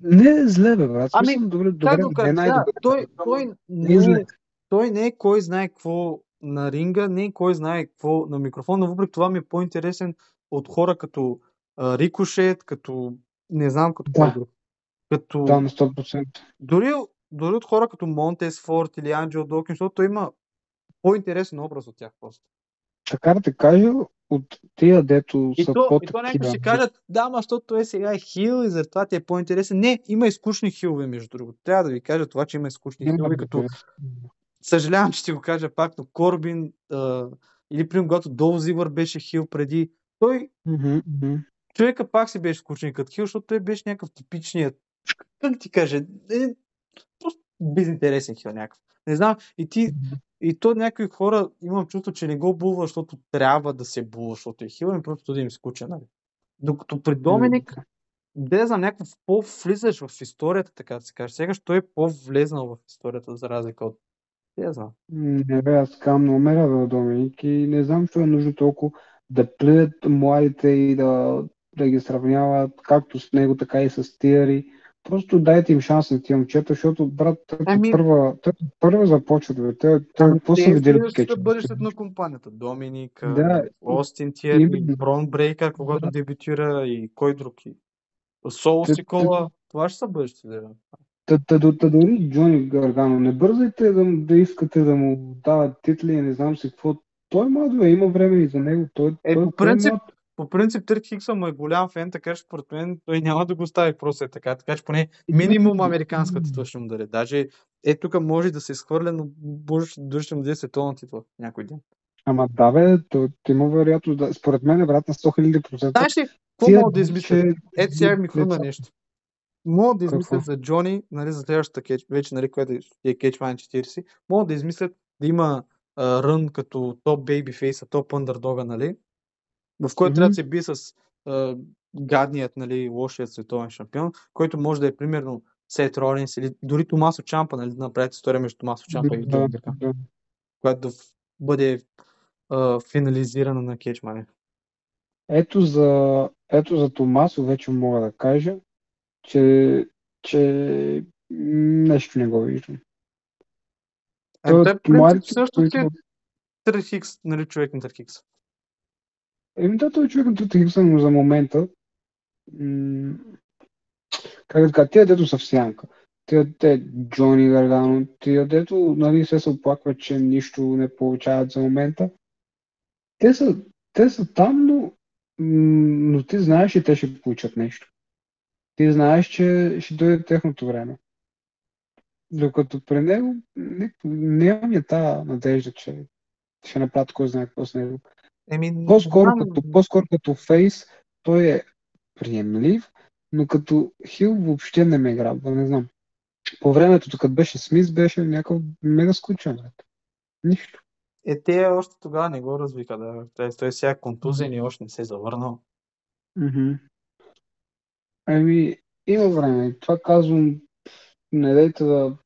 Speaker 1: Не е зле, бе, брат.
Speaker 2: Ами,
Speaker 1: Смисъл, добре,
Speaker 2: Как
Speaker 1: добре,
Speaker 2: го
Speaker 1: не е?
Speaker 2: Да, той, той,
Speaker 1: Не е зле.
Speaker 2: той не е кой знае какво на ринга, не е кой знае какво на микрофон, но въпреки това ми е по-интересен от хора като а, Рикошет, като не знам като кой
Speaker 1: Да.
Speaker 2: друг. Като,
Speaker 1: Да, на 100%.
Speaker 2: дори, дори от хора като Монтес Форд или Анджел Докин, защото той има по-интересен образ от тях просто.
Speaker 1: Така да те кажа, от тия, дето
Speaker 2: И
Speaker 1: са
Speaker 2: то,
Speaker 1: по
Speaker 2: и то някои
Speaker 1: такива.
Speaker 2: ще кажат, да, ма, защото той сега е хил и затова ти е по-интересен. Не, има и скучни хилове, между другото. Трябва да ви кажа това, че има и скучни
Speaker 1: Няма
Speaker 2: хилове,
Speaker 1: да
Speaker 2: като
Speaker 1: бъде.
Speaker 2: съжалявам, че ти го кажа пак, но Корбин а, или примерно когато Дол Зивър беше хил преди, той
Speaker 1: мгм.
Speaker 2: човека пак си беше скучен като хил, защото той беше някакъв типичният, как ти кажа, е, просто безинтересен хил някакъв. Не знам, и ти, и то някои хора имам чувство, че не го булва, защото трябва да се булва, защото е хил, ами просто да им скучен, нали? Докато при Доминик, де знам, някакъв по-влизаш в историята, така да се каже. Сега той е по-влезнал в историята, за разлика от... Не знам.
Speaker 1: Не бе, аз казвам, много ме радва Доминик и не знам, защо е нужно толкова да плюят младите и да, да ги сравняват както с него, така и с Тиари. Просто дайте им шанс на тия момчета, защото, брат, те
Speaker 2: Ами-
Speaker 1: първа, те първа започват, бе. Те, те
Speaker 2: Ами,
Speaker 1: какво
Speaker 2: те
Speaker 1: са видели кетча?
Speaker 2: бъдещето на компанията. Доминик,
Speaker 1: Да,
Speaker 2: Остин Тиери,
Speaker 1: именно.
Speaker 2: Брон Брейкър, когато
Speaker 1: Да.
Speaker 2: дебютира и кой друг. И... Соло
Speaker 1: Те-
Speaker 2: Сикола. Това ще са бъдещето. Да.
Speaker 1: Та, та, та, та дори Джони Гаргано, не бързайте да, да искате да му дават титли, не знам си какво. Той млад, бе, има време и за него. Той,
Speaker 2: Е,
Speaker 1: той,
Speaker 2: по
Speaker 1: той е
Speaker 2: принцип,
Speaker 1: млад.
Speaker 2: По принцип Трик Хикса му е голям фен, така че според мен той няма да го стави просто е така. Така че поне минимум американска титла ще му даде. Даже е тук може да се изхвърля, но може дори ще му даде световна титла някой ден.
Speaker 1: Ама да, бе, то, то има вероятност да. Според мен е брат на 100 000 процента.
Speaker 2: Знаеш ли, какво
Speaker 1: Тия
Speaker 2: могат да измислят?
Speaker 1: че-
Speaker 2: Ето сега ми хрумна нещо. Могат да измислят за Джони, нали, за следващата кетч, вече, нали, която е Кетчман 40, могат да измислят да има рън като топ бейбифейса, топ андердога, нали, в който
Speaker 1: Мгм.
Speaker 2: трябва да се бие с а, гадният, нали, лошият световен шампион, който може да е примерно Сет Ролинс или дори Томасо Чампа, нали, да направят история между Томасо Чампа и
Speaker 1: Да,
Speaker 2: Джон Бека,
Speaker 1: да.
Speaker 2: която да бъде а, финализирана на Кетчмане.
Speaker 1: Ето за, ето за Томасо вече мога да кажа, че, че нещо не го виждам.
Speaker 2: Е,
Speaker 1: Той
Speaker 2: той, в принцип, също
Speaker 1: които...
Speaker 2: е Хикс, нали, човек на Тър Хикс.
Speaker 1: Еми да, той човек на Трите Хикса, но за момента м- как да кажа, тия дето са в сянка. Тия те Джони Гаргано, тия дето нали, се се оплакват, че нищо не получават за момента. Те са, те са там, но, но ти знаеш, че те ще получат нещо. Ти знаеш, че ще дойде техното време. Докато при него не, нямам я тази надежда, че ще направят кой знае какво с него.
Speaker 2: Еми,
Speaker 1: По-скоро
Speaker 2: знам.
Speaker 1: като, по-скоро като фейс той е приемлив, но като хил въобще не ме грабва, не знам. По времето, като беше Смис, беше някакъв мега скучен. Нищо.
Speaker 2: Е, те още тогава не го развика, да. Той, той сега е контузен и още не се е завърнал.
Speaker 1: Мгм. Ами, има време. Това казвам, не дайте да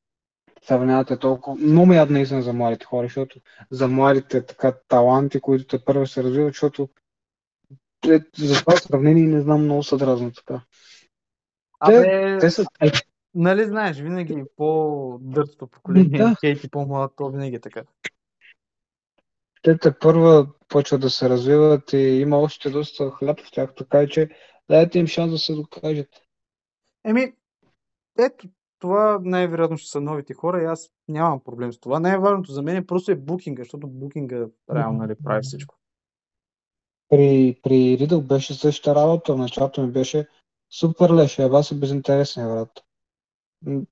Speaker 1: сравнявате толкова. Много ме яд наистина за младите хора, защото за младите така таланти, които те първо се развиват, защото е, за това сравнение не знам много съдразно така.
Speaker 2: Абе,
Speaker 1: Те са... Е,
Speaker 2: нали знаеш, винаги по-дъртото поколение,
Speaker 1: Да.
Speaker 2: хейти по-млад, то винаги е така.
Speaker 1: те те първа почват да се развиват и има още доста хляб в тях, така че дайте им шанс да се докажат.
Speaker 2: Еми, ето, това най-вероятно ще са новите хора и аз нямам проблем с това. Най-важното за мен е просто е букинга, защото букинга реално нали, прави всичко.
Speaker 1: При, при Ридъл беше същата работа, началото ми беше супер леш, ева се безинтересен, брат. М,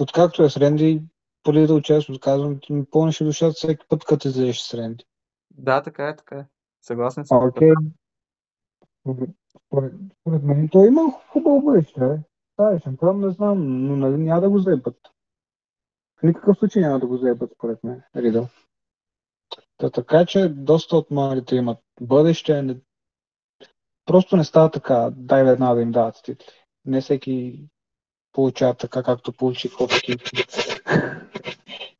Speaker 1: Откакто е с Ренди, по Ридъл често казвам, ти ми пълнеше душата всеки път, като излезеш с Ренди.
Speaker 2: Да, така е, така е. Съгласен съм.
Speaker 1: Окей. Според, според мен той има хубаво бъдеще. Да, шампион не знам, но нали няма да го заебат. В никакъв случай няма да го заебат, според мен, Ридъл. Та, така че доста от младите имат бъдеще. Не... Просто не става така, дай веднага да им дават титли. Не всеки получава така, както получи Кофи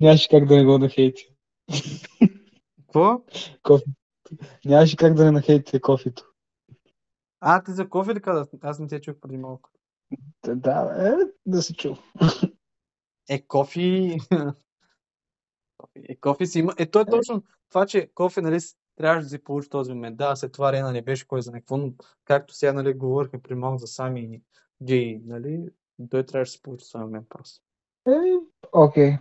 Speaker 1: Нямаше как да не го нахейти.
Speaker 2: Какво?
Speaker 1: Кофи. Нямаше как да не нахейти кофито.
Speaker 2: А, ти за кофе ли каза? Аз не те чух преди малко.
Speaker 1: Да, е, да се чу.
Speaker 2: Е, кофи... е, кофи си има... Е, то е точно това, че кофи, нали, трябваше да си получи този момент. Да, след това арена не беше кой за какво, но както сега, нали, говорихме при малко за Сами и Джей, нали, той трябваше да си получи този момент просто.
Speaker 1: Еми, окей.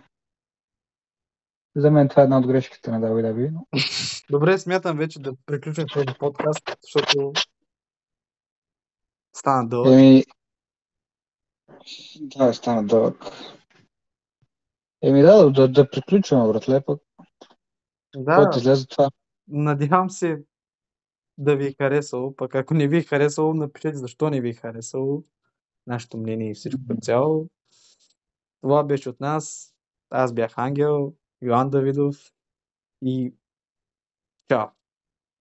Speaker 1: За мен това е една от грешките на WWE, но...
Speaker 2: Добре, смятам вече да приключим този подкаст, защото стана дълъг.
Speaker 1: Еми, да, стана дълъг. Еми да, да, да приключваме, братле, пък.
Speaker 2: Да,
Speaker 1: Който излезе това.
Speaker 2: надявам се да ви е харесало, пък ако не ви е харесало, напишете защо не ви е харесало, нашето мнение и всичко като цяло. Това беше от нас. Аз бях Ангел, Йоан Давидов и чао!